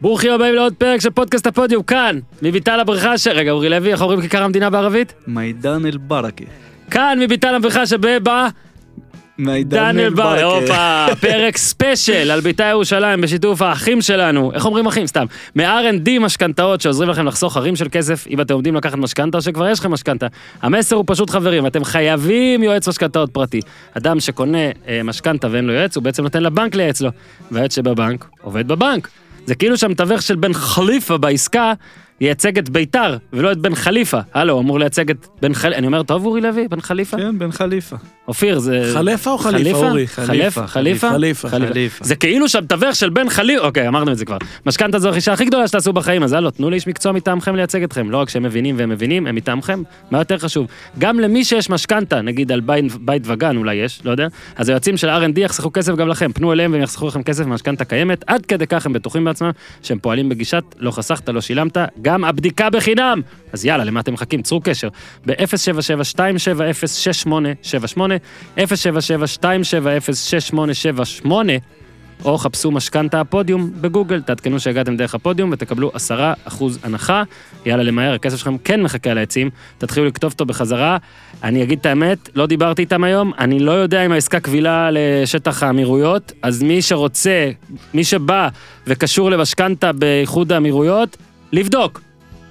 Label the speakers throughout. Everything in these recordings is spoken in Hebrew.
Speaker 1: ברוכים הבאים לעוד פרק של פודקאסט הפודיום, כאן, מביתן הבריכה ש... רגע, אורי לוי, איך אומרים כיכר המדינה בערבית?
Speaker 2: ميدان البركة.
Speaker 1: כאן, מביתן הבריכה שבבה...
Speaker 2: ميدان
Speaker 1: דניאל בר,
Speaker 2: البركة.
Speaker 1: הופה, פרק ספיישל על בית"ר ירושלים בשיתוף האחים שלנו, איך אומרים אחים? סתם, מ-R&D משכנתאות שעוזרים לכם לחסוך הרים של כסף אם אתם עומדים לקחת משכנתה או שכבר יש לכם משכנתה. המסר הוא פשוט חברים, אתם חייבים יועץ משכנתאות פרטי. אדם שקונה אה, משכנתה ואין לו יועץ, הוא בעצם נותן לבנק לייעץ לו, והיועץ שבבנק עובד בבנק. זה כאילו שהמתווך של בן חליפה בעסקה ייצג את בית"ר ולא את בן חליפה. הלו, הוא אמור לייצג את בן חליפה. אני אומר, טוב אורי לוי, בן חליפה?
Speaker 2: כן, בן חליפה.
Speaker 1: אופיר, זה...
Speaker 3: חליפה או חליפה, אורי?
Speaker 1: חליפה? חליפה?
Speaker 3: חליפה.
Speaker 2: חליפה.
Speaker 1: זה כאילו שהמתווך של בן חליפה, אוקיי, אמרנו את זה כבר. משכנתה זו הרכישה הכי גדולה שתעשו בחיים, אז הלו, תנו לאיש מקצוע מטעמכם לייצג אתכם. לא רק שהם מבינים והם מבינים, הם מטעמכם. מה יותר חשוב? גם למי שיש משכנתה, נגיד על בית, בית וגן אולי יש, לא יודע, אז היועצים של R&D יחסכו כסף גם לכם. פנו אליהם והם יחסכו לכם כסף במשכנתה קיימת, עד כדי כך הם בטוחים בעצמם שהם פועלים בגישת לא חסכת, לא שילמת, גם הבדיקה בחינם. אז יאללה, למה אתם מחכים? צרו קשר ב-077-270-6878, 077-270-6878, או חפשו משכנתה הפודיום בגוגל, תעדכנו שהגעתם דרך הפודיום ותקבלו 10% הנחה. יאללה, למהר, הכסף שלכם כן מחכה על העצים, תתחילו לכתוב אותו בחזרה. אני אגיד את האמת, לא דיברתי איתם היום, אני לא יודע אם העסקה קבילה לשטח האמירויות, אז מי שרוצה, מי שבא וקשור למשכנתה באיחוד האמירויות, לבדוק.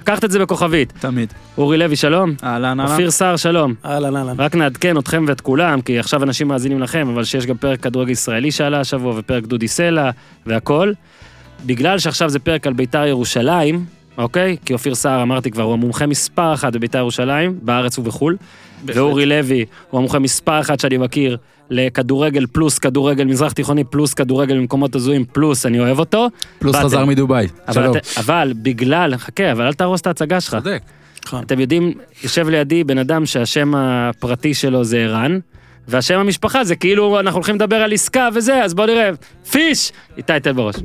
Speaker 1: לקחת את זה בכוכבית.
Speaker 2: תמיד.
Speaker 1: אורי לוי, שלום.
Speaker 2: אהלן, אהלן.
Speaker 1: אופיר סער, שלום.
Speaker 3: אהלן, אהלן.
Speaker 1: רק נעדכן אתכם ואת כולם, כי עכשיו אנשים מאזינים לכם, אבל שיש גם פרק כדורגל ישראלי שעלה השבוע, ופרק דודי סלע, והכל. בגלל שעכשיו זה פרק על בית"ר ירושלים, אוקיי? כי אופיר סער, אמרתי כבר, הוא המומחה מספר אחת בבית"ר ירושלים, בארץ ובחו"ל. ואורי לוי הוא המומחה מספר אחת שאני מכיר לכדורגל פלוס כדורגל מזרח תיכוני פלוס כדורגל במקומות הזויים פלוס, אני אוהב אותו.
Speaker 4: פלוס. חזר מדובאי.
Speaker 1: אבל,
Speaker 4: שלום.
Speaker 1: את, אבל בגלל, חכה, אבל אל תהרוס את ההצגה שלך.
Speaker 4: צודק.
Speaker 3: נכון.
Speaker 1: אתם יודעים, יושב לידי בן אדם שהשם הפרטי שלו זה ערן, והשם המשפחה זה כאילו אנחנו הולכים לדבר על עסקה וזה, אז בוא נראה. פיש! איתי, תן בראש.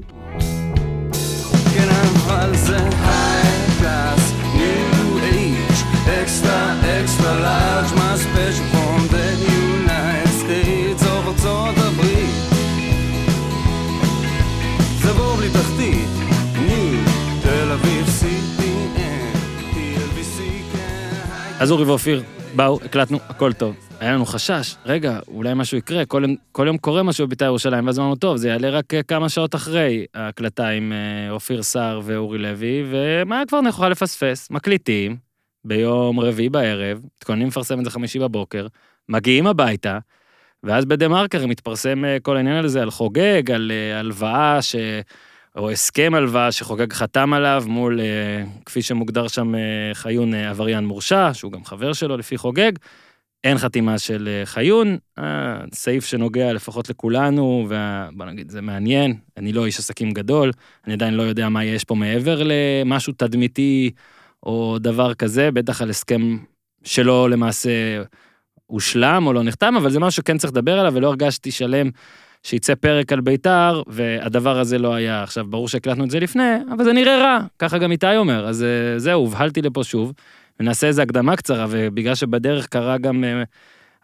Speaker 5: כן, אבל זה
Speaker 1: אז אורי ואופיר באו, הקלטנו, הכל טוב. היה לנו חשש, רגע, אולי משהו יקרה, כל, כל יום קורה משהו בבית"ר ירושלים, ואז אמרנו, טוב, זה יעלה רק אה, כמה שעות אחרי ההקלטה עם אה, אופיר סער ואורי לוי, ומה כבר נוכל לפספס? מקליטים, ביום רביעי בערב, מתכוננים לפרסם את זה חמישי בבוקר, מגיעים הביתה, ואז בדה מרקר מתפרסם אה, כל העניין הזה על חוגג, על אה, הלוואה ש... או הסכם הלוואה שחוגג חתם עליו מול, אה, כפי שמוגדר שם אה, חיון אה, עבריין מורשע, שהוא גם חבר שלו לפי חוגג. אין חתימה של חיון, סעיף שנוגע לפחות לכולנו, ובוא נגיד, זה מעניין, אני לא איש עסקים גדול, אני עדיין לא יודע מה יש פה מעבר למשהו תדמיתי או דבר כזה, בטח על הסכם שלא למעשה הושלם או לא נחתם, אבל זה משהו שכן צריך לדבר עליו, ולא הרגשתי שלם שיצא פרק על בית"ר, והדבר הזה לא היה. עכשיו, ברור שהקלטנו את זה לפני, אבל זה נראה רע, ככה גם איתי אומר, אז אה, זהו, הובהלתי לפה שוב. ונעשה איזה הקדמה קצרה, ובגלל שבדרך קרה גם, אה,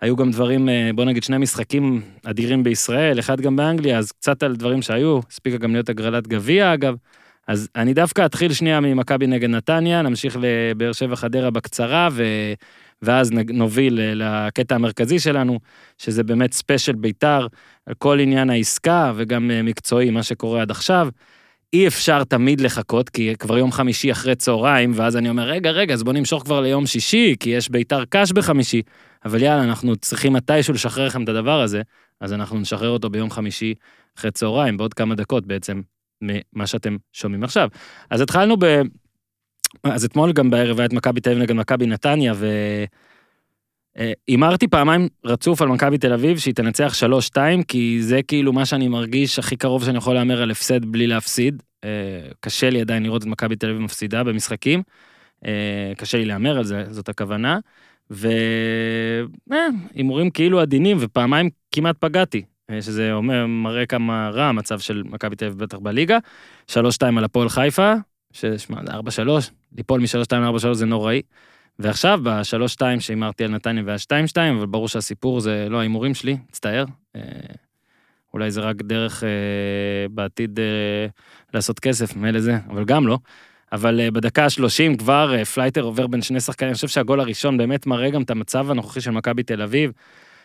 Speaker 1: היו גם דברים, אה, בוא נגיד שני משחקים אדירים בישראל, אחד גם באנגליה, אז קצת על דברים שהיו, הספיקה גם להיות הגרלת גביע אגב. אז אני דווקא אתחיל שנייה ממכבי נגד נתניה, נמשיך לבאר שבע חדרה בקצרה, ו... ואז נוביל לקטע המרכזי שלנו, שזה באמת ספיישל בית"ר, על כל עניין העסקה וגם אה, מקצועי, מה שקורה עד עכשיו. אי אפשר תמיד לחכות, כי כבר יום חמישי אחרי צהריים, ואז אני אומר, רגע, רגע, אז בוא נמשוך כבר ליום שישי, כי יש ביתר קש בחמישי. אבל יאללה, אנחנו צריכים מתישהו לשחרר לכם את הדבר הזה, אז אנחנו נשחרר אותו ביום חמישי אחרי צהריים, בעוד כמה דקות בעצם, ממה שאתם שומעים עכשיו. אז התחלנו ב... אז אתמול גם בערב היה את מכבי תל אביב נגד מכבי נתניה, ו... אה, פעמיים רצוף על מכבי תל אביב שהיא תנצח 3-2, כי זה כאילו מה שאני מרגיש הכי קרוב שאני יכול להמר על הפסד בלי להפסיד. אה, קשה לי עדיין לראות את מכבי תל אביב מפסידה במשחקים. אה, קשה לי להמר על זה, זאת הכוונה. והימורים כאילו עדינים, ופעמיים כמעט פגעתי. שזה אומר, מראה כמה רע המצב של מכבי תל אביב בטח בליגה. 3-2 על הפועל חיפה, ששמע, זה 4-3, ליפול מ-3-2 ל-4-3 זה נוראי. ועכשיו ב-3-2 שהימרתי על נתניה וה-2-2, אבל ברור שהסיפור זה לא ההימורים שלי, מצטער. אה, אולי זה רק דרך אה, בעתיד אה, לעשות כסף, מילא זה, אבל גם לא. אבל אה, בדקה ה-30 כבר אה, פלייטר עובר בין שני שחקנים, אני חושב שהגול הראשון באמת מראה גם את המצב הנוכחי של מכבי תל אביב.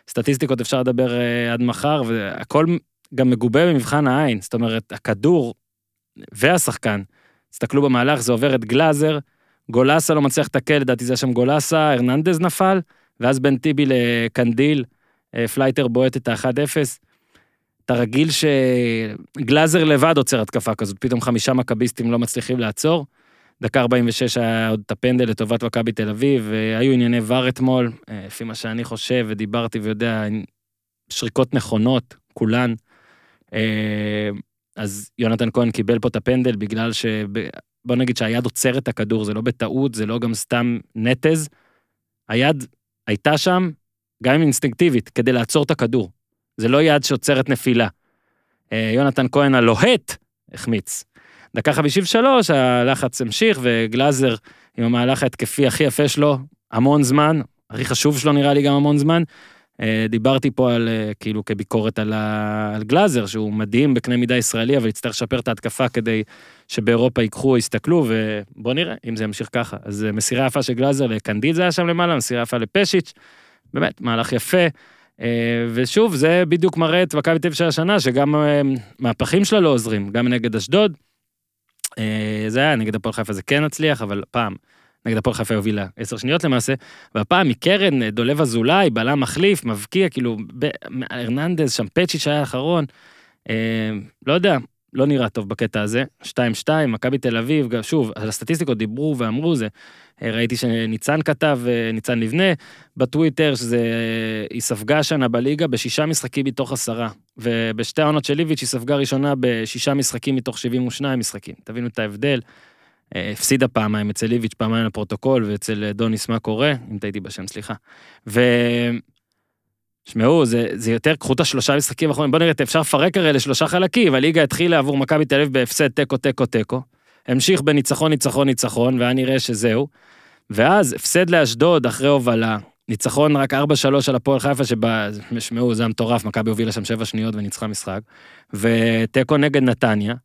Speaker 1: סטטיסטיקות אפשר לדבר אה, עד מחר, והכל גם מגובה במבחן העין, זאת אומרת, הכדור והשחקן, תסתכלו במהלך, זה עובר את גלאזר, גולסה לא מצליח לתקל, לדעתי זה היה שם גולסה, הרננדז נפל, ואז בין טיבי לקנדיל, אה, פלייטר בועט את ה-1-0. אתה רגיל שגלאזר לבד עוצר התקפה כזאת, פתאום חמישה מכביסטים לא מצליחים לעצור. דקה 46 היה עוד את הפנדל לטובת מכבי תל אביב, והיו ענייני VAR אתמול, אה, לפי מה שאני חושב ודיברתי ויודע, שריקות נכונות, כולן. אז יונתן כהן קיבל פה את הפנדל בגלל ש... בוא נגיד שהיד עוצרת את הכדור, זה לא בטעות, זה לא גם סתם נטז. היד הייתה שם, גם אם אינסטינקטיבית, כדי לעצור את הכדור. זה לא יד שעוצרת נפילה. אה, יונתן כהן הלוהט החמיץ. דקה 53, הלחץ המשיך, וגלאזר עם המהלך ההתקפי הכי יפה שלו, המון זמן, הכי חשוב שלו נראה לי גם המון זמן. אה, דיברתי פה על, אה, כאילו, כביקורת על, ה... על גלאזר, שהוא מדהים בקנה מידה ישראלי, אבל יצטרך לשפר את ההתקפה כדי שבאירופה ייקחו או יסתכלו, ובוא נראה אם זה ימשיך ככה. אז אה, מסירה יפה של גלאזר לקנדיד זה היה שם למעלה, מסירה יפה לפשיץ', באמת, מהלך יפה. ושוב, זה בדיוק מראה את מכבי תל של השנה, שגם מהפכים שלה לא עוזרים, גם נגד אשדוד. זה היה, נגד הפועל חיפה זה כן הצליח, אבל פעם. נגד הפועל חיפה הובילה עשר שניות למעשה, והפעם מקרן דולב אזולאי, בלם מחליף, מבקיע, כאילו, הרננדז, שם פצ'יץ' היה האחרון, אה, לא יודע, לא נראה טוב בקטע הזה. 2-2, מכבי תל אביב, שוב, על הסטטיסטיקות דיברו ואמרו זה, אה, ראיתי שניצן כתב, אה, ניצן לבנה, בטוויטר, שזה, אה, היא ספגה השנה בליגה בשישה משחקים מתוך עשרה, ובשתי העונות של ליביץ' היא ספגה ראשונה בשישה משחקים מתוך 72 משחקים, תבינו את ההבדל. אה, הפסידה פעמיים אצל איביץ', פעמיים לפרוטוקול, ואצל אה, דוניס מה קורה, אם טעיתי בשם, סליחה. ו... שמעו, זה, זה יותר, קחו את השלושה משחקים האחרונים, בואו נראה, אפשר לפרק הרי לשלושה חלקים, הליגה התחילה עבור מכבי תל אביב בהפסד תיקו, תיקו, תיקו. המשיך בניצחון, ניצחון, ניצחון, והיה נראה שזהו. ואז הפסד לאשדוד אחרי הובלה, ניצחון רק 4-3 על הפועל חיפה, שבה, שמעו, זה המטורף, מכבי הובילה שם 7 שניות וניצחה משחק. ותיקו נגד נתניה,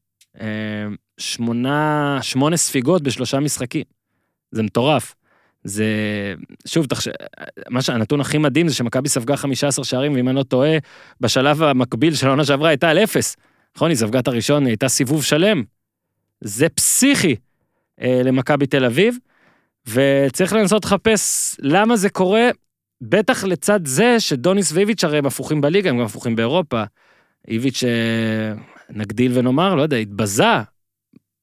Speaker 1: שמונה, שמונה ספיגות בשלושה משחקים. זה מטורף. זה, שוב, תחש... מה שהנתון הכי מדהים זה שמכבי ספגה 15 שערים, ואם אני לא טועה, בשלב המקביל של העונה שעברה הייתה על אפס. נכון, היא ספגה את הראשון, היא הייתה סיבוב שלם. זה פסיכי אה, למכבי תל אביב, וצריך לנסות לחפש למה זה קורה, בטח לצד זה שדוניס ואיביץ' הרי הם הפוכים בליגה, הם גם הפוכים באירופה. איביץ', אה, נגדיל ונאמר, לא יודע, התבזה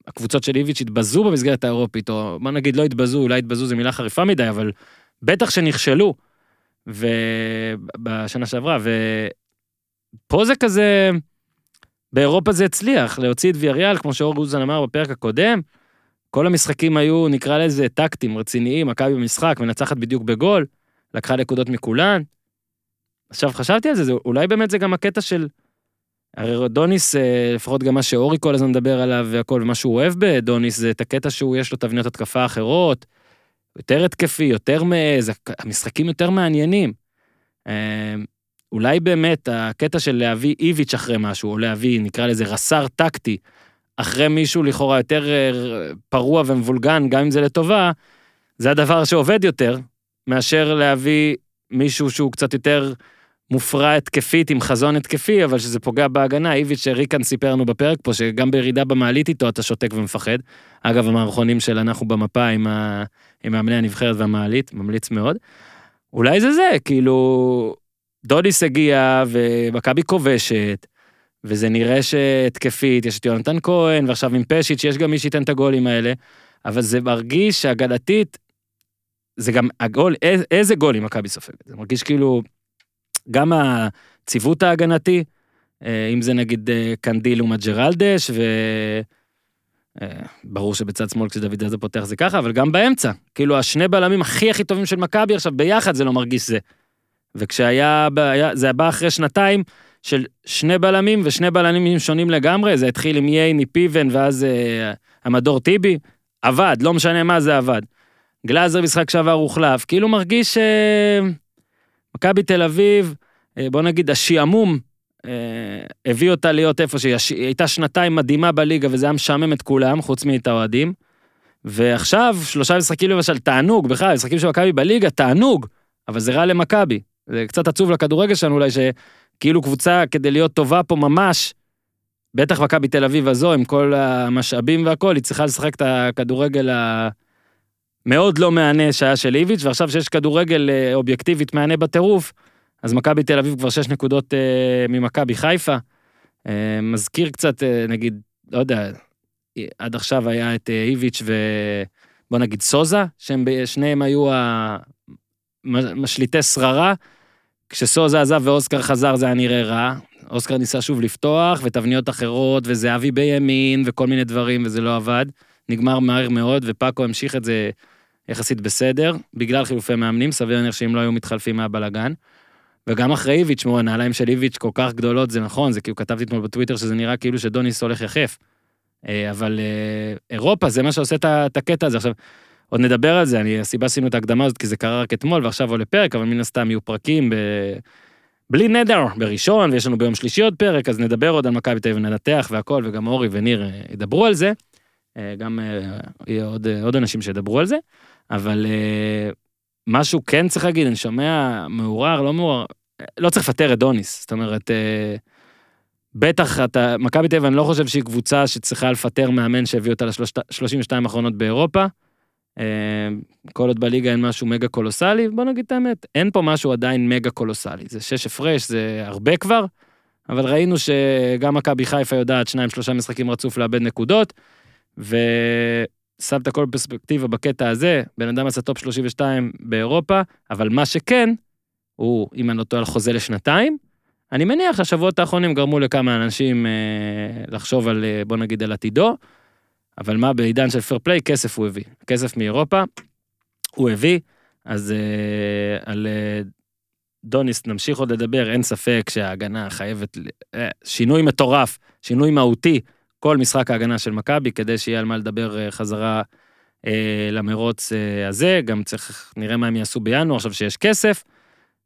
Speaker 1: הקבוצות של איביץ' התבזו במסגרת האירופית, או בוא נגיד לא התבזו, אולי התבזו זו מילה חריפה מדי, אבל בטח שנכשלו. ובשנה שעברה, ופה זה כזה, באירופה זה הצליח, להוציא את ויאריאל, כמו שאור גוזן אמר בפרק הקודם, כל המשחקים היו, נקרא לזה, טקטים, רציניים, מכבי במשחק, מנצחת בדיוק בגול, לקחה נקודות מכולן. עכשיו חשבתי על זה, זה, אולי באמת זה גם הקטע של הרי דוניס, אה, לפחות גם מה שאורי כל הזמן מדבר עליו והכל, ומה שהוא אוהב בדוניס זה את הקטע שהוא יש לו תבניות התקפה אחרות, יותר התקפי, יותר מעז, המשחקים יותר מעניינים. אה, אולי באמת הקטע של להביא איביץ' אחרי משהו, או להביא, נקרא לזה רס"ר טקטי, אחרי מישהו לכאורה יותר אה, פרוע ומבולגן, גם אם זה לטובה, זה הדבר שעובד יותר, מאשר להביא מישהו שהוא קצת יותר מופרע התקפית עם חזון התקפי, אבל שזה פוגע בהגנה. איביץ' ריקן סיפר לנו בפרק פה, שגם בירידה במעלית איתו אתה שותק ומפחד. אגב, המערכונים של אנחנו במפה עם, ה... עם מאמני הנבחרת והמעלית, ממליץ מאוד. אולי זה זה, כאילו, דודיס הגיע ומכבי כובשת, וזה נראה שהתקפית, יש את יונתן כהן, ועכשיו עם פשיץ', יש גם מי שייתן את הגולים האלה, אבל זה מרגיש שהגנתית, זה גם הגול, איזה גולים מכבי סופגת. זה מרגיש כאילו, גם הציוות ההגנתי, אה, אם זה נגיד אה, קנדיל לעומת ג'רלדש, וברור אה, שבצד שמאל כשדוד זאדה פותח זה ככה, אבל גם באמצע. כאילו השני בלמים הכי הכי טובים של מכבי עכשיו ביחד זה לא מרגיש זה. וכשהיה, זה בא אחרי שנתיים של שני בלמים ושני בלמים שונים לגמרי, זה התחיל עם ייני פיבן ואז המדור טיבי, עבד, לא משנה מה זה עבד. גלאזר משחק שעבר הוחלף, כאילו מרגיש מכבי תל אביב, אה, בוא נגיד השעמום אה, הביא אותה להיות איפה שהיא היא הייתה שנתיים מדהימה בליגה וזה היה משעמם את כולם, חוץ מאת האוהדים. ועכשיו, שלושה משחקים למשל, תענוג, בכלל, משחקים של מכבי בליגה, תענוג, אבל זה רע למכבי. זה קצת עצוב לכדורגל שלנו אולי, שכאילו קבוצה, כדי להיות טובה פה ממש, בטח מכבי תל אביב הזו, עם כל המשאבים והכל, היא צריכה לשחק את הכדורגל המאוד לא מהנה שהיה של איביץ', ועכשיו שיש כדורגל אה, אובייקטיבית מהנה בטירוף, אז מכבי תל אביב כבר שש נקודות אה, ממכבי חיפה. אה, מזכיר קצת, אה, נגיד, לא יודע, עד עכשיו היה את אה, איביץ' ובוא נגיד סוזה, שהם שניהם היו המשליטי שררה. כשסוזה עזב ואוסקר חזר זה היה נראה רע. אוסקר ניסה שוב לפתוח, ותבניות אחרות, וזהבי בימין, וכל מיני דברים, וזה לא עבד. נגמר מהר מאוד, ופאקו המשיך את זה יחסית בסדר, בגלל חילופי מאמנים, סביר להניח שאם לא היו מתחלפים היה בלאגן. וגם אחרי איביץ', שמעו, הנעליים של איביץ' כל כך גדולות, זה נכון, זה כאילו כתבתי אתמול בטוויטר שזה נראה כאילו שדוניס הולך יחף. אה, אבל אה, אירופה זה מה שעושה את הקטע הזה. עכשיו, עוד נדבר על זה, אני, הסיבה עשינו את ההקדמה הזאת כי זה קרה רק אתמול ועכשיו עולה פרק, אבל מן הסתם יהיו פרקים ב... בלי נדר, בראשון, ויש לנו ביום שלישי עוד פרק, אז נדבר עוד על מכבי תל אביב וננתח והכל, וגם אורי וניר אה, ידברו על זה. גם יהיה עוד, עוד אנשים שידברו על זה, אבל אה, משהו כן צריך להגיד, אני שומע מעורער, לא מעורער, אה, לא צריך לפטר את דוניס, זאת אומרת, אה, בטח אתה, מכבי תל אביב, אני לא חושב שהיא קבוצה שצריכה לפטר מאמן שהביא אותה ל-32 האחרונות באירופה. אה, כל עוד בליגה אין משהו מגה קולוסלי, בוא נגיד את האמת, אין פה משהו עדיין מגה קולוסלי. זה שש הפרש, זה הרבה כבר, אבל ראינו שגם מכבי חיפה יודעת שניים שלושה משחקים רצוף לאבד נקודות, ושם את הכל בפרספקטיבה בקטע הזה, בן אדם עשה top 32 באירופה, אבל מה שכן, הוא, אם אני לא טועה, חוזה לשנתיים. אני מניח שהשבועות האחרונים גרמו לכמה אנשים אה, לחשוב על, אה, בוא נגיד, על עתידו, אבל מה בעידן של fair play, כסף הוא הביא. כסף מאירופה, הוא הביא, אז אה, על אה, דוניס נמשיך עוד לדבר, אין ספק שההגנה חייבת, אה, שינוי מטורף, שינוי מהותי, כל משחק ההגנה של מכבי, כדי שיהיה על מה לדבר אה, חזרה אה, למרוץ אה, הזה, גם צריך, נראה מה הם יעשו בינואר, עכשיו שיש כסף.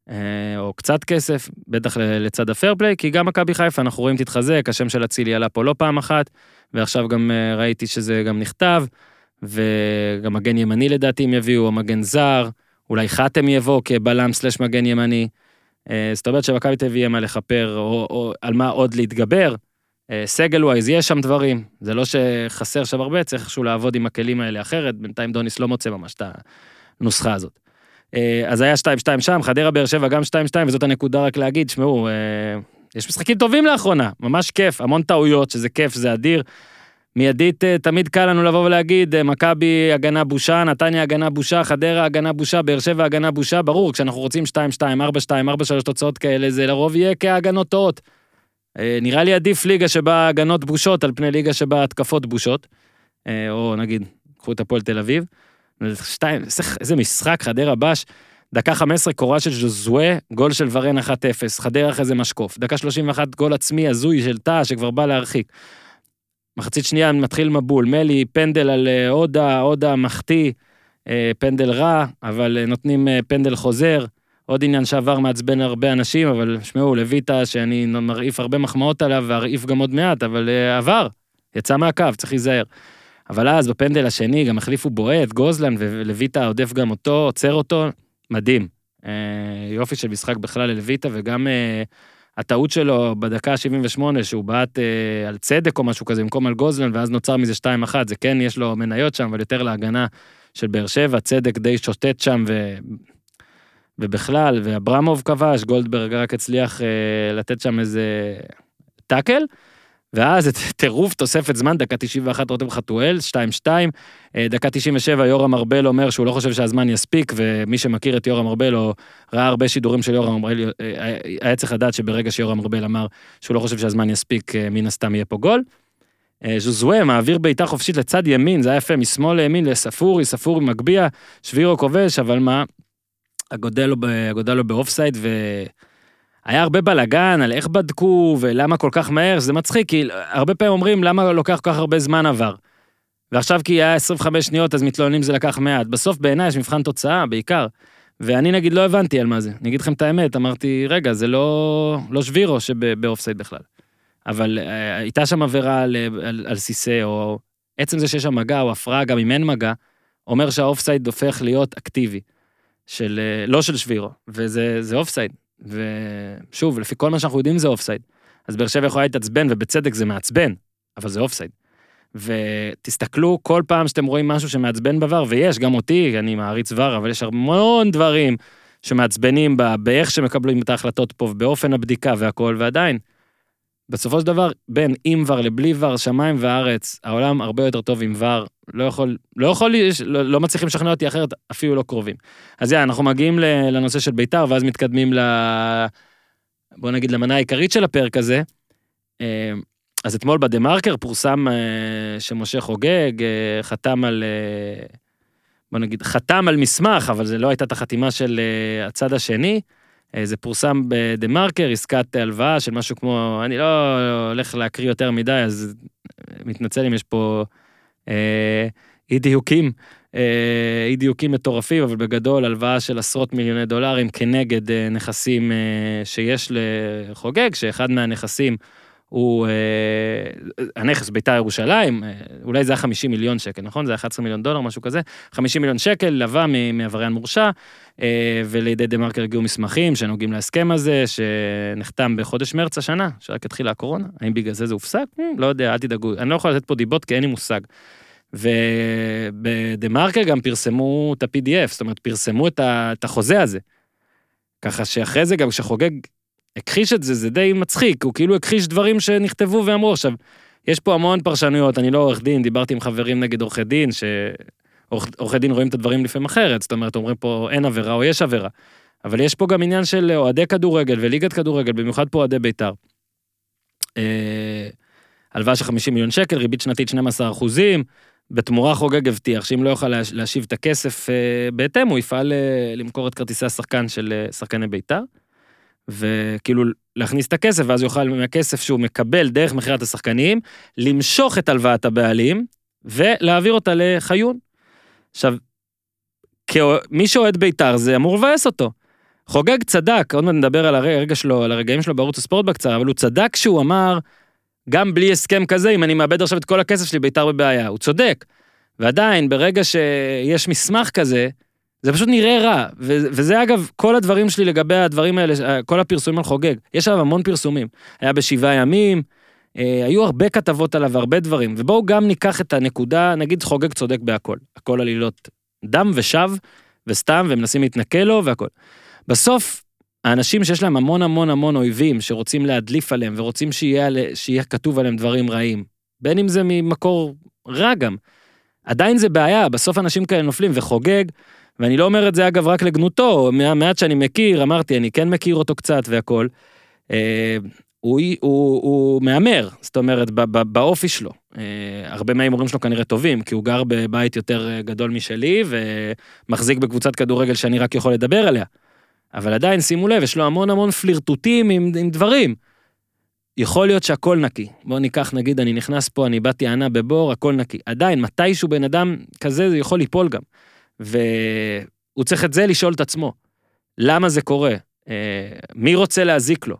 Speaker 1: אה, או קצת כסף, בטח לצד הפייר פליי, כי גם מכבי חיפה, אנחנו רואים תתחזק, השם של אצילי עלה פה לא פעם אחת, ועכשיו גם אה, ראיתי שזה גם נכתב, וגם מגן ימני לדעתי הם יביאו, או מגן זר, אולי חתם יבוא כבלם סלש מגן ימני. אה, זאת אומרת שמכבי תל אביב יהיה מה לכפר, או, או על מה עוד להתגבר. אה, סגל ווייז, יש שם דברים, זה לא שחסר שם הרבה, צריך איכשהו לעבוד עם הכלים האלה אחרת, בינתיים דוניס לא מוצא ממש את הנוסחה הזאת. אה, אז היה 2-2 שם, חדרה באר שבע גם 2-2, וזאת הנקודה רק להגיד, שמעו, אה, יש משחקים טובים לאחרונה, ממש כיף, המון טעויות, שזה כיף, זה אדיר. מיידית תמיד קל לנו לבוא ולהגיד, מכבי הגנה בושה, נתניה הגנה בושה, חדרה הגנה בושה, באר שבע הגנה בושה, ברור, כשאנחנו רוצים 2-2, 4-2, 4-3 תוצאות כאלה, זה לרוב יהיה כהגנות טועות. אה, נראה לי עדיף ליגה שבה הגנות בושות על פני ליגה שבה התקפות בושות. אה, או נגיד, קחו את הפועל תל אביב. שתיים, איזה- משחק, חדרה בש, דקה 15 קורה של ז'וזואה, גול של ורן 1-0, חדרה אחרי זה משקוף. דקה 31 גול עצמי הזוי של טאה שכבר בא להרחיק. מחצית שנייה מתחיל מבול, מלי פנדל על אה, הודה, הודה מחטיא, פנדל רע, אבל נותנים פנדל חוזר. עוד עניין שעבר מעצבן הרבה אנשים, אבל שמעו, לויטה, שאני מרעיף הרבה מחמאות עליו, וארעיף גם עוד מעט, אבל אה, עבר, יצא מהקו, צריך להיזהר. אבל אז בפנדל השני גם החליפו בועט, גוזלן, ולויטה עודף גם אותו, עוצר אותו, מדהים. אה, יופי של משחק בכלל ללויטה, וגם אה, הטעות שלו בדקה ה-78, שהוא בעט אה, על צדק או משהו כזה, במקום על גוזלן, ואז נוצר מזה 2-1, זה כן, יש לו מניות שם, אבל יותר להגנה של באר שבע, צדק די שוטט שם, ו... ובכלל, ואברמוב כבש, גולדברג רק הצליח אה, לתת שם איזה טאקל. ואז את טירוף תוספת זמן, דקה 91 רותם חתואל, 2-2, אה, דקה 97 יורם ארבל אומר שהוא לא חושב שהזמן יספיק, ומי שמכיר את יורם ארבל או ראה הרבה שידורים של יורם ארבל, אה, היה צריך לדעת שברגע שיורם ארבל אמר שהוא לא חושב שהזמן יספיק, אה, מן הסתם יהיה פה גול. אה, ז'וזואה מעביר בעיטה חופשית לצד ימין, זה היה יפה, משמאל לימין לספורי, ספורי מגביה, שבירו כובש, אבל מה, הגודלו, ב- הגודלו באופסייד, ו... היה הרבה בלאגן על איך בדקו ולמה כל כך מהר, זה מצחיק, כי הרבה פעמים אומרים למה לוקח כל כך הרבה זמן עבר. ועכשיו כי היה 25 שניות אז מתלוננים זה לקח מעט. בסוף בעיניי יש מבחן תוצאה בעיקר. ואני נגיד לא הבנתי על מה זה. אני אגיד לכם את האמת, אמרתי, רגע, זה לא, לא שבירו שבאופסייד בכלל. אבל אה, הייתה שם עבירה על, על, על סיסא, או עצם זה שיש שם מגע, או הפרעה, גם אם אין מגע, אומר שהאופסייד הופך להיות אקטיבי. של, אה, לא של שבירו, וזה זה אופסייד. ושוב, לפי כל מה שאנחנו יודעים זה אופסייד. אז באר שבע יכולה להתעצבן, ובצדק זה מעצבן, אבל זה אופסייד. ותסתכלו כל פעם שאתם רואים משהו שמעצבן בVAR, ויש, גם אותי, אני מעריץ VAR, אבל יש המון דברים שמעצבנים בה, באיך שמקבלים את ההחלטות פה, ובאופן הבדיקה והכל, ועדיין, בסופו של דבר, בין עם VAR לבלי VAR, שמיים וארץ, העולם הרבה יותר טוב עם VAR, לא יכול, לא יכול, לא, לא מצליחים לשכנע אותי אחרת, אפילו לא קרובים. אז יאללה, אנחנו מגיעים לנושא של בית"ר, ואז מתקדמים ל... בוא נגיד למנה העיקרית של הפרק הזה. אה, אז אתמול בדה מרקר פורסם אה, שמשה חוגג אה, חתם על, בוא נגיד, חתם על מסמך, אבל זה לא הייתה את החתימה של הצד השני. אה, זה פורסם בדה מרקר, עסקת הלוואה של משהו כמו, אני לא הולך להקריא יותר מדי, אז אה, מתנצל אם יש פה אה, אי דיוקים, אי דיוקים מטורפים, אבל בגדול הלוואה של עשרות מיליוני דולרים כנגד נכסים שיש לחוגג, שאחד מהנכסים הוא אה, הנכס בית"ר ירושלים, אה, אולי זה היה 50 מיליון שקל, נכון? זה היה 11 מיליון דולר, משהו כזה. 50 מיליון שקל לווה מעבריין מורשע, אה, ולידי דה מרקר הגיעו מסמכים שנוגעים להסכם הזה, שנחתם בחודש מרץ השנה, שרק התחילה הקורונה. האם בגלל זה זה הופסק? לא יודע, אל תדאגו. אני לא יכול לתת פה דיבות כי אין לי מושג. ובדה מרקר גם פרסמו את ה-PDF, זאת אומרת, פרסמו את החוזה הזה. ככה שאחרי זה גם כשחוגג הכחיש את זה, זה די מצחיק, הוא כאילו הכחיש דברים שנכתבו ואמרו. עכשיו, יש פה המון פרשנויות, אני לא עורך דין, דיברתי עם חברים נגד עורכי דין, שעורכי דין רואים את הדברים לפעמים אחרת, זאת אומרת, אומרים פה אין עבירה או יש עבירה. אבל יש פה גם עניין של אוהדי כדורגל וליגת כדורגל, במיוחד פה אוהדי בית"ר. אה, הלוואה של 50 מיליון שקל, ריבית שנתית 12 אחוזים, בתמורה חוגג הבטיח שאם לא יוכל להש- להשיב את הכסף אה, בהתאם, הוא יפעל אה, למכור את כרטיסי השחקן של שחקני בית"ר. וכאילו להכניס את הכסף, ואז יוכל מהכסף שהוא מקבל דרך מכירת השחקנים, למשוך את הלוואת הבעלים ולהעביר אותה לחיון. עכשיו, כאו- מי שאוהד בית"ר זה אמור לבאס אותו. חוגג צדק, עוד מעט נדבר על הרגע שלו, על הרגעים שלו בערוץ הספורט בקצרה, אבל הוא צדק כשהוא אמר, גם בלי הסכם כזה, אם אני מאבד עכשיו את כל הכסף שלי, בית"ר בבעיה. הוא צודק. ועדיין, ברגע שיש מסמך כזה, זה פשוט נראה רע, וזה אגב כל הדברים שלי לגבי הדברים האלה, כל הפרסומים על חוגג. יש עליו המון פרסומים. היה בשבעה ימים, אה, היו הרבה כתבות עליו, הרבה דברים. ובואו גם ניקח את הנקודה, נגיד חוגג צודק בהכל. הכל עלילות דם ושווא וסתם, ומנסים להתנכל לו והכל. בסוף, האנשים שיש להם המון המון המון אויבים, שרוצים להדליף עליהם, ורוצים שיהיה, שיהיה כתוב עליהם דברים רעים, בין אם זה ממקור רע גם, עדיין זה בעיה, בסוף אנשים כאלה נופלים, וחוגג, ואני לא אומר את זה אגב רק לגנותו, מהמעט שאני מכיר, אמרתי, אני כן מכיר אותו קצת והכל. אה, הוא, הוא, הוא מהמר, זאת אומרת, ב- ב- באופי שלו. אה, הרבה מההימורים שלו כנראה טובים, כי הוא גר בבית יותר אה, גדול משלי, ומחזיק בקבוצת כדורגל שאני רק יכול לדבר עליה. אבל עדיין, שימו לב, יש לו המון המון פלירטוטים עם, עם דברים. יכול להיות שהכל נקי. בואו ניקח, נגיד, אני נכנס פה, אני באתי ענה בבור, הכל נקי. עדיין, מתישהו בן אדם כזה, זה יכול ליפול גם. והוא צריך את זה לשאול את עצמו. למה זה קורה? אה, מי רוצה להזיק לו?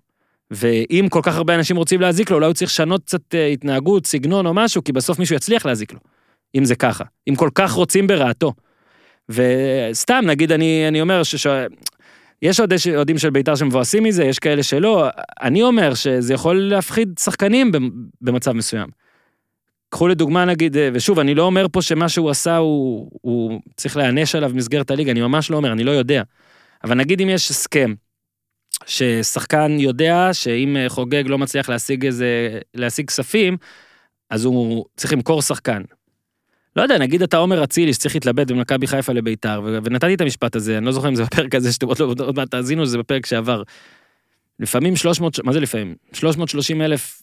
Speaker 1: ואם כל כך הרבה אנשים רוצים להזיק לו, אולי הוא צריך לשנות קצת אה, התנהגות, סגנון או משהו, כי בסוף מישהו יצליח להזיק לו. אם זה ככה. אם כל כך רוצים ברעתו. וסתם, נגיד, אני, אני אומר ש... יש אוהדי- אוהדים של בית"ר שמבואסים מזה, יש כאלה שלא. אני אומר שזה יכול להפחיד שחקנים במ- במצב מסוים. קחו לדוגמה נגיד, אה, ושוב, אני לא אומר פה שמה שהוא עשה הוא, הוא צריך להיענש עליו במסגרת הליגה, אני ממש לא אומר, אני לא יודע. אבל נגיד אם יש הסכם, ששחקן יודע שאם אה, חוגג לא מצליח להשיג איזה, להשיג כספים, אז הוא צריך למכור שחקן. לא יודע, נגיד אתה עומר אצילי שצריך להתלבט בין מכבי חיפה לביתר, ונתתי את המשפט הזה, אני לא זוכר אם זה בפרק הזה שאתם עוד, לא- עוד מעט תאזינו, זה בפרק שעבר. לפעמים 300, מה זה לפעמים? 330 אלף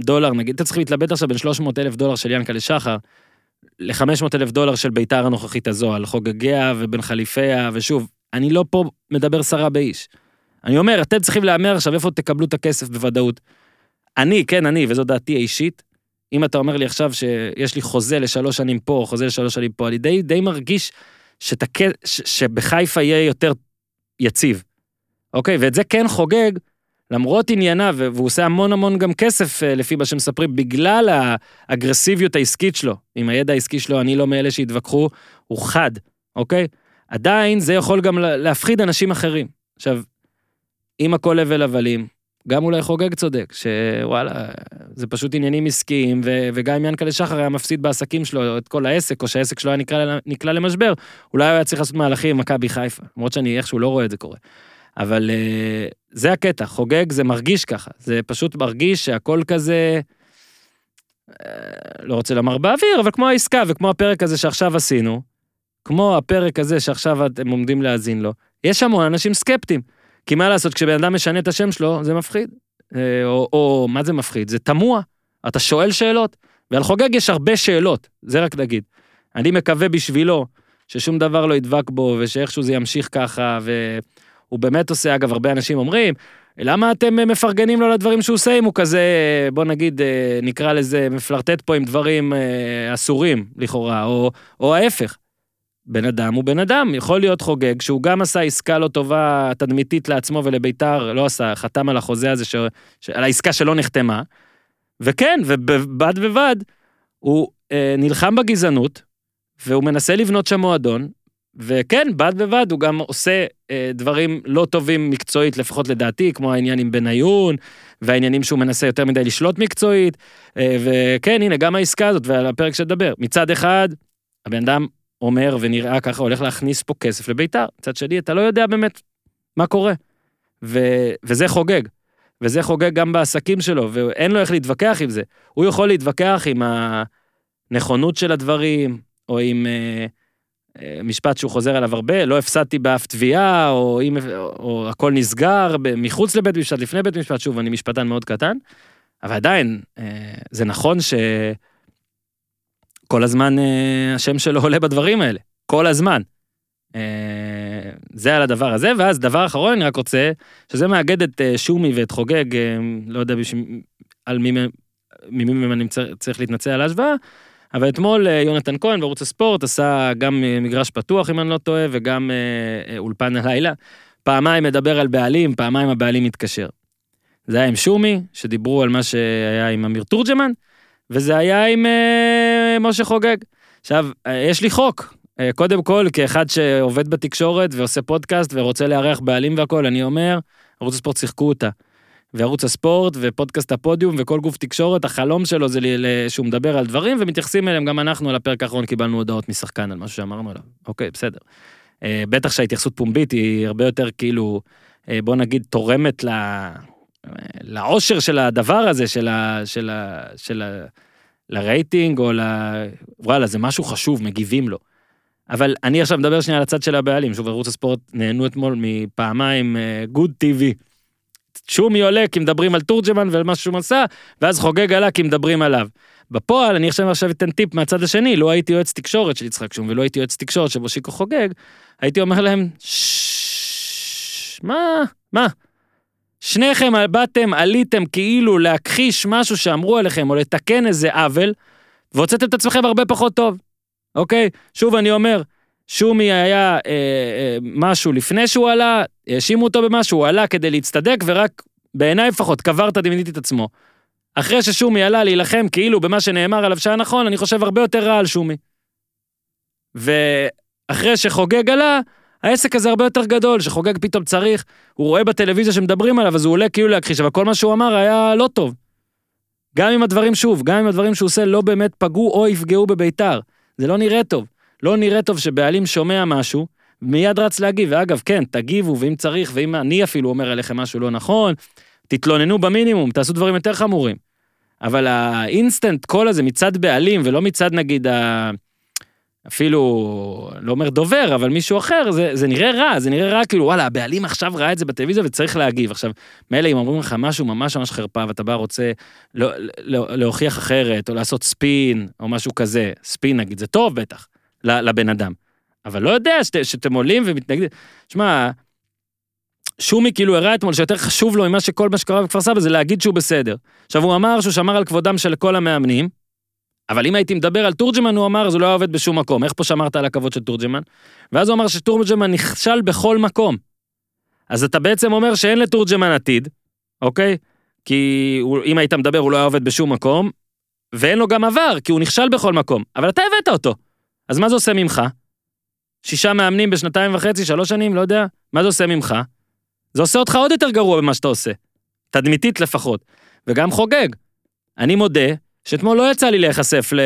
Speaker 1: דולר, נגיד, אתה צריך להתלבט עכשיו בין 300 אלף דולר של ינקלה שחר ל-500 אלף דולר של ביתר הנוכחית הזו, על חוגגיה ובין חליפיה, ושוב, אני לא פה מדבר סרה באיש. אני אומר, אתם צריכים להמר עכשיו איפה תקבלו את הכסף בוודאות. אני, כן, אני, וזו דעתי האישית, אם אתה אומר לי עכשיו שיש לי חוזה לשלוש שנים פה, חוזה לשלוש שנים פה, אני די, די מרגיש שתק... ש... שבחיפה יהיה יותר יציב. אוקיי? ואת זה כן חוגג, למרות ענייניו, והוא עושה המון המון גם כסף, אה, לפי מה שמספרים, בגלל האגרסיביות העסקית שלו. עם הידע העסקי שלו, אני לא מאלה שהתווכחו, הוא חד, אוקיי? עדיין זה יכול גם לה- להפחיד אנשים אחרים. עכשיו, אם הכל הבל הבלים, גם אולי חוגג צודק, שוואלה, זה פשוט עניינים עסקיים, ו- וגם אם ינקלה שחר היה מפסיד בעסקים שלו את כל העסק, או שהעסק שלו היה נקלע, נקלע למשבר, אולי הוא היה צריך לעשות מהלכים עם מכבי חיפה, למרות שאני איכשהו לא רואה את זה קורה. אבל אה, זה הקטע, חוגג זה מרגיש ככה, זה פשוט מרגיש שהכל כזה, אה, לא רוצה לומר באוויר, אבל כמו העסקה וכמו הפרק הזה שעכשיו עשינו, כמו הפרק הזה שעכשיו אתם עומדים להאזין לו, יש המון אנשים סקפטיים. כי מה לעשות, כשבן אדם משנה את השם שלו, זה מפחיד. אה, או, או מה זה מפחיד? זה תמוה. אתה שואל שאלות, ועל חוגג יש הרבה שאלות, זה רק נגיד. אני מקווה בשבילו ששום דבר לא ידבק בו, ושאיכשהו זה ימשיך ככה, והוא באמת עושה, אגב, הרבה אנשים אומרים, למה אתם אה, מפרגנים לו על הדברים שהוא עושה אם הוא כזה, אה, בוא נגיד, אה, נקרא לזה, מפלרטט פה עם דברים אסורים, לכאורה, או, או ההפך. בן אדם הוא בן אדם, יכול להיות חוגג, שהוא גם עשה עסקה לא טובה תדמיתית לעצמו ולביתר, לא עשה, חתם על החוזה הזה, ש... ש... על העסקה שלא נחתמה. וכן, ובד בבד, הוא אה, נלחם בגזענות, והוא מנסה לבנות שם מועדון, וכן, בד בבד הוא גם עושה אה, דברים לא טובים מקצועית, לפחות לדעתי, כמו העניין עם בניון, והעניינים שהוא מנסה יותר מדי לשלוט מקצועית, אה, וכן, הנה, גם העסקה הזאת, ועל הפרק שתדבר. מצד אחד, הבן אדם אומר ונראה ככה הולך להכניס פה כסף לביתר. מצד שני, אתה לא יודע באמת מה קורה. ו, וזה חוגג. וזה חוגג גם בעסקים שלו, ואין לו איך להתווכח עם זה. הוא יכול להתווכח עם הנכונות של הדברים, או עם אה, משפט שהוא חוזר עליו הרבה, לא הפסדתי באף תביעה, או, אם, או, או הכל נסגר מחוץ לבית משפט, לפני בית משפט, שוב, אני משפטן מאוד קטן, אבל עדיין, אה, זה נכון ש... כל הזמן אה, השם שלו עולה בדברים האלה, כל הזמן. אה, זה על הדבר הזה, ואז דבר אחרון אני רק רוצה, שזה מאגד את אה, שומי ואת חוגג, אה, לא יודע בשביל, על מי ממי אני צריך להתנצל על ההשוואה, אבל אתמול אה, יונתן כהן בערוץ הספורט עשה גם אה, מגרש פתוח אם אני לא טועה, וגם אה, אולפן הלילה. פעמיים מדבר על בעלים, פעמיים הבעלים מתקשר. זה היה עם שומי, שדיברו על מה שהיה עם אמיר תורג'מן, וזה היה עם אה, משה חוגג. עכשיו, יש לי חוק. קודם כל, כאחד שעובד בתקשורת ועושה פודקאסט ורוצה לארח בעלים והכול, אני אומר, ערוץ הספורט שיחקו אותה. וערוץ הספורט ופודקאסט הפודיום וכל גוף תקשורת, החלום שלו זה שהוא מדבר על דברים ומתייחסים אליהם, גם אנחנו על הפרק האחרון קיבלנו הודעות משחקן על משהו שאמרנו עליו. אוקיי, בסדר. אה, בטח שההתייחסות פומבית היא הרבה יותר כאילו, אה, בוא נגיד, תורמת ל... לאושר של הדבר הזה, של ה... של ה... של ה... לרייטינג או ל... וואלה, זה משהו חשוב, מגיבים לו. אבל אני עכשיו מדבר שנייה על הצד של הבעלים, שוב, ערוץ הספורט נהנו אתמול מפעמיים good TV. שומי עולה כי מדברים על תורג'מן ועל מה שהוא עשה, ואז חוגג עלה כי מדברים עליו. בפועל, אני עכשיו עכשיו אתן טיפ מהצד השני, לו הייתי יועץ תקשורת של יצחק שום ולא הייתי יועץ תקשורת של מושיקו חוגג, הייתי אומר להם, מה, שומי היה אה, אה, משהו לפני שהוא עלה, האשימו אותו במשהו, הוא עלה כדי להצטדק, ורק בעיניי לפחות קבר תדמיתית את עצמו. אחרי ששומי עלה להילחם כאילו במה שנאמר עליו שהיה נכון, אני חושב הרבה יותר רע על שומי. ואחרי שחוגג עלה, העסק הזה הרבה יותר גדול, שחוגג פתאום צריך, הוא רואה בטלוויזיה שמדברים עליו, אז הוא עולה כאילו להכחיש, אבל כל מה שהוא אמר היה לא טוב. גם אם הדברים, שוב, גם אם הדברים שהוא עושה לא באמת פגעו או יפגעו בביתר. זה לא נראה טוב. לא נראה טוב שבעלים שומע משהו, מיד רץ להגיב, ואגב, כן, תגיבו, ואם צריך, ואם אני אפילו אומר עליכם משהו לא נכון, תתלוננו במינימום, תעשו דברים יותר חמורים. אבל ה instant call הזה מצד בעלים, ולא מצד נגיד ה... אפילו, לא אומר דובר, אבל מישהו אחר, זה, זה נראה רע, זה נראה רע, כאילו, וואלה, הבעלים עכשיו ראה את זה בטלוויזיה וצריך להגיב. עכשיו, מילא אם אומרים לך משהו ממש ממש חרפה, ואתה בא רוצה לא, לא, להוכיח אחרת, או לעשות ספין, או משהו כזה, ספין נגיד, זה טוב בטח, לבן אדם. אבל לא יודע שת, שאתם עולים ומתנגדים. שמע, שומי כאילו הראה אתמול שיותר חשוב לו ממה שכל מה שקרה בכפר סבא זה להגיד שהוא בסדר. עכשיו הוא אמר שהוא שמר על כבודם של כל המאמנים, אבל אם הייתי מדבר על תורג'מן הוא אמר אז הוא לא היה עובד בשום מקום, איך פה שמרת על הכבוד של תורג'מן? ואז הוא אמר שתורג'מן נכשל בכל מקום. אז אתה בעצם אומר שאין לתורג'מן עתיד, אוקיי? כי הוא, אם היית מדבר הוא לא היה עובד בשום מקום, ואין לו גם עבר, כי הוא נכשל בכל מקום. אבל אתה הבאת אותו. אז מה זה עושה ממך? שישה מאמנים בשנתיים וחצי, שלוש שנים, לא יודע. מה זה עושה ממך? זה עושה אותך עוד יותר גרוע במה שאתה עושה. תדמיתית לפחות. וגם חוגג. אני מודה שאתמול לא יצא לי להיחשף ל...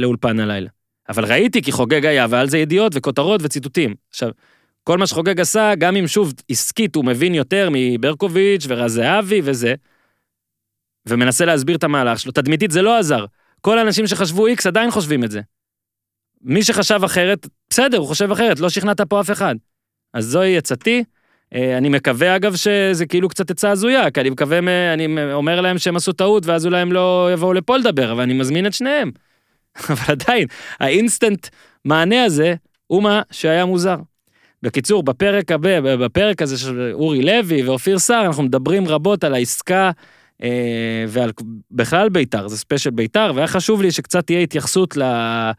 Speaker 1: לאולפן הלילה. אבל ראיתי כי חוגג היה, ועל זה ידיעות וכותרות וציטוטים. עכשיו, כל מה שחוגג עשה, גם אם שוב עסקית הוא מבין יותר מברקוביץ' ורז זהבי וזה, ומנסה להסביר את המהלך שלו, תדמיתית זה לא עזר. כל האנשים שחשבו איקס עדיין חושבים את זה. מי שחשב אחרת, בסדר, הוא חושב אחרת, לא שכנעת פה אף אחד. אז זוהי עצתי. אה, אני מקווה אגב שזה כאילו קצת עצה הזויה, כי אני מקווה, אני אומר להם שהם עשו טעות ואז אולי הם לא יבואו לפה לדבר, אבל אני מזמין את שניהם. אבל עדיין, האינסטנט מענה הזה הוא מה שהיה מוזר. בקיצור, בפרק הבא, בפרק הזה של אורי לוי ואופיר סער, אנחנו מדברים רבות על העסקה אה, ועל בכלל בית"ר, זה ספיישל בית"ר, והיה חשוב לי שקצת תהיה התייחסות ל-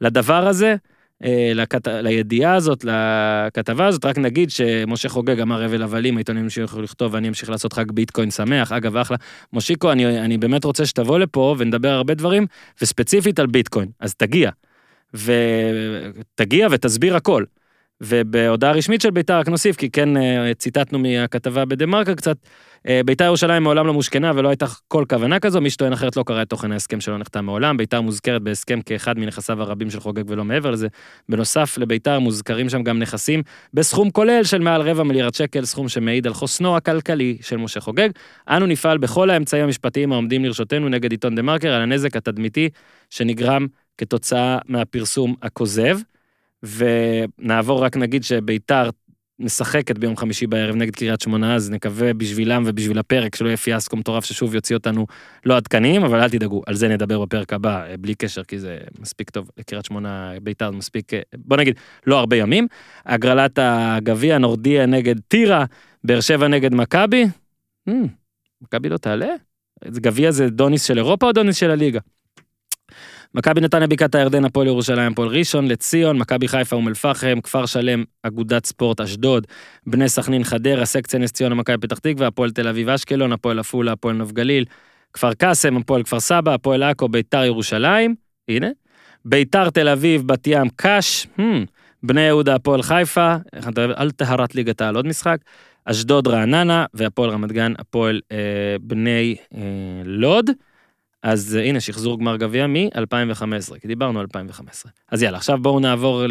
Speaker 1: לדבר הזה, אה, לכת... לידיעה הזאת, לכתבה הזאת, רק נגיד שמשה חוגג אמר הבל הבלים, העיתונים ימשיכו לכתוב ואני אמשיך לעשות חג ביטקוין שמח, אגב אחלה. מושיקו, אני, אני באמת רוצה שתבוא לפה ונדבר הרבה דברים, וספציפית על ביטקוין, אז תגיע. ותגיע ותסביר הכל. ובהודעה רשמית של בית"ר רק נוסיף, כי כן אה, ציטטנו מהכתבה בדה מרקר קצת, בית"ר ירושלים מעולם לא מושכנה ולא הייתה כל כוונה כזו, מי שטוען אחרת לא קרא את תוכן ההסכם שלא נחתם מעולם, בית"ר מוזכרת בהסכם כאחד מנכסיו הרבים של חוגג ולא מעבר לזה. בנוסף לבית"ר מוזכרים שם גם נכסים בסכום כולל של מעל רבע מיליארד שקל, סכום שמעיד על חוסנו הכלכלי של משה חוגג. אנו נפעל בכל האמצעים המשפטיים העומדים לרשותנו נגד עיתון דה מרקר על הנזק התדמיתי שנגרם כתוצאה מהפרסום הכוזב. ונעבור רק נגיד שביתר משחקת ביום חמישי בערב נגד קריית שמונה, אז נקווה בשבילם ובשביל הפרק שלא יהיה פיאסקו מטורף ששוב יוציא אותנו לא עדכניים, אבל אל תדאגו, על זה נדבר בפרק הבא, אה, בלי קשר, כי זה מספיק טוב לקריית שמונה, ביתר זה מספיק, אה, בוא נגיד, לא הרבה ימים. הגרלת הגביע, נורדיה נגד טירה, באר שבע נגד מכבי, Hmm, מכבי לא תעלה? גביע זה דוניס של אירופה או דוניס של הליגה? מכבי נתניה בקעת הירדן, הפועל ירושלים, הפועל ראשון, לציון, מכבי חיפה אום אל-פחם, כפר שלם, אגודת ספורט אשדוד, בני סכנין חדרה, סקציה נס ציונה, מכבי פתח תקווה, הפועל תל אביב אשקלון, הפועל עפולה, הפועל נוף גליל, כפר קאסם, הפועל כפר סבא, הפועל עכו, ביתר ירושלים, הנה, ביתר תל אביב, בת ים, קאש, hmm, בני יהודה, הפועל חיפה, אל טהרת ליגת העל עוד משחק, אשדוד רעננה, והפועל רמת גן, הפועל אה, בני אה, לוד. אז אה, הנה, שחזור גמר גביע מ-2015, כי דיברנו על 2015. אז יאללה, עכשיו בואו נעבור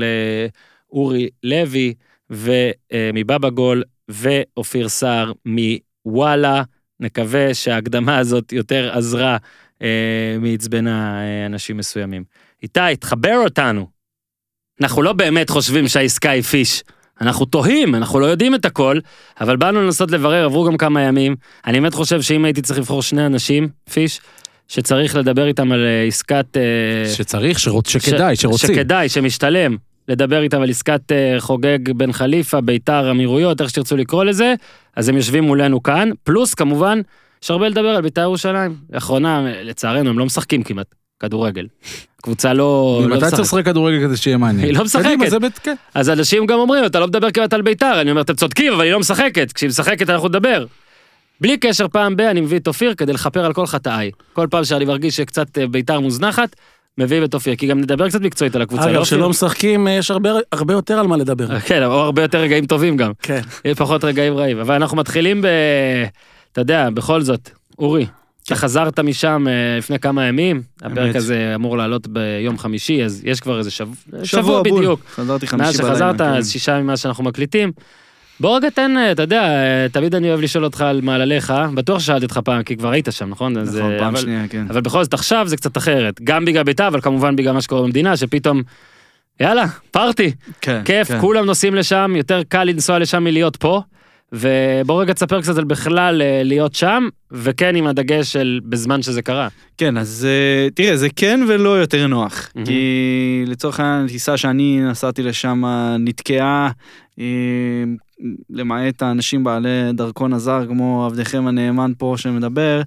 Speaker 1: לאורי לוי ומבבא גול ואופיר סער מוואלה. נקווה שההקדמה הזאת יותר עזרה אה, מעצבנה אה, אנשים מסוימים. איתי, תחבר אותנו. אנחנו לא באמת חושבים שהעסקה היא פיש. אנחנו תוהים, אנחנו לא יודעים את הכל, אבל באנו לנסות לברר, עברו גם כמה ימים. אני באמת חושב שאם הייתי צריך לבחור שני אנשים, פיש, שצריך לדבר איתם על אה, עסקת... אה,
Speaker 3: שצריך, שרוצ- שכדאי,
Speaker 1: ש-
Speaker 3: שרוצים.
Speaker 1: שכדאי, שמשתלם. לדבר איתם על עסקת אה, חוגג בן חליפה, ביתר, אמירויות, איך שתרצו לקרוא לזה, אז הם יושבים מולנו כאן, פלוס כמובן, יש הרבה לדבר על ביתר ירושלים. לאחרונה, לצערנו, הם לא משחקים כמעט כדורגל. קבוצה לא... לא
Speaker 3: מתי
Speaker 1: משחקת.
Speaker 3: צריך לשחק כדורגל כדי שיהיה מעניין?
Speaker 1: היא לא משחקת.
Speaker 3: קדימה, זה בית, כן.
Speaker 1: אז אנשים גם אומרים, אתה לא מדבר כמעט על ביתר, אני אומר, אתם צודקים, אבל היא לא משחקת, כשהיא משחקת אנחנו נדבר. בלי קשר, פעם ב- אני מביא את אופיר כדי לכפר על כל חטאיי. כל פעם שאני מרגיש שקצת אה, ביתר מוזנחת, מביאים את אופיר, כי גם נדבר קצת מקצועית על הקבוצה. לא,
Speaker 2: אגב,
Speaker 1: אופיר?
Speaker 2: שלא משחקים, יש הרבה הרבה יותר על מה לדבר.
Speaker 1: כן, או הרבה יותר רגעים טובים גם.
Speaker 2: כן.
Speaker 1: יהיה פחות רגעים רעים. אבל אנחנו מתחילים ב... אתה יודע, בכל זאת, אורי, אתה חזרת משם אה, לפני כמה ימים, הפרק. הזה אמור לעלות ביום חמישי, אז יש כבר איזה שבוע,
Speaker 2: שבוע בול.
Speaker 1: בדיוק.
Speaker 2: חזרתי חמישי
Speaker 1: מאז
Speaker 2: בלילה.
Speaker 1: שחזרת,
Speaker 2: כן.
Speaker 1: אז שישה מאז שאנחנו מקליטים. בוא רגע תן, אה, אתה יודע, אה, תמיד אני אוהב לשאול אותך על מעלליך, בטוח ששאלתי אותך פעם, כי כבר היית שם, נכון? אז,
Speaker 2: נכון,
Speaker 1: אה,
Speaker 2: פעם
Speaker 1: אבל-
Speaker 2: שנייה, כן.
Speaker 1: אבל בכל זאת עכשיו זה קצת אחרת, גם בגלל בית"ר, אבל כמובן בגלל מה שקורה במדינה, שפתאום, יאללה, פארטי,
Speaker 2: כן,
Speaker 1: כיף,
Speaker 2: כן.
Speaker 1: כולם נוסעים לשם, יותר קל לנסוע לשם מלהיות פה. ובוא רגע תספר קצת על בכלל להיות שם, וכן עם הדגש של בזמן שזה קרה.
Speaker 2: כן, אז אה, תראה, זה כן ולא יותר נוח.
Speaker 1: מהמם.
Speaker 2: כי לצורך העניין, טיסה שאני נסעתי לשם נתקעה למעט האנשים בעלי דרכון הזר, כמו עבדכם הנאמן פה שמדבר,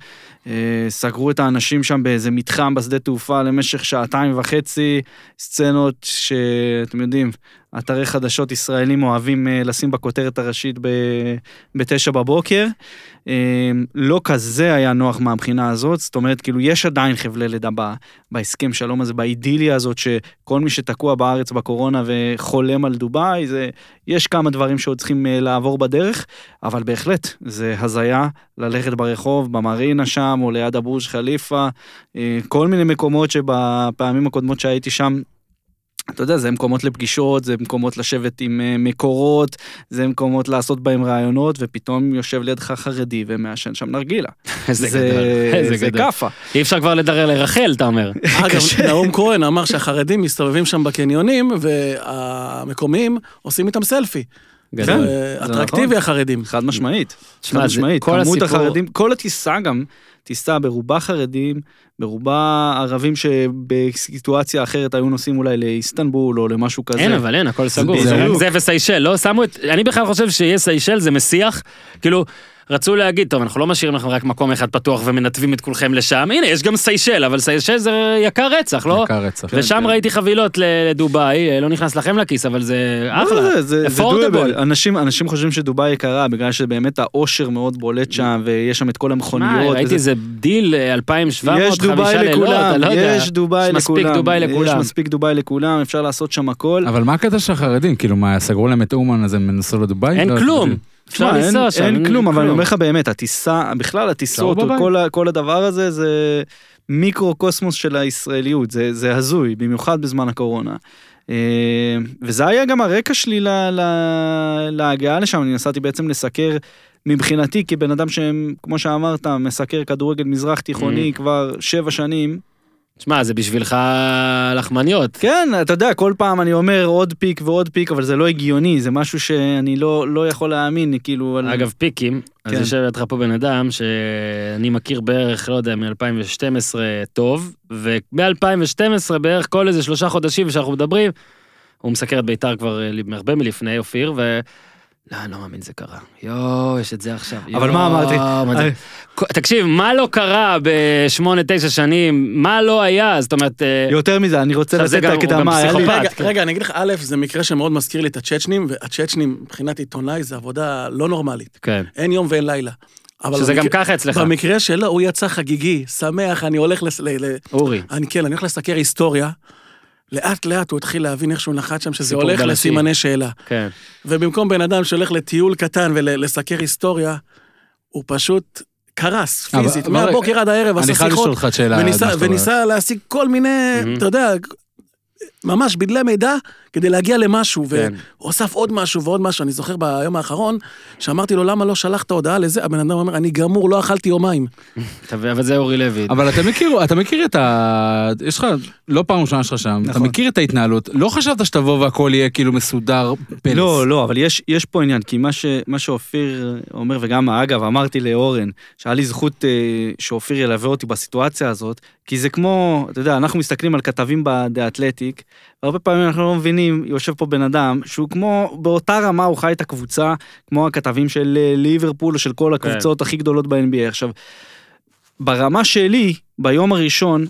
Speaker 2: אה, סגרו את האנשים שם באיזה מתחם בשדה תעופה למשך שעתיים וחצי, סצנות שאתם יודעים, אתרי חדשות ישראלים אוהבים אה, לשים בכותרת הראשית בתשע בבוקר. אה, לא כזה היה נוח מהבחינה הזאת, זאת אומרת, כאילו, יש עדיין חבלי לידה בהסכם שלום הזה, באידיליה הזאת, שכל מי שתקוע בארץ בקורונה וחולם על דובאי, זה, יש כמה דברים שעוד צריכים אה, לעבור בדרך, אבל בהחלט, זה הזיה ללכת ברחוב, במרינה שם, או ליד הבורש חליפה, אה, כל מיני מקומות שבפעמים הקודמות שהייתי שם, אתה יודע, זה מקומות לפגישות, זה מקומות לשבת עם אה, מקורות, זה מקומות לעשות בהם רעיונות, ופתאום יושב לידך חרדי ומעשן שם נרגילה.
Speaker 1: איזה
Speaker 2: זה,
Speaker 1: גדול, איזה
Speaker 2: זה
Speaker 1: גדול.
Speaker 2: כאפה.
Speaker 1: אי אפשר כבר לדרר לרחל, אתה אומר.
Speaker 4: אגב, נאום כהן אמר שהחרדים מסתובבים שם בקניונים, והמקומיים עושים איתם סלפי.
Speaker 1: גדול.
Speaker 4: זה
Speaker 2: זה
Speaker 4: אטרקטיבי
Speaker 2: נכון.
Speaker 4: החרדים.
Speaker 2: חד משמעית. חד משמעית.
Speaker 1: כל
Speaker 2: כמות החרדים, כל הטיסה גם, טיסה ברובה חרדים, ברובה ערבים שבסיטואציה אחרת היו נוסעים אולי לאיסטנבול או למשהו כזה.
Speaker 1: אין, אבל אין, הכל סגור. זה וסיישל, לא שמו את... אני בכלל חושב שיהיה סיישל, זה מסיח. כאילו, רצו להגיד, טוב, אנחנו לא משאירים לכם רק מקום אחד פתוח ומנתבים את כולכם לשם. הנה, יש גם סיישל, אבל סיישל זה יקר רצח, לא?
Speaker 3: יקר רצח.
Speaker 1: ושם
Speaker 2: כן.
Speaker 1: ראיתי חבילות לדובאי, אה, לא נכנס לכם לכיס, אבל זה
Speaker 2: לא,
Speaker 1: אחלה.
Speaker 2: זה, זה, זה
Speaker 1: Affordable.
Speaker 2: doable. אנשים, אנשים חושבים שדובאי יקרה בגלל שבאמת העושר מאוד בולט שם ויש שם את כל
Speaker 1: מה,
Speaker 2: המכוניות.
Speaker 1: ראיתי
Speaker 2: וזה-
Speaker 1: איזה דיל, אה, 2,700,
Speaker 2: יש
Speaker 1: חמישה
Speaker 2: דובאי
Speaker 1: לילות,
Speaker 2: לכולם,
Speaker 1: אתה לא יודע.
Speaker 2: יש דובאי
Speaker 1: יש מספיק
Speaker 2: לכולם,
Speaker 1: דובאי
Speaker 2: יש
Speaker 1: לכולם.
Speaker 2: מספיק דובאי לכולם, אפשר לעשות שם הכל.
Speaker 3: אבל מה הקטע של החרדים? כאילו, מה, סגרו להם את אומן אז הם נסעו לדובאי?
Speaker 1: אין
Speaker 3: לא,
Speaker 1: כלום. אפשר לנסוע שם.
Speaker 2: אין כלום, אבל אני אומר לך באמת, הטיסה, בכלל הטיסות. כל, הדבר הזה זה מיקרו-קוסמוס של הישראליות, זה, הזוי, במיוחד בזמן הקורונה. אה, וזה היה גם הרקע שלי להגעה לשם, אני נסעתי בעצם לסקר, מבחינתי כבן אדם שכמו שאמרת, מסקר כדורגל מזרח תיכוני
Speaker 1: Mm.
Speaker 2: כבר שבע שנים.
Speaker 1: שמע, זה בשבילך לחמניות.
Speaker 2: כן, אתה יודע, כל פעם אני אומר עוד פיק ועוד פיק, אבל זה לא הגיוני, זה משהו שאני לא, לא יכול להאמין, כאילו... על-
Speaker 1: אגב, פיקים, אז
Speaker 2: כן.
Speaker 1: יושב לידך פה בן אדם שאני מכיר בערך, לא יודע, מ-2012 טוב, ומ-2012 בערך כל איזה שלושה חודשים שאנחנו מדברים, הוא מסקר את בית"ר כבר אה, הרבה מלפני, אופיר, ו... לא, אני לא מאמין זה קרה. יואו, יש את זה עכשיו.
Speaker 2: אבל מה אמרתי? אה,
Speaker 1: תקשיב, מה לא קרה בשמונה, תשע שנים? מה לא היה? זאת אומרת... אה,
Speaker 2: יותר מזה, אני רוצה לתת את
Speaker 1: הוא גם
Speaker 2: הקדמה, היה לי...
Speaker 1: פסיכופת.
Speaker 4: רגע,
Speaker 1: כן.
Speaker 4: רגע, אני אגיד לך, א', זה מקרה שמאוד מזכיר לי את הצ'צ'נים, והצ'צ'נים מבחינת עיתונאי זה עבודה לא נורמלית.
Speaker 1: כן.
Speaker 4: אין יום ואין לילה. אבל
Speaker 1: שזה גם ככה אצלך,
Speaker 4: במקרה שלו, הוא יצא חגיגי, שמח, אני הולך לס...
Speaker 1: אורי.
Speaker 4: אני כן, אני הולך לסקר היסטוריה. לאט לאט הוא התחיל להבין איך שהוא נחת שם, שזה הולך
Speaker 1: בלשי.
Speaker 4: לסימני שאלה.
Speaker 1: כן.
Speaker 4: ובמקום בן אדם שהולך לטיול קטן ולסקר היסטוריה, הוא פשוט קרס, פיזית,
Speaker 3: אבל-
Speaker 4: מהבוקר עד הערב,
Speaker 3: אני
Speaker 4: עשה שיחות, וניסה. וניסה להשיג כל מיני,
Speaker 1: Mhm.
Speaker 4: אתה יודע, ממש בדלי מידע כדי להגיע למשהו,
Speaker 1: כן.
Speaker 4: והוא אסף עוד משהו ועוד משהו. אני זוכר ביום האחרון, שאמרתי לו, למה לא שלחת הודעה לזה? הבן אדם אומר, אני גמור, לא אכלתי יומיים.
Speaker 1: אתה- אבל זה אורי לוי.
Speaker 3: אבל אתה מכיר, אתה מכיר את ה... יש לך, לא פעם ראשונה שלך שם, אתה
Speaker 2: נכון.
Speaker 3: מכיר את ההתנהלות. לא חשבת שתבוא והכל יהיה כאילו מסודר פלס.
Speaker 2: לא, לא, אבל יש, יש פה עניין, כי מה, ש, מה שאופיר אומר, וגם אגב, אמרתי לאורן, שהיה לי זכות אה, שאופיר ילווה אותי בסיטואציה הזאת, כי זה כמו, אתה יודע, אנחנו מסתכלים על כתבים בדה אתלטיק, והרבה פעמים אנחנו לא מבינים, יושב פה בן אדם, שהוא כמו, באותה רמה הוא חי את הקבוצה, כמו הכתבים של אה, ליברפול או של כל הקבוצות הכי גדולות ב-NBA. עכשיו, ברמה שלי, ביום הראשון,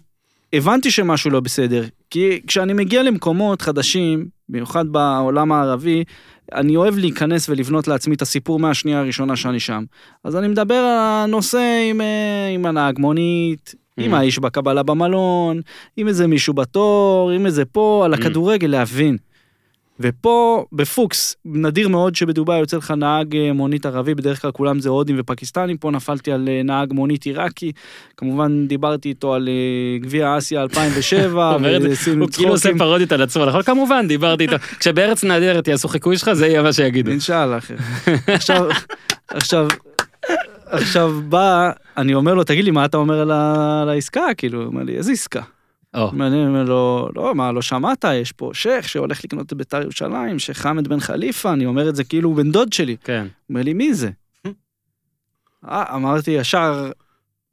Speaker 2: הבנתי שמשהו לא בסדר, כי כשאני מגיע למקומות חדשים, במיוחד בעולם הערבי, אני אוהב להיכנס ולבנות לעצמי את הסיפור מהשנייה הראשונה שאני שם. אז אני מדבר על הנושא עם, אה, עם הנהג מונית, עם
Speaker 1: Mm.
Speaker 2: האיש בקבלה במלון, עם איזה מישהו בתור, עם איזה פה, על
Speaker 1: Mm.
Speaker 2: הכדורגל, להבין. ופה, בפוקס, נדיר מאוד שבדובאי יוצא לך נהג אה, מונית ערבי, בדרך כלל כולם זה הודים ופקיסטנים, פה נפלתי על אה, נהג מונית עיראקי, כמובן דיברתי איתו על אה, גביע אסיה 2007,
Speaker 1: הוא אומר את זה,
Speaker 2: ועשינו
Speaker 1: הוא כאילו עושה. פרודית על עצמו, נכון? כמובן, דיברתי איתו. כשבארץ נהדרת יעשו חיקוי שלך, זה יהיה מה שיגידו.
Speaker 2: אינשאללה, אחי. עכשיו, עכשיו, עכשיו בא, אני אומר לו, תגיד לי, מה אתה אומר על העסקה? כאילו, הוא אומר לי, איזה עסקה? אני אומר לו, לא, מה, לא שמעת? יש פה שייח שהולך לקנות את בית"ר ירושלים, שייח חמד בן חליפה, אני אומר את זה כאילו הוא בן דוד שלי.
Speaker 1: כן.
Speaker 2: הוא אומר לי, מי זה? אה, אמרתי ישר,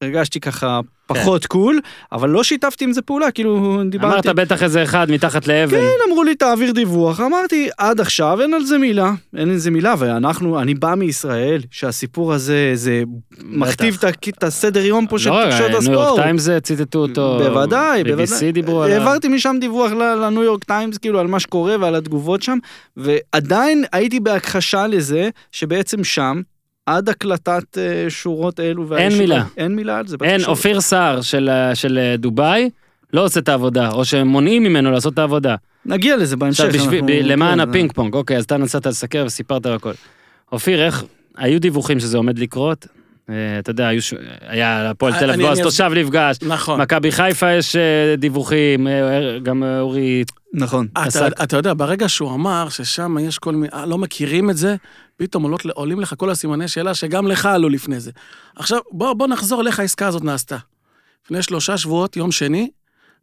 Speaker 2: הרגשתי ככה פחות קול, אבל לא שיתפתי עם זה פעולה, כאילו דיברתי.
Speaker 1: אמרת בטח איזה אחד מתחת לאבן.
Speaker 2: כן, אמרו לי תעביר דיווח, אמרתי עד עכשיו אין על זה מילה, אין על זה מילה, ואנחנו, אני בא מישראל, שהסיפור הזה, זה מכתיב את הסדר יום פה של
Speaker 1: לא,
Speaker 2: תקשורת
Speaker 1: ניו יורק
Speaker 2: הספורט.
Speaker 1: טיימס ציטטו אותו.
Speaker 2: בוודאי, בוודאי.
Speaker 1: דיברו עליו.
Speaker 2: העברתי משם דיווח לניו יורק טיימס, כאילו, על מה שקורה ועל התגובות שם, ועדיין הייתי בהכחשה לזה, שבעצם שם, עד הקלטת אה, שורות אלו והישיבות-
Speaker 1: מילה.
Speaker 2: אין מילה על זה.
Speaker 1: אין. אופיר סער של, של אה, דובאי לא עושה את העבודה, או שמונעים ממנו לעשות את העבודה.
Speaker 2: נגיע לזה בהמשך.
Speaker 1: עכשיו, בשביל,
Speaker 2: אנחנו-
Speaker 1: ב- למען
Speaker 2: כן,
Speaker 1: הפינג פונג, אוקיי, אז אתה נסעת לסקר וסיפרת הכל. אופיר, איך, היו דיווחים שזה עומד לקרות? אה, אתה יודע, היו ש... היה הפועל תל אביב,
Speaker 4: אני
Speaker 1: תושב נפגש,
Speaker 4: נכון.
Speaker 1: מכבי חיפה יש אה, דיווחים, אה, גם אה, אורי...
Speaker 2: נכון.
Speaker 4: אתה, יודע, ברגע שהוא אמר ששם יש כל מיני, אה, לא מכירים את זה, פתאום עולות, עולים לך כל הסימני שאלה שגם לך עלו לפני זה. עכשיו, בוא, בוא נחזור לאיך העסקה הזאת נעשתה. לפני שלושה שבועות, יום שני,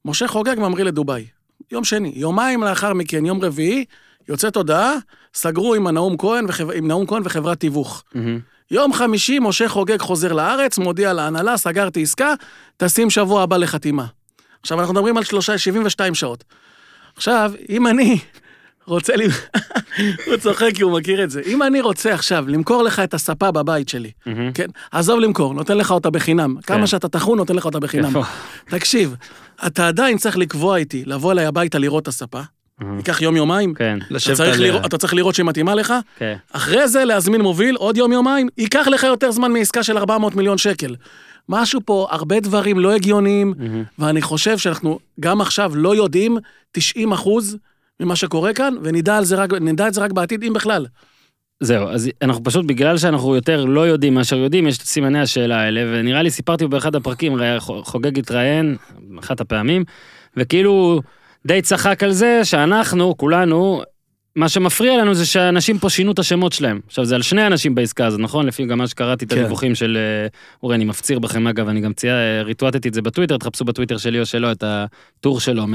Speaker 4: משה חוגג ממריא לדובאי. יום שני. יומיים לאחר מכן, יום רביעי, יוצאת הודעה, סגרו עם נאום כהן, וחבר... עם נאום כהן וחברת תיווך.
Speaker 1: מהמם.
Speaker 4: יום חמישי, משה חוגג חוזר לארץ, מודיע להנהלה, סגרתי עסקה, טסים שבוע הבא לחתימה. עכשיו, אנחנו מדברים על שלושה, 72 שעות. עכשיו, אם אני רוצה, ל... הוא צוחק כי הוא מכיר את זה. אם אני רוצה עכשיו למכור לך את הספה בבית שלי. כן? עזוב למכור, נותן לך אותה בחינם. כמה שאתה טחון, נותן לך אותה בחינם. תקשיב, אתה עדיין צריך לקבוע איתי, לבוא אליי הביתה לראות את הספה, ייקח יום-יומיים.
Speaker 1: כן,
Speaker 4: אתה
Speaker 2: לשבת
Speaker 4: צריך
Speaker 2: עליה.
Speaker 4: לראות- אתה צריך לראות שהיא מתאימה לך,
Speaker 1: כן.
Speaker 4: אחרי זה להזמין מוביל עוד יום-יומיים, ייקח לך יותר זמן מעסקה של 400 מיליון שקל. משהו פה, הרבה דברים לא הגיוניים. ואני חושב שאנחנו גם עכשיו לא יודעים 90 אחוז ממה שקורה כאן, ונדע על זה רק, את זה רק בעתיד, אם בכלל.
Speaker 1: זהו, אז אנחנו פשוט, בגלל שאנחנו יותר לא יודעים מאשר יודעים, יש את סימני השאלה האלה, ונראה לי סיפרתי באחד הפרקים, חוגג התראיין, אחת הפעמים, וכאילו די צחק על זה שאנחנו, כולנו, מה שמפריע לנו זה שאנשים פה שינו את השמות שלהם. עכשיו, זה על שני אנשים בעסקה הזאת, נכון? לפי גם מה שקראתי את
Speaker 2: כן.
Speaker 1: הדיווחים של אה, אורי, אני מפציר בכם, אגב, אני גם צייר, ריטואטתי את זה בטוויטר, תחפשו בטוויטר שלי או שלו את הטור שלו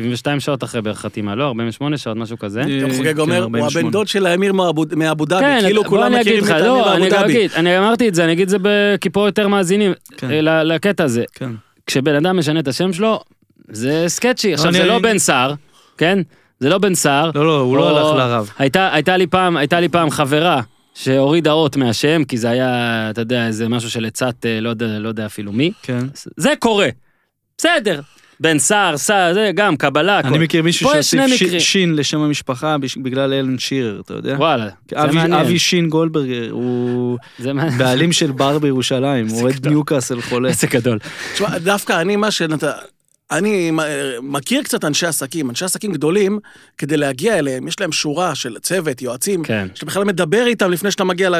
Speaker 1: מ-72 שעות אחרי בערך חתימה, לא? 48 שעות, משהו כזה.
Speaker 2: אה,
Speaker 4: גם חוגג
Speaker 2: כן,
Speaker 4: אומר, הוא
Speaker 2: 48.
Speaker 4: הבן דוד של האמיר מאבו- דאבי,
Speaker 1: כן,
Speaker 4: כאילו כולם
Speaker 1: אני
Speaker 4: מכירים
Speaker 1: אגיד
Speaker 4: את האמיר
Speaker 1: לא,
Speaker 4: מאבו דאבי.
Speaker 1: אגיד, אני אמרתי את זה, אני אגיד את זה כי פה יותר מאזינים
Speaker 2: כן.
Speaker 1: אה, לקטע הזה.
Speaker 2: כן.
Speaker 1: כשבן אדם משנה את השם שלו, זה סקצ'י. עכשיו, זה לא בן סער, כן? זה לא בן סער.
Speaker 2: לא, לא, הוא לא הלך לרב.
Speaker 1: הייתה, הייתה לי פעם, הייתה לי פעם חברה שהורידה אות מהשם, כי זה היה, אתה יודע, איזה משהו של עצת, אה, לא יודע, לא יודע אפילו מי.
Speaker 2: כן.
Speaker 1: זה קורה. בסדר. בן סער, סער, זה גם, קבלה,
Speaker 2: אני
Speaker 1: הכל.
Speaker 2: מכיר מישהו
Speaker 1: פה יש
Speaker 2: שהוסיף
Speaker 1: שני
Speaker 2: שי-
Speaker 1: מקרים.
Speaker 2: שין לשם המשפחה בש- בגלל אלן שירר, אתה יודע?
Speaker 1: וואלה, זה
Speaker 2: אבי-
Speaker 1: מעניין.
Speaker 2: אבי שין גולדברגר, הוא
Speaker 1: זה מעניין.
Speaker 2: בעלים של בר בירושלים, הוא אוהד. ניוקאסל חולה.
Speaker 1: איזה גדול.
Speaker 4: תשמע, דווקא אני, מה שנת... אני מכיר קצת אנשי עסקים, אנשי עסקים גדולים, כדי להגיע אליהם, יש להם שורה של צוות, יועצים,
Speaker 1: כן.
Speaker 4: שאתה בכלל מדבר איתם לפני שאתה מגיע ל...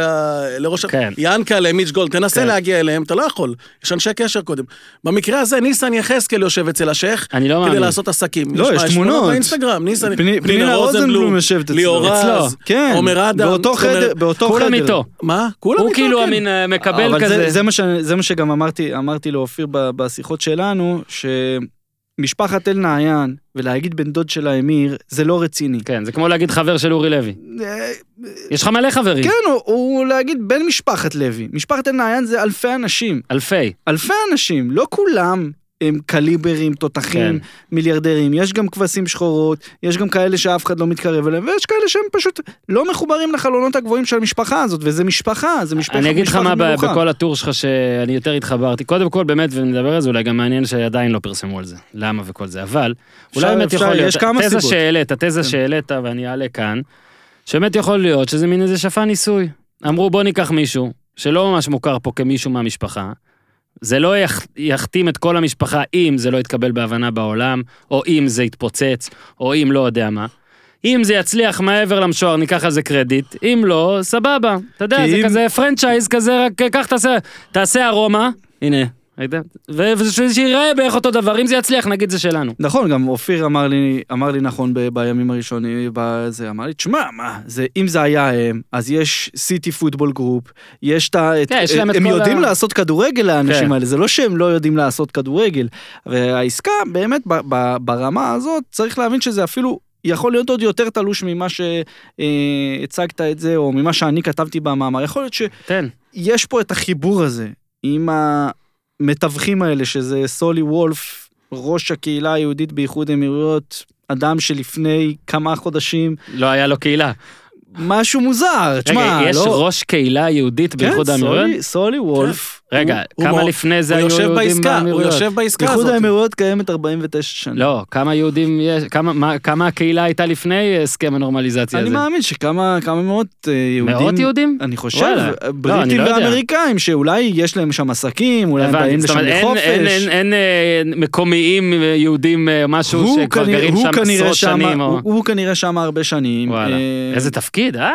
Speaker 4: לראש...
Speaker 1: כן.
Speaker 4: ינקלה, מיץ' גולד, תנסה
Speaker 1: כן.
Speaker 4: להגיע אליהם, אתה לא יכול, יש אנשי קשר קודם. במקרה הזה, ניסן יחזקאל יושב אצל השייח,
Speaker 1: אני לא
Speaker 4: כדי
Speaker 1: מאמין.
Speaker 4: לעשות עסקים.
Speaker 2: לא, יש תמונות.
Speaker 4: באינסטגרם, ניסן,
Speaker 2: פני- פנינה רוזנבלום יושבת אצלו.
Speaker 4: ליאור. רז,
Speaker 2: כן,
Speaker 4: עומר אדם,
Speaker 2: באותו חדר, באותו חדר.
Speaker 1: כולם איתו.
Speaker 4: מה? כולם
Speaker 1: הוא
Speaker 4: איתו,
Speaker 1: כאילו
Speaker 4: כן.
Speaker 1: המין אה, מקבל כזה.
Speaker 2: זה, מה ש, זה מה שגם אמרתי, אמרתי לאופיר ב- בשיחות שלנו, שמשפחת אל-נעיין, ולהגיד בן דוד של האמיר, זה לא רציני.
Speaker 1: כן, זה כמו להגיד חבר של אורי לוי.
Speaker 2: אה,
Speaker 1: יש לך מלא חברים.
Speaker 2: כן, הוא, הוא להגיד בן משפחת לוי. משפחת אל-נעיין זה אלפי אנשים.
Speaker 1: אלפי.
Speaker 2: אלפי אנשים, לא כולם הם קליברים, תותחים,
Speaker 1: כן.
Speaker 2: מיליארדרים. יש גם כבשים שחורות, יש גם כאלה שאף אחד לא מתקרב אליהם, ויש כאלה שהם פשוט לא מחוברים לחלונות הגבוהים של המשפחה הזאת, וזה משפחה, זה משפחה
Speaker 1: אני אגיד לך מה ב-. בכל הטור שלך שאני יותר התחברתי. קודם כל, באמת, ונדבר על זה, אולי גם מעניין שעדיין לא פרסמו על זה. למה וכל זה. אבל, אולי באמת יכול להיות,
Speaker 2: יש כמה
Speaker 1: התזה. שהעלית, התזה
Speaker 2: כן.
Speaker 1: שהעלית, ואני אעלה כאן, שבאמת יכול להיות שזה מין איזה שפן ניסוי. אמרו, בוא ניקח מישהו, שלא ממש מוכר פה כמישהו מהמשפחה, זה לא יח- יכתים את כל המשפחה אם זה לא יתקבל בהבנה בעולם, או אם זה יתפוצץ, או אם לא יודע מה. אם זה יצליח מעבר למשוער, ניקח על זה קרדיט, אם לא, סבבה. אתה יודע, זה
Speaker 2: אם-
Speaker 1: כזה פרנצ'ייז כזה, רק קח תעשה, תעשה ארומה, הנה, ראית? ו- ושיראה בערך אותו דבר, אם זה יצליח, נגיד זה שלנו.
Speaker 2: נכון, גם אופיר אמר לי, אמר לי נכון ב- בימים הראשונים, בזה, אמר לי, תשמע, מה, זה, אם זה היה הם, אז יש City Football Group, יש את ה...
Speaker 1: כן, יש להם את
Speaker 2: הם
Speaker 1: כל
Speaker 2: יודעים
Speaker 1: ה-
Speaker 2: לעשות כדורגל לאנשים
Speaker 1: כן.
Speaker 2: האלה, זה לא שהם לא יודעים לעשות כדורגל. והעסקה, באמת, ב- ב- ברמה הזאת, צריך להבין שזה אפילו... יכול להיות עוד יותר תלוש ממה שהצגת את זה, או ממה שאני כתבתי במאמר. יכול להיות ש...
Speaker 1: תן.
Speaker 2: יש פה את החיבור הזה עם, ה... המתווכים האלה, שזה סולי וולף, ראש הקהילה היהודית באיחוד האמירויות, אדם שלפני כמה חודשים,
Speaker 1: לא היה לו קהילה.
Speaker 2: משהו מוזר, תשמע,
Speaker 1: רגע, יש
Speaker 2: לא...
Speaker 1: ראש קהילה יהודית באיחוד
Speaker 2: כן,
Speaker 1: האמירויות?
Speaker 2: סולי- סולי וולף.
Speaker 1: רגע,
Speaker 4: הוא-
Speaker 1: כמה
Speaker 4: הוא-
Speaker 1: לפני זה היו
Speaker 4: יושב
Speaker 1: יהודים
Speaker 4: בעסקה, הוא
Speaker 1: באמירויות?
Speaker 4: יושב בעסקה
Speaker 2: איחוד
Speaker 4: הזאת.
Speaker 2: האמירויות קיימת 49 שנה.
Speaker 1: לא, כמה יהודים יש, כמה, מה, כמה הקהילה הייתה לפני הסכם הנורמליזציה
Speaker 2: אני
Speaker 1: הזה?
Speaker 2: מאמין שכמה כמה מאות אה, יהודים.
Speaker 1: מאות יהודים?
Speaker 2: אני חושב,
Speaker 1: וואלה. לא, אני
Speaker 2: בריטים
Speaker 1: לא.
Speaker 2: ואמריקאים, שאולי יש להם שם עסקים, אולי הם באים לשם
Speaker 1: אומרת, אין-
Speaker 2: לחופש.
Speaker 1: אין- אין- אין אה, מקומיים אה, יהודים, אה, משהו שכבר
Speaker 2: כנראה-
Speaker 1: גרים שם עשרות
Speaker 2: שמה-
Speaker 1: שנים, או...
Speaker 2: הוא- הוא כנראה שם הרבה שנים.
Speaker 1: וואלה,
Speaker 2: אה,
Speaker 1: איזה תפקיד, אה?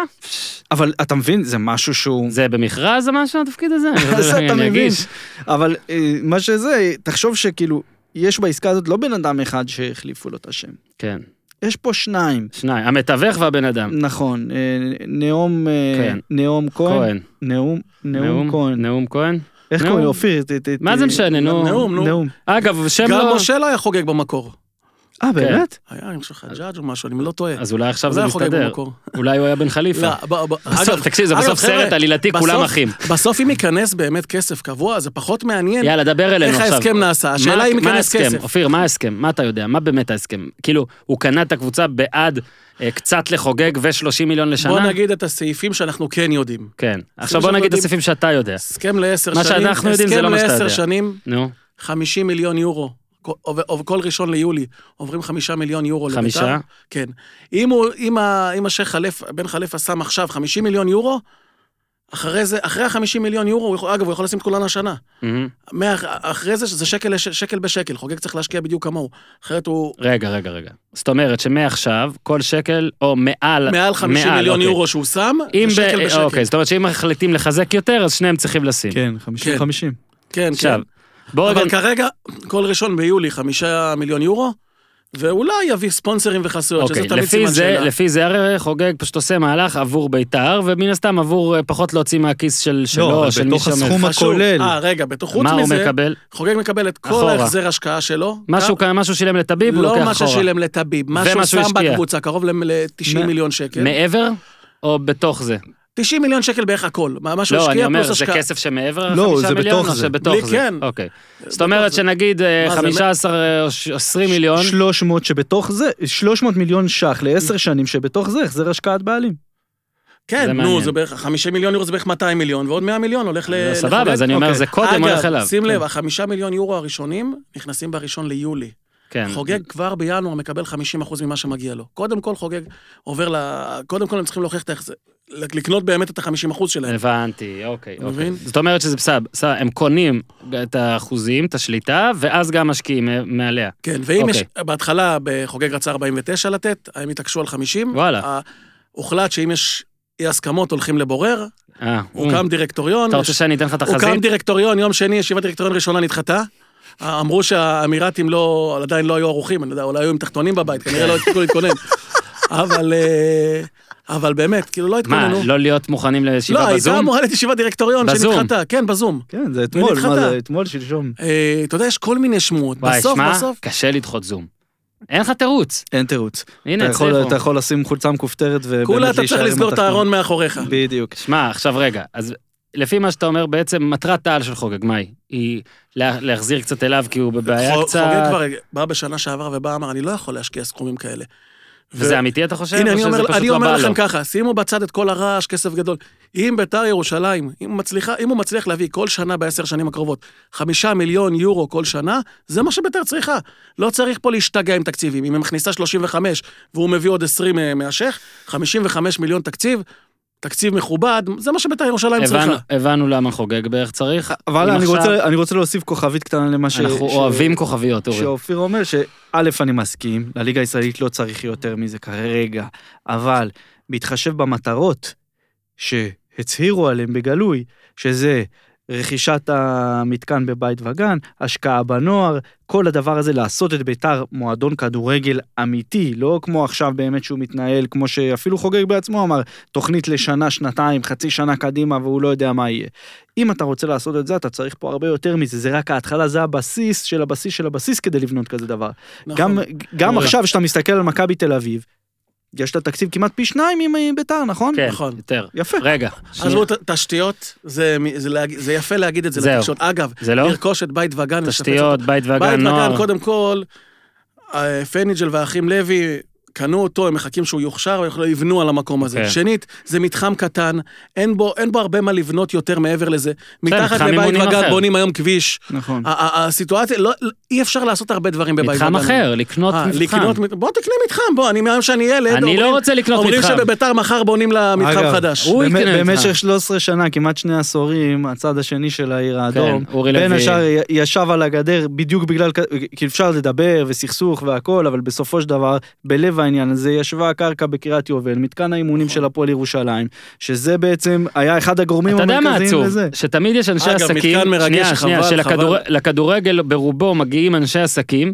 Speaker 2: אבל אתה מבין, זה משהו שהוא...
Speaker 1: זה במכרז או משהו, התפקיד הזה?
Speaker 2: מבין. אבל אה, מה שזה, תחשוב שכאילו, יש בעסקה הזאת לא בן אדם אחד שהחליפו לו את השם.
Speaker 1: כן,
Speaker 2: יש פה שניים.
Speaker 1: שניים, המתווך והבן אדם.
Speaker 2: נכון, אה, נאום אה,
Speaker 1: כן.
Speaker 2: נאום כהן.
Speaker 1: כהן.
Speaker 2: נאום, נאום כהן.
Speaker 1: נאום כהן?
Speaker 2: איך
Speaker 1: נאום.
Speaker 2: קוראים לו? אופיר?
Speaker 1: מה זה משנה, נו.
Speaker 4: נאום, נו.
Speaker 2: נאום.
Speaker 1: אגב, שם
Speaker 4: גם
Speaker 1: לא...
Speaker 4: משה לא היה חוגג במקור.
Speaker 2: אה, באמת?
Speaker 4: היה, אני חושב, חג'אג' או משהו, אני לא טועה.
Speaker 1: אז אולי עכשיו זה מסתדר. אולי הוא היה בן חליפה.
Speaker 4: לא,
Speaker 1: בסוף, תקשיב, זה בסוף סרט עלילתי, כולם אחים.
Speaker 4: בסוף אם ייכנס באמת כסף קבוע, זה פחות מעניין
Speaker 1: יאללה, דבר אלינו
Speaker 4: איך
Speaker 1: עכשיו.
Speaker 4: ההסכם נעשה. השאלה
Speaker 1: מה-
Speaker 4: אם
Speaker 1: מה
Speaker 4: ייכנס? כסף.
Speaker 1: אופיר, מה ההסכם? מה אתה יודע? מה באמת ההסכם? כאילו, הוא קנה את הקבוצה בעד אה, קצת לחוגג ו-30 מיליון לשנה?
Speaker 4: בוא נגיד את הסעיפים שאנחנו כן יודעים.
Speaker 1: כן. עכשיו בוא נגיד את הסעיפים שאתה יודע.
Speaker 4: הסכם לעשר
Speaker 1: מה
Speaker 4: שנים,
Speaker 1: שאנחנו יודעים זה לא מה שאתה
Speaker 4: הסכם
Speaker 1: יודע.
Speaker 4: לעשר שנים,
Speaker 1: נו,
Speaker 4: 50 מיליון יורו. כל- ראשון ליולי עוברים חמישה מיליון יורו לביתר.
Speaker 1: חמישה?
Speaker 4: כן. אם הוא, אם ה- אם השייח חלף, בן חליפה שם עכשיו 50 מיליון יורו, אחרי זה, אחרי ה-50 מיליון יורו, הוא יכול, אגב, הוא יכול לשים את כולן השנה.
Speaker 1: מהמם.
Speaker 4: מה, אחרי זה, זה שקל, שקל בשקל, חוגג צריך להשקיע בדיוק כמוהו. אחרת הוא
Speaker 1: רגע, רגע, רגע. זאת אומרת שמעכשיו, כל שקל, או מעל...
Speaker 4: מעל 50
Speaker 1: מעל,
Speaker 4: מיליון
Speaker 1: אוקיי.
Speaker 4: יורו שהוא שם, זה
Speaker 1: ב...
Speaker 4: שקל בשקל.
Speaker 1: אוקיי, זאת אומרת שאם מחליטים לחזק יותר, אז שניהם צריכים לשים.
Speaker 2: כן,
Speaker 4: כן.
Speaker 2: 50-50.
Speaker 4: כן, כן.
Speaker 1: עכשיו, בוא רגע...
Speaker 4: אבל כרגע, כל ראשון ביולי, חמישה מיליון יורו, ואולי יביא ספונסרים וחסויות, שזה
Speaker 1: אוקיי,
Speaker 4: תמיד סימן
Speaker 1: זה,
Speaker 4: שאלה.
Speaker 1: לפי זה הרי חוגג פשוט עושה מהלך עבור בית"ר, ומן הסתם עבור אה, פחות להוציא מהכיס של שלו,
Speaker 2: אבל
Speaker 1: או של מי
Speaker 2: בתוך
Speaker 1: שאומר.
Speaker 2: הסכום
Speaker 4: חשוב.
Speaker 2: הכולל.
Speaker 4: אה, רגע, בתוך חוץ
Speaker 1: מה הוא
Speaker 4: מזה,
Speaker 1: מקבל?
Speaker 4: חוגג מקבל את כל
Speaker 1: אחורה.
Speaker 4: ההחזר השקעה שלו.
Speaker 1: משהו
Speaker 4: כ-
Speaker 1: משהו שילם לטביב, הוא
Speaker 4: לא
Speaker 1: לוקח
Speaker 4: מה
Speaker 1: אחורה.
Speaker 4: ששילם לטביב, מה שהוא שם. בקבוצה, קרוב ל-90
Speaker 2: מ-
Speaker 4: מיליון שקל.
Speaker 1: מעבר? או בתוך זה?
Speaker 4: 90 מיליון שקל בערך הכל. מה שהוא
Speaker 1: לא, אני
Speaker 4: השקיע
Speaker 1: אומר,
Speaker 4: פלוס
Speaker 1: זה
Speaker 4: השקעה.
Speaker 1: כסף שמעבר
Speaker 2: לא,
Speaker 1: לחמישה
Speaker 2: זה
Speaker 1: מיליון,
Speaker 2: בתוך
Speaker 1: או
Speaker 2: זה.
Speaker 1: שבתוך
Speaker 4: בלי-
Speaker 1: זה?
Speaker 4: כן.
Speaker 1: אוקיי. זאת
Speaker 4: בתוך
Speaker 1: אומרת
Speaker 4: זה.
Speaker 1: שנגיד אה,
Speaker 4: מה זה,
Speaker 1: 15 או 20 מיליון,
Speaker 2: 300 שבתוך זה, 300 מיליון ש"ח לעשר שנים שבתוך זה החזר השקעת בעלים.
Speaker 1: זה
Speaker 4: כן, נו,
Speaker 1: מעניין.
Speaker 4: זה בערך, 50 מיליון יורו זה בערך 200 מיליון, ועוד 100 מיליון הולך ל...
Speaker 1: לא, סבבה. אז אני אומר,
Speaker 2: אוקיי.
Speaker 1: זה קודם הולך אליו.
Speaker 4: אגב, שים
Speaker 1: כן.
Speaker 4: לב, החמישה מיליון יורו הראשונים נכנסים בראשון ליולי.
Speaker 1: כן.
Speaker 4: חוגג כבר בינואר מקבל 50% ממה שמגיע לו. קודם כל חוגג עובר ל... קודם כל הם צריכים להוכיח את ההחזר... לקנות באמת את ה-50% שלהם.
Speaker 1: הבנתי, אוקיי,
Speaker 4: אתה
Speaker 1: אוקיי.
Speaker 4: מבין?
Speaker 1: זאת אומרת שזה בסדר, בסדר, הם קונים את האחוזים, את השליטה, ואז גם משקיעים אה, מעליה.
Speaker 4: כן, ואם יש...
Speaker 1: אוקיי.
Speaker 4: בהתחלה בחוגג רצה 49 לתת, הם התעקשו על 50.
Speaker 1: וואלה.
Speaker 4: הוחלט שאם יש אי הסכמות הולכים לבורר,
Speaker 1: אה,
Speaker 4: הוקם דירקטוריון.
Speaker 1: אתה רוצה שאני אתן לך את
Speaker 4: הוקם
Speaker 1: החזית?
Speaker 4: דירקטוריון, יום שני ישיבת דירקטוריון ראשונה נדחתה. אמרו שהאמירתים לא, עדיין לא היו ערוכים, אני יודע, אולי היו עם תחתונים בבית, כנראה לא הספיקו להתכונן. אבל, אה, אבל באמת, כאילו לא
Speaker 1: מה,
Speaker 4: התכוננו.
Speaker 1: לא להיות מוכנים
Speaker 4: לא,
Speaker 1: לישיבה
Speaker 4: הייתה
Speaker 1: בזום?
Speaker 4: אמורה להיות ישיבת דירקטוריון. שנדחתה, כן, בזום.
Speaker 2: כן, זה אתמול. מה זה, אתמול, שלשום.
Speaker 4: אה, אתה יודע, יש כל מיני שמועות. בסוף,
Speaker 1: שמע,
Speaker 4: בסוף,
Speaker 1: קשה לדחות זום. אין לך תירוץ.
Speaker 2: אין תירוץ.
Speaker 1: הנה,
Speaker 2: אתה יכול-
Speaker 1: הצליחו.
Speaker 2: אתה יכול לשים חולצה מכופתרת ובאמת
Speaker 4: כולה אתה
Speaker 2: להישאר
Speaker 4: צריך
Speaker 2: עם
Speaker 4: לסגור את
Speaker 2: התחתון.
Speaker 4: הארון מאחוריך.
Speaker 2: בדיוק.
Speaker 1: שמע, עכשיו רגע, אז לפי מה שאתה אומר, בעצם מטרת העל של חוגג, מה היא? היא לה- להחזיר קצת אליו כי הוא בבעיה קצת...
Speaker 4: חוגג כבר בא בשנה שעברה ובא אמר, אני לא יכול להשקיע סכומים כאלה.
Speaker 1: וזה אמיתי אתה חושב?
Speaker 4: הנה, אני אומר, אני
Speaker 1: לא
Speaker 4: אומר לכם
Speaker 1: לו?
Speaker 4: ככה, שימו בצד את כל הרעש, כסף גדול. אם ביתר ירושלים, אם, מצליחה, אם הוא מצליח להביא כל שנה בעשר שנים הקרובות חמישה מיליון יורו כל שנה, זה מה שביתר צריכה. לא צריך פה להשתגע עם תקציבים. אם היא מכניסה 35 והוא מביא עוד 20 אה, מהשייח, 55 מיליון תקציב, תקציב מכובד, זה מה שביתר ירושלים
Speaker 1: הבנו-
Speaker 4: צריכה.
Speaker 1: הבנו למה חוגג בערך צריך.
Speaker 2: אבל אני
Speaker 1: עכשיו-
Speaker 2: רוצה- אני רוצה להוסיף כוכבית קטנה למה ש...
Speaker 1: אנחנו
Speaker 2: ש-
Speaker 1: אוהבים כוכביות, אורי.
Speaker 2: שאופיר אומר שא', אני מסכים, לליגה הישראלית לא צריך יותר מזה כרגע, אבל בהתחשב במטרות שהצהירו עליהן בגלוי, שזה רכישת המתקן בבית וגן, השקעה בנוער, כל הדבר הזה לעשות את ביתר מועדון כדורגל אמיתי, לא כמו עכשיו באמת שהוא מתנהל, כמו שאפילו חוגג בעצמו אמר, תוכנית לשנה, שנתיים, חצי שנה קדימה והוא לא יודע מה יהיה. אם אתה רוצה לעשות את זה, אתה צריך פה הרבה יותר מזה, זה רק ההתחלה, זה הבסיס של הבסיס של הבסיס כדי לבנות כזה דבר.
Speaker 4: נכון.
Speaker 2: גם, גם
Speaker 1: אורי.
Speaker 2: עכשיו, כשאתה מסתכל על מכבי תל אביב, יש לה תקציב כמעט פי שניים עם אה, ביתר, נכון?
Speaker 1: כן,
Speaker 4: נכון.
Speaker 1: יותר.
Speaker 2: יפה.
Speaker 1: רגע,
Speaker 4: עזבו תשתיות, זה, זה, זה יפה להגיד את זה
Speaker 1: זהו.
Speaker 4: לתקשורת. אגב,
Speaker 1: זה לא?
Speaker 4: לרכוש את בית וגן,
Speaker 1: תשתיות, בית. וגן,
Speaker 4: בית
Speaker 1: נוער.
Speaker 4: וגן, קודם כל, אה, פניג'ל והאחים לוי קנו אותו, הם מחכים שהוא יוכשר ויבנו על המקום הזה.
Speaker 1: כן.
Speaker 4: שנית, זה מתחם קטן, אין בו, אין בו הרבה מה לבנות יותר מעבר לזה. מתחת
Speaker 1: מתחם
Speaker 4: לבית
Speaker 1: אימונים
Speaker 4: וגן
Speaker 1: אחר.
Speaker 4: בונים היום כביש.
Speaker 2: נכון.
Speaker 4: הסיטואציה, לא, אי אפשר לעשות הרבה דברים בבית וגן.
Speaker 1: מתחם אחר, לקנות
Speaker 4: אה,
Speaker 1: מתחם.
Speaker 4: לקנות, בוא תקנה מתחם, בוא, אני מהיום שאני ילד,
Speaker 1: אני לא
Speaker 4: אומרים-
Speaker 1: רוצה לקנות
Speaker 4: אומרים
Speaker 1: מתחם.
Speaker 4: שבביתר מחר בונים לה מתחם
Speaker 2: אגב,
Speaker 4: חדש.
Speaker 1: הוא
Speaker 2: באמת-
Speaker 1: יקנה
Speaker 2: במשך
Speaker 1: מתחם.
Speaker 2: 13 שנה, כמעט שני עשורים, הצד השני של העיר האדום,
Speaker 1: כן,
Speaker 2: בין. השאר ישב על הגדר בדיוק בגלל, כי אפשר לדבר וסכסוך והכל, אבל בסופו של דבר, בלב העניין הזה ישבה הקרקע בקריית יובל, מתקן האימונים של הפועל ירושלים, שזה בעצם היה אחד הגורמים
Speaker 1: אתה יודע מה
Speaker 2: המרכזיים
Speaker 1: עצוב?
Speaker 2: לזה.
Speaker 1: שתמיד יש אנשי
Speaker 4: אגב,
Speaker 1: עסקים,
Speaker 4: מתקן מרגש,
Speaker 1: שנייה, שנייה,
Speaker 4: חבל,
Speaker 1: שלכדורגל ברובו מגיעים אנשי עסקים,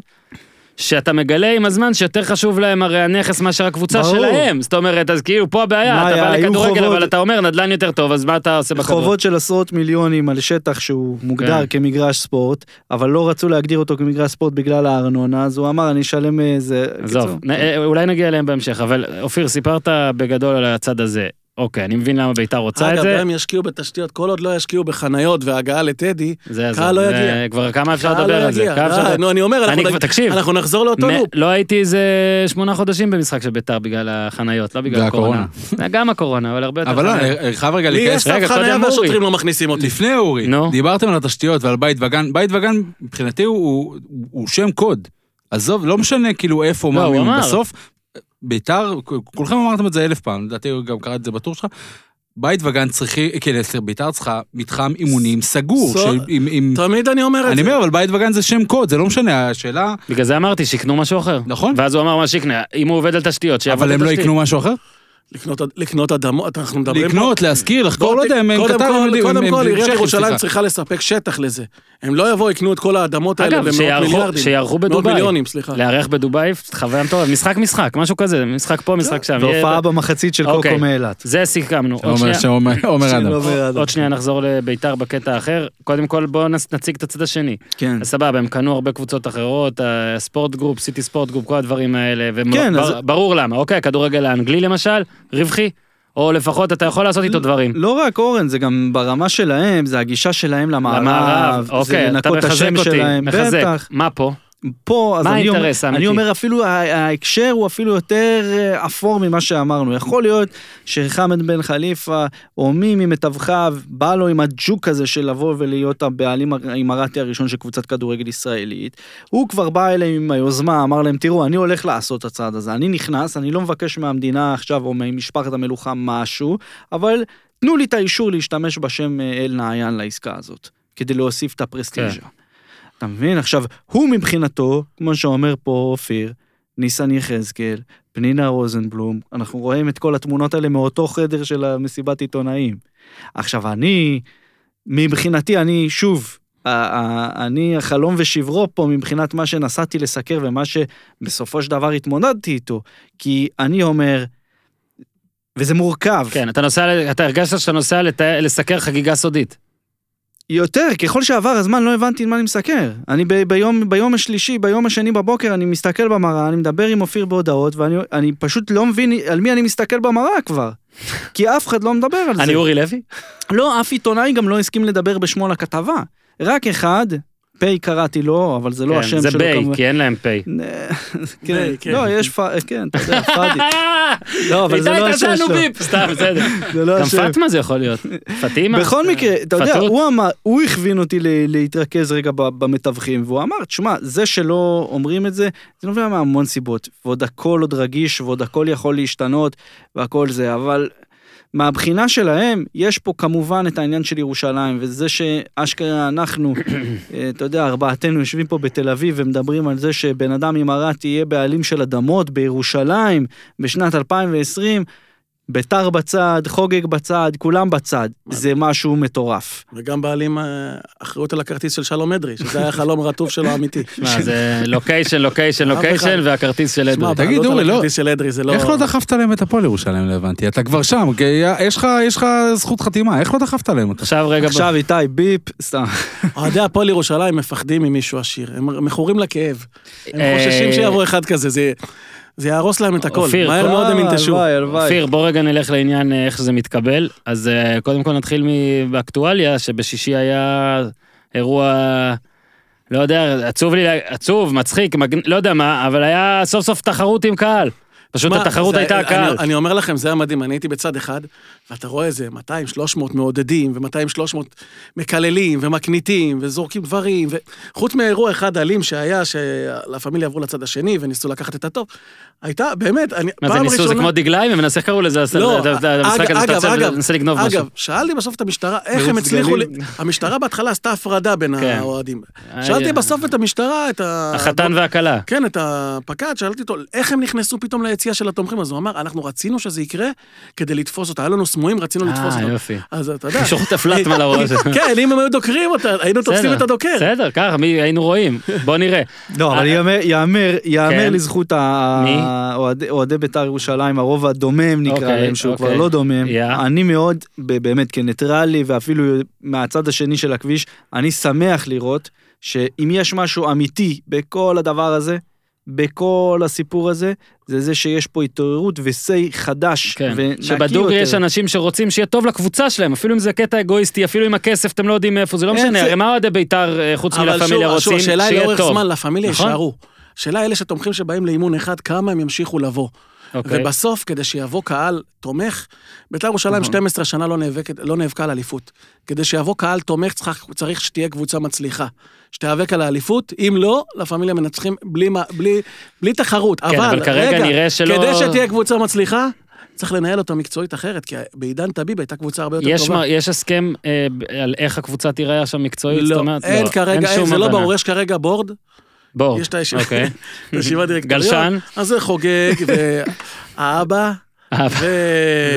Speaker 1: שאתה מגלה עם הזמן שיותר חשוב להם הרי הנכס מאשר הקבוצה
Speaker 2: ברור.
Speaker 1: שלהם. זאת אומרת, אז כאילו פה הבעיה, אתה
Speaker 2: היה?
Speaker 1: בא לכדורגל,
Speaker 2: חובות-
Speaker 1: אבל אתה אומר נדל"ן יותר טוב, אז מה אתה עושה בכדורגל?
Speaker 2: חובות של עשרות מיליונים על שטח שהוא מוגדר
Speaker 1: כן.
Speaker 2: כמגרש ספורט, אבל לא רצו להגדיר אותו כמגרש ספורט בגלל הארנונה, אז הוא אמר, אני אשלם איזה...
Speaker 1: עזוב,
Speaker 2: קיצור.
Speaker 1: נ- אה, אולי נגיע אליהם בהמשך, אבל אופיר, סיפרת בגדול על הצד הזה. אוקיי, אני מבין למה ביתר רוצה את
Speaker 4: אגב,
Speaker 1: זה.
Speaker 4: גם אם ישקיעו בתשתיות, כל עוד לא ישקיעו בחניות והגעה לטדי. קהל לא
Speaker 1: זה-
Speaker 4: יגיע.
Speaker 1: כבר כמה אפשר
Speaker 4: קהל
Speaker 1: לדבר
Speaker 4: לא
Speaker 1: על זה?
Speaker 4: יגיע.
Speaker 1: כמה אפשר
Speaker 4: די,
Speaker 1: לדבר?
Speaker 4: נו, אני אומר, אנחנו נחזור לאותו לופ.
Speaker 1: לא הייתי איזה שמונה חודשים במשחק של ביתר בגלל החניות, לא בגלל הקורונה. זה גם הקורונה, אבל הרבה יותר
Speaker 3: אבל לא. אני חייב רגע
Speaker 4: לי
Speaker 3: להיכנס.
Speaker 4: יש סף חניה. והשוטרים לא מכניסים אותי.
Speaker 3: לפני אורי,
Speaker 1: נו.
Speaker 3: דיברתם על התשתיות ועל בית וגן, בית וגן מבחינתי הוא- שם קוד. עזוב, לא משנה כאילו איפה,
Speaker 1: לא,
Speaker 3: מה,
Speaker 1: הוא
Speaker 3: מי,
Speaker 1: אמר.
Speaker 3: בסוף, ביתר, כולכם אמרתם את זה אלף פעם, לדעתי גם קראת את זה בטור שלך. בית וגן צריכי, כן, סליחה, ביתר צריכה מתחם אימונים סגור.
Speaker 4: סו-
Speaker 3: של- עם- עם-
Speaker 4: תמיד אני אומר את
Speaker 3: אני
Speaker 4: זה.
Speaker 3: אומר, אבל בית וגן זה שם קוד, זה לא משנה, השאלה,
Speaker 1: בגלל זה אמרתי, שיקנו משהו אחר.
Speaker 3: נכון,
Speaker 1: ואז הוא אמר מה שיקנה, אם הוא עובד על תשתיות, שיעבוד
Speaker 3: אבל
Speaker 1: על
Speaker 3: הם לא. יקנו משהו אחר?
Speaker 4: לקנות- לקנות אדמות, אנחנו מדברים פה...
Speaker 3: לקנות, להשכיר, לחקור, לא יודע, הם
Speaker 4: כל-
Speaker 3: הם יודעים,
Speaker 4: קודם
Speaker 3: הם-
Speaker 4: כל,
Speaker 3: הם
Speaker 4: עיריית ירושלים. צריכה לספק שטח לזה. הם לא יבואו, יקנו את כל האדמות האלה
Speaker 1: אגב,
Speaker 4: במאות
Speaker 1: שיערכו-
Speaker 4: מיליארדים.
Speaker 1: שיערכו
Speaker 4: מאות
Speaker 1: בדובאי.
Speaker 4: מיליונים, סליחה.
Speaker 1: לארח בדובאי, חוויה מטורפת, משחק משחק, משהו כזה, משחק פה, משחק שם.
Speaker 2: והופעה במחצית של
Speaker 1: אוקיי.
Speaker 2: קוקו מאילת.
Speaker 1: זה סיכמנו.
Speaker 3: עומר אדם.
Speaker 2: לא
Speaker 1: עוד שנייה נחזור לביתר בקטע האחר. קודם כל בואו נציג את הצד השני.
Speaker 2: כן.
Speaker 1: סבבה, הם קנו הרבה קבוצות אחרות, ה sport group, City Sport Group, כל הדברים האלה,
Speaker 2: כן,
Speaker 1: וברור
Speaker 2: אז-
Speaker 1: למה. אוקיי, הכדורגל האנגלי למשל, רווחי, או לפחות אתה יכול לעשות איתו דברים.
Speaker 2: לא רק אורן, זה גם ברמה שלהם, זה הגישה שלהם למערב,
Speaker 1: למערב,
Speaker 2: זה
Speaker 1: אוקיי, אתה
Speaker 2: לנקות את
Speaker 1: מחזק
Speaker 2: השם
Speaker 1: אותי,
Speaker 2: שלהם,
Speaker 1: מחזק.
Speaker 2: בטח.
Speaker 1: מה פה?
Speaker 2: פה, אז
Speaker 1: מה
Speaker 2: אני אומר? אני אומר אפילו ההקשר הוא אפילו יותר אה, אפור ממה שאמרנו. יכול להיות שחמד בן חליפה או מי ממתווחיו בא לו עם הג'וק הזה של לבוא ולהיות הבעלים האימרטי הראשון של קבוצת כדורגל ישראלית. הוא כבר בא אליהם עם היוזמה, אמר להם תראו אני הולך לעשות את הצעד הזה, אני נכנס, אני לא מבקש מהמדינה עכשיו או ממשפחת המלוכה משהו, אבל תנו לי את האישור להשתמש בשם אה, אל נעיין לעסקה הזאת, כדי להוסיף את הפרסטיז'ה.
Speaker 1: כן.
Speaker 2: אתה מבין? עכשיו, הוא מבחינתו, כמו שאומר פה אופיר, ניסן יחזקאל, פנינה רוזנבלום, אנחנו רואים את כל התמונות האלה מאותו חדר של המסיבת עיתונאים. עכשיו, אני, מבחינתי, אני, שוב, אני החלום ושברו פה מבחינת מה שנסעתי לסקר ומה שבסופו של דבר התמודדתי איתו. כי אני אומר, וזה מורכב.
Speaker 1: כן, אתה נוסע, אתה הרגשת שאתה נוסע לסקר חגיגה סודית.
Speaker 2: יותר, ככל שעבר הזמן לא הבנתי מה אני מסקר. אני ב- ביום, ביום השלישי, ביום השני בבוקר, אני מסתכל במראה, אני מדבר עם אופיר בהודעות, ואני אני פשוט לא מבין על מי אני מסתכל במראה כבר. כי אף אחד לא מדבר על זה.
Speaker 1: אני אורי לוי?
Speaker 2: לא, אף עיתונאי גם לא הסכים לדבר בשמו לכתבה. רק אחד, פ' קראתי לו, אבל זה לא
Speaker 1: כן,
Speaker 2: השם
Speaker 1: זה
Speaker 2: שלו
Speaker 1: בי,
Speaker 2: כמובן.
Speaker 1: כי אין להם פי.
Speaker 2: כן,
Speaker 4: בי, כן.
Speaker 2: לא, יש, פ- כן, אתה יודע, פאדי. לא, אבל זה לא השם שלו.
Speaker 1: ביפ, סתם, בסדר.
Speaker 2: זה לא
Speaker 1: גם. פאטמה זה יכול להיות. פאטימה?
Speaker 2: בכל מקרה, אתה יודע? הוא אמר, הוא הכווין אותי להתרכז רגע במתווכים, והוא אמר, תשמע, זה שלא אומרים את זה, זה נובע מהמון סיבות, ועוד הכל עוד רגיש, ועוד הכל יכול להשתנות, והכל זה, אבל מהבחינה שלהם, יש פה כמובן את העניין של ירושלים, וזה שאשכרה אנחנו, אה, אתה יודע, ארבעתנו יושבים פה בתל אביב ומדברים על זה שבן אדם עם ערד יהיה בעלים של אדמות בירושלים בשנת 2020, ביתר בצד, חוגג בצד, כולם בצד. זה משהו מטורף.
Speaker 4: וגם בעלים אה, אחריות על הכרטיס של שלום אדרי, שזה היה חלום רטוב שלו אמיתי.
Speaker 1: שמע, זה לוקיישן, לוקיישן, לוקיישן. והכרטיס של
Speaker 4: שמע,
Speaker 1: אדרי.
Speaker 3: תגיד, אורי, לא-
Speaker 4: הכרטיס של אדרי זה לא...
Speaker 3: איך לא דחפת להם את הפועל ירושלים, לא הבנתי. אתה כבר שם, כי יש לך- יש לך זכות חתימה, איך לא דחפת להם אותה?
Speaker 1: עכשיו רגע,
Speaker 2: עכשיו איתי, ביפ, סתם.
Speaker 4: אוהדי הפועל ירושלים מפחדים ממישהו עשיר, הם מכורים לכאב. הם
Speaker 1: אה,
Speaker 4: חוששים שיבוא אחד כזה, זה... זה יהרוס להם את הכל.
Speaker 1: אופיר,
Speaker 4: מהר מאוד הם ינטשו.
Speaker 1: אופיר, בוא רגע נלך לעניין אה, איך שזה מתקבל. אז אה, קודם כל נתחיל מ- באקטואליה, שבשישי היה אירוע, לא יודע, עצוב לי, עצוב, מצחיק, מגנ... לא יודע מה, אבל היה סוף סוף תחרות עם קהל. פשוט
Speaker 4: מה,
Speaker 1: התחרות
Speaker 4: זה-
Speaker 1: הייתה
Speaker 4: אני-
Speaker 1: הקהל.
Speaker 4: אני אומר לכם, זה היה מדהים, אני הייתי בצד אחד, ואתה רואה איזה 200-300 מעודדים, ו-200-300 מקללים, ומקניטים, וזורקים דברים, וחוץ מאירוע אחד אלים שהיה, שלה פמיליה עברו לצד השני, וניסו לקחת את הטוב, הייתה, באמת, אני,
Speaker 1: מה זה
Speaker 4: פעם
Speaker 1: ניסו, זה
Speaker 4: ראשונה...
Speaker 1: כמו דגליים? הם מנסה איך קראו לזה,
Speaker 4: לא,
Speaker 1: המשחק הזה,
Speaker 4: אגב,
Speaker 1: שאתה
Speaker 4: אגב,
Speaker 1: מנסה לגנוב משהו.
Speaker 4: אגב, שאלתי בסוף את המשטרה, איך הם הצליחו... המשטרה בהתחלה עשתה הפרדה בין
Speaker 1: כן.
Speaker 4: האוהדים.
Speaker 1: היה-
Speaker 4: שאלתי בסוף את המשטרה, את ה...
Speaker 1: החתן והכלה.
Speaker 4: כן, את הפקד, שאלתי אותו, איך הם נכנסו פתאום ליציאה של התומכים? אז הוא אמר, אנחנו רצינו שזה יקרה כדי לתפוס אותה. היה לנו סמויים, רצינו לתפוס
Speaker 1: אה,
Speaker 4: אותה.
Speaker 1: יופי.
Speaker 4: אז אתה יודע...
Speaker 1: את הפלט מעל הראש.
Speaker 4: כן, אם הם היו דוקרים אותה, היינו תופסים
Speaker 1: בסדר,
Speaker 4: את הדוקר.
Speaker 1: בסדר, ככה, מי- היינו רואים. בוא נראה.
Speaker 2: לא, אבל
Speaker 1: אה,
Speaker 2: יאמר- יאמר, יאמר. לזכות ה-
Speaker 1: מי?
Speaker 2: אוהדי בית"ר ירושלים, הרוב הדומם נקרא
Speaker 1: אוקיי,
Speaker 2: להם, שהוא
Speaker 1: אוקיי.
Speaker 2: כבר לא דומם.
Speaker 1: יא.
Speaker 2: אני מאוד, באמת, כניטרלי, ואפילו מהצד השני של הכביש, אני שמח לראות שאם יש משהו אמיתי בכל הדבר הזה, בכל הסיפור הזה, זה זה שיש פה התעוררות ו-say חדש
Speaker 1: כן,
Speaker 2: ונקי
Speaker 1: שבדוגרי יש. אנשים שרוצים שיהיה טוב לקבוצה שלהם, אפילו אם זה קטע אגואיסטי, אפילו עם הכסף אתם לא יודעים מאיפה, זה לא משנה, הרי מה אוהדי בית"ר אה, חוץ
Speaker 4: אבל
Speaker 1: מלה
Speaker 4: שוב,
Speaker 1: פמיליה
Speaker 4: שוב,
Speaker 1: רוצים?
Speaker 4: השאלה היא לאורך. זמן, לה פמיליה
Speaker 1: נכון?
Speaker 4: השאלה אלה שתומכים שבאים לאימון אחד, כמה הם ימשיכו לבוא.
Speaker 1: אוקיי.
Speaker 4: ובסוף, כדי שיבוא קהל תומך, בית"ר ירושלים 12 שנה לא נאבקת- לא נאבקה על אליפות. כדי שיבוא קהל תומך, צריך- צריך שתהיה קבוצה מצליחה. שתיאבק על האליפות, אם לא, לה פמיליה מנצחים בלי בלי- בלי תחרות.
Speaker 1: כן, אבל כרגע
Speaker 4: רגע,
Speaker 1: נראה שלא-
Speaker 4: כדי שתהיה קבוצה מצליחה, צריך לנהל אותה מקצועית אחרת, כי בעידן טביב הייתה קבוצה הרבה יותר
Speaker 1: יש
Speaker 4: טובה.
Speaker 1: מה- יש הסכם אה, על איך הקבוצה תיראה שם מקצועית? זאת
Speaker 4: לא,
Speaker 1: אומרת,
Speaker 4: אין כרגע, אין,
Speaker 1: שום
Speaker 4: זה לא
Speaker 1: הבנה.
Speaker 4: ברור, יש כרגע בורד,
Speaker 1: בור.
Speaker 4: יש את הישיבה-
Speaker 1: אוקיי.
Speaker 4: הישיבת דירקטוריון.
Speaker 1: גלשן.
Speaker 4: אז זה חוגג, והאבא,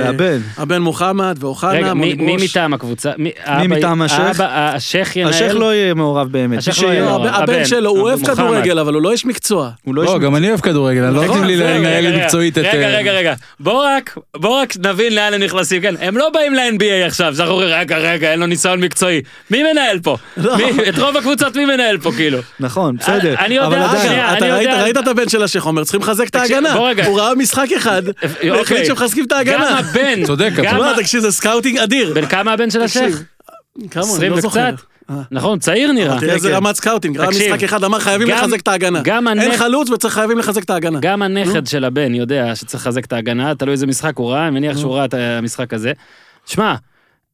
Speaker 2: והבן.
Speaker 4: הבן מוחמד ואוחנה,
Speaker 1: רגע, מי. מטעם הקבוצה? מי
Speaker 2: מטעם השייח?
Speaker 1: השייח ינהל?
Speaker 2: השייח לא יהיה מעורב באמת.
Speaker 1: השייח לא יהיה
Speaker 4: לא,
Speaker 1: מעורב.
Speaker 4: הבן שלו, הוא אוהב. כדורגל, אבל הוא לא איש מקצוע.
Speaker 2: לא
Speaker 3: לא, גם אני אוהב כדורגל, אני לא
Speaker 4: נכון,
Speaker 3: נותנים לי
Speaker 4: זה-
Speaker 3: לנהל מקצועית את...
Speaker 1: רגע,
Speaker 3: אה,
Speaker 1: רגע, רגע. בוא רק, בוא רק נבין לאן הם נכנסים, כן? הם לא באים ל-NBA עכשיו, שאנחנו אומרים, רגע, רגע, אין לו ניסיון מקצועי. מי מנהל פה? את רוב הקבוצות מי מנהל פה, כאילו?
Speaker 2: נכון, בסדר.
Speaker 1: אני יודע,
Speaker 4: אתה
Speaker 1: אני
Speaker 4: ראית-
Speaker 1: יודע-
Speaker 4: ראית את הבן של השייח אומר, צריכים לחזק את ההגנה. הוא ראה משחק אחד,
Speaker 1: אוקיי.
Speaker 4: והחליט שמחזקים את
Speaker 1: גם
Speaker 4: ההגנה.
Speaker 1: הבן,
Speaker 3: צודק, אבל-
Speaker 1: גם
Speaker 4: תקשיב, זה סקאוטינג אדיר.
Speaker 1: בן כמה הבן של השייח?
Speaker 4: כמה, אני
Speaker 1: 20
Speaker 4: לא זוכר.
Speaker 1: נכון, צעיר נראה.
Speaker 4: תראה איזה
Speaker 2: כן.
Speaker 4: רמת סקאוטינג, ראה
Speaker 1: תקשיב,
Speaker 4: משחק אחד, אמר חייבים
Speaker 1: גם-
Speaker 4: לחזק את ההגנה.
Speaker 1: גם
Speaker 4: אין חלוץ וצריך חייבים לחזק את ההגנה.
Speaker 1: גם הנכד של הבן יודע שצריך לחזק את ההגנה, תלוי איזה משחק הוא ראה, אני מניח שהוא ראה את המשחק הזה. שמע,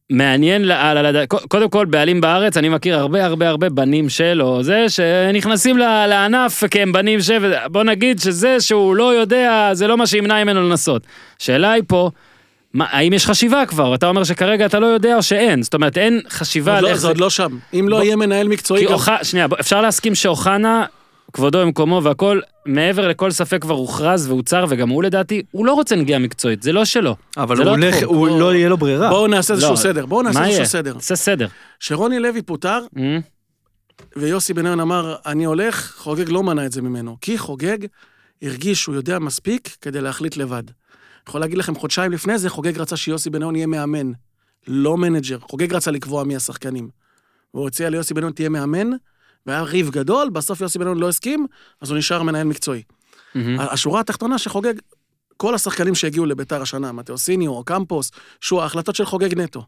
Speaker 1: מעניין לאללה לדעת, קודם כל בעלים בארץ, אני מכיר הרבה הרבה הרבה בנים של, או זה, שנכנסים לענף כי הם בנים של, בוא נגיד שזה שהוא לא יודע, זה לא מה שימנע ממנו לנסות. שאלה היא פה, מה, האם יש חשיבה כבר? אתה אומר שכרגע אתה לא יודע או שאין, זאת אומרת אין חשיבה על
Speaker 4: לא-
Speaker 1: איך
Speaker 4: זה
Speaker 1: זה...
Speaker 4: עוד לא שם. אם לא יהיה מנהל מקצועי,
Speaker 1: כי
Speaker 4: גם-
Speaker 1: אוח... שנייה, אפשר להסכים שאוחנה, כבודו במקומו והכל, מעבר לכל ספק כבר הוכרז והוצר, וגם הוא לדעתי, הוא לא רוצה נגיעה מקצועית, זה לא שלו.
Speaker 2: אבל הוא
Speaker 1: לא
Speaker 2: הולך. הוא
Speaker 4: בוא-
Speaker 2: לא יהיה לו ברירה.
Speaker 4: בואו נעשה איזשהו
Speaker 1: לא,
Speaker 4: סדר. בואו נעשה
Speaker 1: מה
Speaker 4: איזשהו
Speaker 1: יהיה?
Speaker 4: סדר.
Speaker 1: עשה סדר.
Speaker 4: שרוני לוי פוטר,
Speaker 1: אה?
Speaker 4: ויוסי בניון אמר, אני הולך, חוגג לא מנע את זה ממנו. כי חוגג הרגיש שהוא יודע מספיק כדי להחליט לבד. יכול להגיד לכם, חודשיים לפני זה, חוגג רצה שיוסי בניון יהיה מאמן, לא מנג'ר. חוגג רצה לקבוע מי השחקנים. הוא הציע ליוסי בניון תהיה מאמן, והיה ריב גדול, בסוף יוסי בניון לא הסכים, אז הוא נשאר מנהל מקצועי.
Speaker 1: מהמם.
Speaker 4: השורה התחתונה שחוגג, כל השחקנים שהגיעו לביתר השנה, מתאוסיניו, קמפוס, שהוא ההחלטות של חוגג נטו.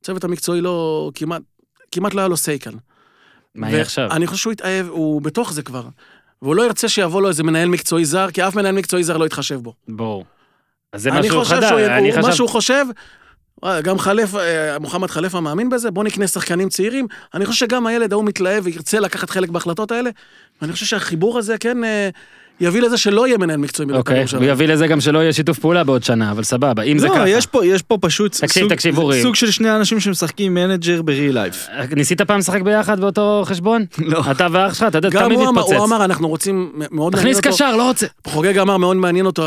Speaker 4: הצוות המקצועי לא, כמעט, כמעט לא היה לו say כאן.
Speaker 1: מה יהיה עכשיו?
Speaker 4: אני חושב שהוא התאהב, הוא בתוך זה כבר. והוא לא ירצה שיבוא לו איזה מנהל מקצועי זר, כי אף מנהל מקצועי זר לא יתחשב בו.
Speaker 1: ברור. אז זה
Speaker 4: אני
Speaker 1: משהו
Speaker 4: חושב
Speaker 1: חדש,
Speaker 4: שהוא,
Speaker 1: אני
Speaker 4: הוא- מה
Speaker 1: חשב...
Speaker 4: שהוא חושב, גם חלף, אה, מוחמד חלפה מאמין בזה, בוא נקנה שחקנים צעירים. אני חושב שגם הילד ההוא מתלהב וירצה לקחת חלק בהחלטות האלה. ואני חושב שהחיבור הזה כן אה, יביא לזה שלא יהיה מנהל מקצועי בבית"ר
Speaker 1: אוקיי,
Speaker 4: ירושלים.
Speaker 1: הוא יביא לזה גם שלא יהיה שיתוף פעולה בעוד שנה, אבל סבבה, אם זה
Speaker 2: לא,
Speaker 1: ככה.
Speaker 2: יש פה, יש פה פשוט
Speaker 1: תקשיב,
Speaker 2: סוג,
Speaker 1: תקשיב, אורי.
Speaker 2: סוג של שני אנשים שמשחקים מנג'ר ב-real life.
Speaker 1: ניסית פעם לשחק ביחד באותו חשבון?
Speaker 2: לא.
Speaker 1: אתה ואח שלך, אתה יודע,
Speaker 4: גם
Speaker 1: תמיד
Speaker 4: הוא אמר, הוא
Speaker 1: מתפוצץ.
Speaker 4: אמר, אנחנו רוצים, מאוד מעניין
Speaker 1: תכניס
Speaker 4: אותו.
Speaker 1: קשר, לא רוצה.
Speaker 4: חוגג אמר, מאוד מעניין אותו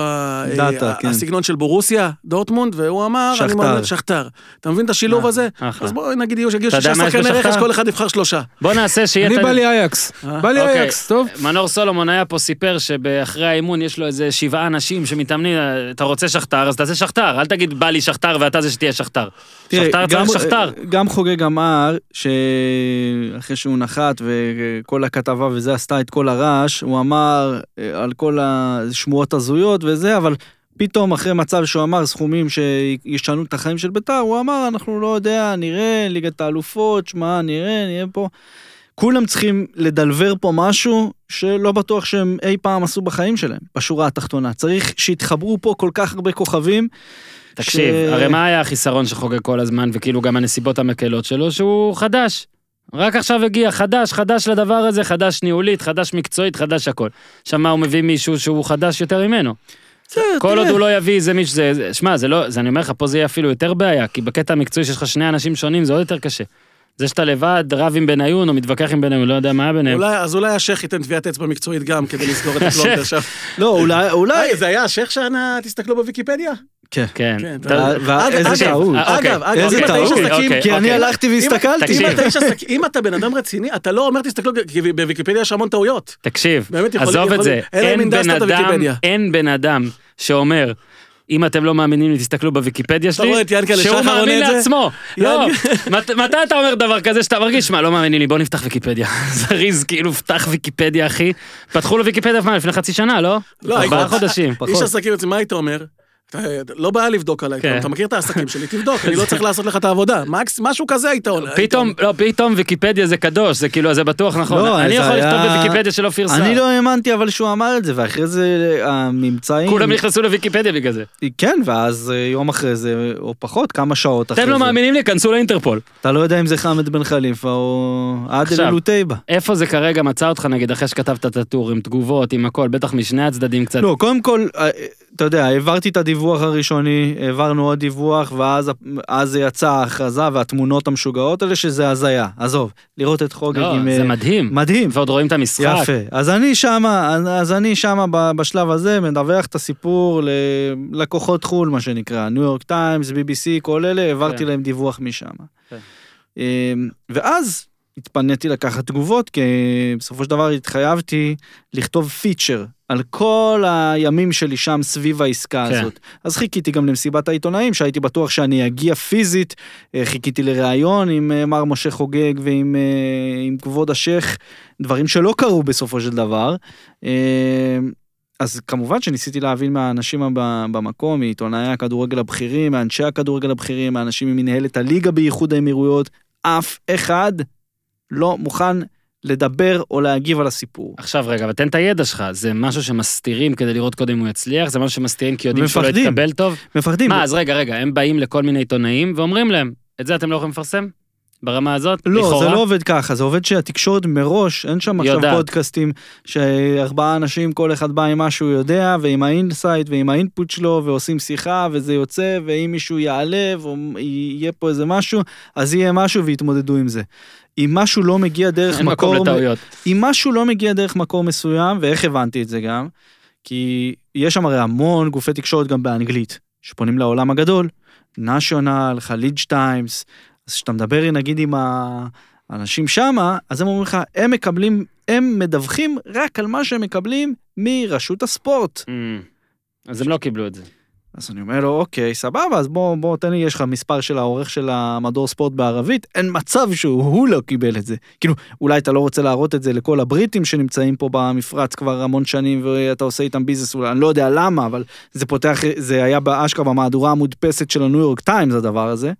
Speaker 2: דאטה,
Speaker 4: ה-
Speaker 2: כן.
Speaker 4: הסגנון של בורוסיה, דורטמונד, והוא אמר, אני
Speaker 2: שכתר.
Speaker 4: מאוד- שכתר. אתה מבין את השילוב
Speaker 1: אה,
Speaker 4: הזה? אז בואי נגיד, יהיו שישה
Speaker 1: יש
Speaker 4: שחקני? רכש, כל אחד יבחר שלושה.
Speaker 1: בוא נעשה שיהיה...
Speaker 3: אני
Speaker 1: את ה-
Speaker 3: בא לי אייאקס.
Speaker 4: אה?
Speaker 3: בא לי. אייאקס, טוב?
Speaker 1: מנור סולומון היה פה, סיפר שאחרי האימון יש לו איזה שבעה אנשים שמתאמנים, אתה רוצה שכתר, אז תעשה שכתר, אל תגיד בא לי שכתר ואתה זה שתהיה שכתר.
Speaker 2: תראה,
Speaker 1: שכתר
Speaker 2: גם-
Speaker 1: צריך שכתר.
Speaker 2: גם חוגג אמר שאחרי שהוא נחת וכל הכתבה וזה עשתה את כל הרעש, הוא אמר אה, על כל השמועות הזויות וזה, אבל פתאום אחרי מצב שהוא אמר סכומים שישנו את החיים של בית"ר, הוא אמר אנחנו לא יודע, נראה, ליגת האלופות, שמע, נראה, נהיה פה. כולם צריכים לדלבר פה משהו שלא בטוח שהם אי פעם עשו בחיים שלהם, בשורה התחתונה. צריך שיתחברו פה כל כך הרבה כוכבים.
Speaker 1: תקשיב,
Speaker 2: ש-
Speaker 1: הרי מה היה החיסרון שחוגג כל הזמן, וכאילו גם הנסיבות המקלות שלו, שהוא חדש. רק עכשיו הגיע, חדש, חדש לדבר הזה, חדש ניהולית, חדש מקצועית, חדש הכל. עכשיו מה, הוא מביא מישהו שהוא חדש יותר ממנו. כל. עוד הוא לא יביא איזה מישהו, זה- שמע, זה לא, זה אני אומר לך, פה זה יהיה אפילו יותר בעיה, כי בקטע המקצועי שיש לך שני אנשים שונים, זה עוד יותר קשה. זה שאתה לבד, רב עם בניון, או מתווכח עם בניון, לא יודע מה היה ביניהם.
Speaker 4: אולי, אז אולי השייח ייתן טביעת אצבע מקצועית גם כדי לסגור את הפלונטר שם.
Speaker 2: לא, אולי, אולי,
Speaker 4: היי, זה היה השייח שנה, תסתכלו בוויקיפדיה?
Speaker 2: כן.
Speaker 1: כן.
Speaker 4: כן, אגב,
Speaker 2: טעות.
Speaker 1: אה, אוקיי.
Speaker 4: אגב, אגב,
Speaker 2: איזה טעות.
Speaker 1: אוקיי,
Speaker 2: כי אני
Speaker 1: אוקיי.
Speaker 2: הלכתי והסתכלתי.
Speaker 4: אם אתה בן אדם רציני, אתה לא אומר תסתכלו, כי בוויקיפדיה יש המון טעויות.
Speaker 1: תקשיב, עזוב את זה, אין בן אדם. אין בן אדם שאומר, אם אתם לא מאמינים לי, תסתכלו בוויקיפדיה שלי,
Speaker 4: רואה את ינקלה
Speaker 1: שהוא
Speaker 4: שחר
Speaker 1: מאמין? לעצמו. לא, מתי אתה אומר דבר כזה שאתה מרגיש, מה, לא מאמינים לי, בוא נפתח ויקיפדיה. זריז, כאילו, פתח ויקיפדיה, אחי. פתחו לו ויקיפדיה, מה, לפני חצי שנה, לא?
Speaker 4: לא,
Speaker 1: ארבעה חודשים.
Speaker 4: איש עסקים מה היית אומר? אתה- לא בעיה לבדוק עליי,
Speaker 1: כן.
Speaker 4: אתה מכיר את העסקים שלי, תבדוק, אני לא צריך לעשות לך את העבודה. מקס- משהו כזה היית עונה. היית
Speaker 1: פתאום. לא, פתאום ויקיפדיה זה קדוש, זה כאילו, זה בטוח נכון.
Speaker 2: לא,
Speaker 1: אני יכול לכתוב
Speaker 2: היה-
Speaker 1: בוויקיפדיה של אופיר סער.
Speaker 2: אני לא האמנתי אבל שהוא אמר את זה, ואחרי זה הממצאים...
Speaker 1: כולם נכנסו לוויקיפדיה בגלל זה.
Speaker 2: כן, ואז אה, יום אחרי זה, או פחות, כמה שעות אחרי
Speaker 1: אתם
Speaker 2: זה.
Speaker 1: לא מאמינים לי, כנסו לאינטרפול.
Speaker 2: אתה לא יודע אם זה חמד בן חליפה או
Speaker 1: עכשיו.
Speaker 2: אלוטייבה.
Speaker 1: איפה זה כרגע מצא אותך, נגיד, אחרי שכתבת את הטור, עם תגובות, עם הכל, בטח משני הצדדים קצת.
Speaker 2: לא, קודם כל, אה, אתה יודע, העברתי את הדיווח הראשוני, העברנו עוד דיווח, ואז אז זה יצא ההכרזה והתמונות המשוגעות האלה, שזה הזיה. עזוב, לראות את חוגג
Speaker 1: לא,
Speaker 2: עם...
Speaker 1: זה
Speaker 2: אה,
Speaker 1: מדהים.
Speaker 2: מדהים.
Speaker 1: ועוד רואים את המשחק.
Speaker 2: יפה. אז אני שמה, אז אני שמה בשלב הזה מדווח את הסיפור ללקוחות חו"ל, מה שנקרא, ניו יורק טיימס, BBC, כל אלה, העברתי
Speaker 1: כן.
Speaker 2: להם דיווח משם.
Speaker 1: כן.
Speaker 2: אמ, ואז התפניתי לקחת תגובות, כי בסופו של דבר התחייבתי לכתוב פיצ'ר על כל הימים שלי שם סביב העסקה
Speaker 1: כן.
Speaker 2: הזאת. אז חיכיתי גם למסיבת העיתונאים, שהייתי בטוח שאני אגיע פיזית, אה, חיכיתי לראיון עם אה, מר משה חוגג ועם אה, עם כבוד השייח, דברים שלא קרו בסופו של דבר. אז כמובן שניסיתי להבין מהאנשים במקום, מעיתונאי הכדורגל הבכירים, מאנשי הכדורגל הבכירים, מאנשים ממנהלת הליגה באיחוד האמירויות, אף אחד לא מוכן לדבר או להגיב על הסיפור.
Speaker 1: עכשיו רגע, אבל תן את הידע שלך, זה משהו שמסתירים כדי לראות קודם אם הוא יצליח? זה משהו שמסתירים כי יודעים שהוא לא
Speaker 2: מפחדים.
Speaker 1: יתקבל טוב?
Speaker 2: מפחדים.
Speaker 1: מה, אז רגע, רגע, הם באים לכל מיני עיתונאים ואומרים להם, את זה אתם לא יכולים לפרסם? ברמה הזאת?
Speaker 2: לא,
Speaker 1: לכאורה?
Speaker 2: זה לא עובד ככה, זה עובד שהתקשורת מראש, אין שם עכשיו
Speaker 1: יודעת.
Speaker 2: פודקאסטים שארבעה אנשים, כל אחד בא עם מה שהוא יודע, ועם ה insight ועם ה input שלו, ועושים שיחה, וזה יוצא, ואם מישהו יעלב, או יהיה פה איזה משהו, אז יהיה משהו ויתמודדו עם זה. אם משהו לא מגיע דרך
Speaker 1: אין מקום
Speaker 2: מקור,
Speaker 1: לטעויות.
Speaker 2: אם משהו לא מגיע דרך מקור מסוים, ואיך הבנתי את זה גם, כי יש שם הרי המון גופי תקשורת גם באנגלית, שפונים לעולם הגדול, national, חליג' טיימס, אז כשאתה מדבר נגיד עם האנשים שמה, אז הם אומרים לך, הם מקבלים, הם מדווחים רק על מה שהם מקבלים מרשות הספורט.
Speaker 1: אמ, אז הם לא קיבלו את זה.
Speaker 2: אז אני אומר לו, אוקיי, סבבה, אז בוא, בוא, תן לי, יש לך מספר של העורך של המדור ספורט בערבית, אין מצב שהוא הוא לא קיבל את זה. כאילו, אולי אתה לא רוצה להראות את זה לכל הבריטים שנמצאים פה במפרץ כבר המון שנים, ואתה עושה איתם business, אולי, אני לא יודע למה, אבל זה פותח, זה היה באשכרה במהדורה המודפסת של הניו יורק טיימס, הדבר הזה.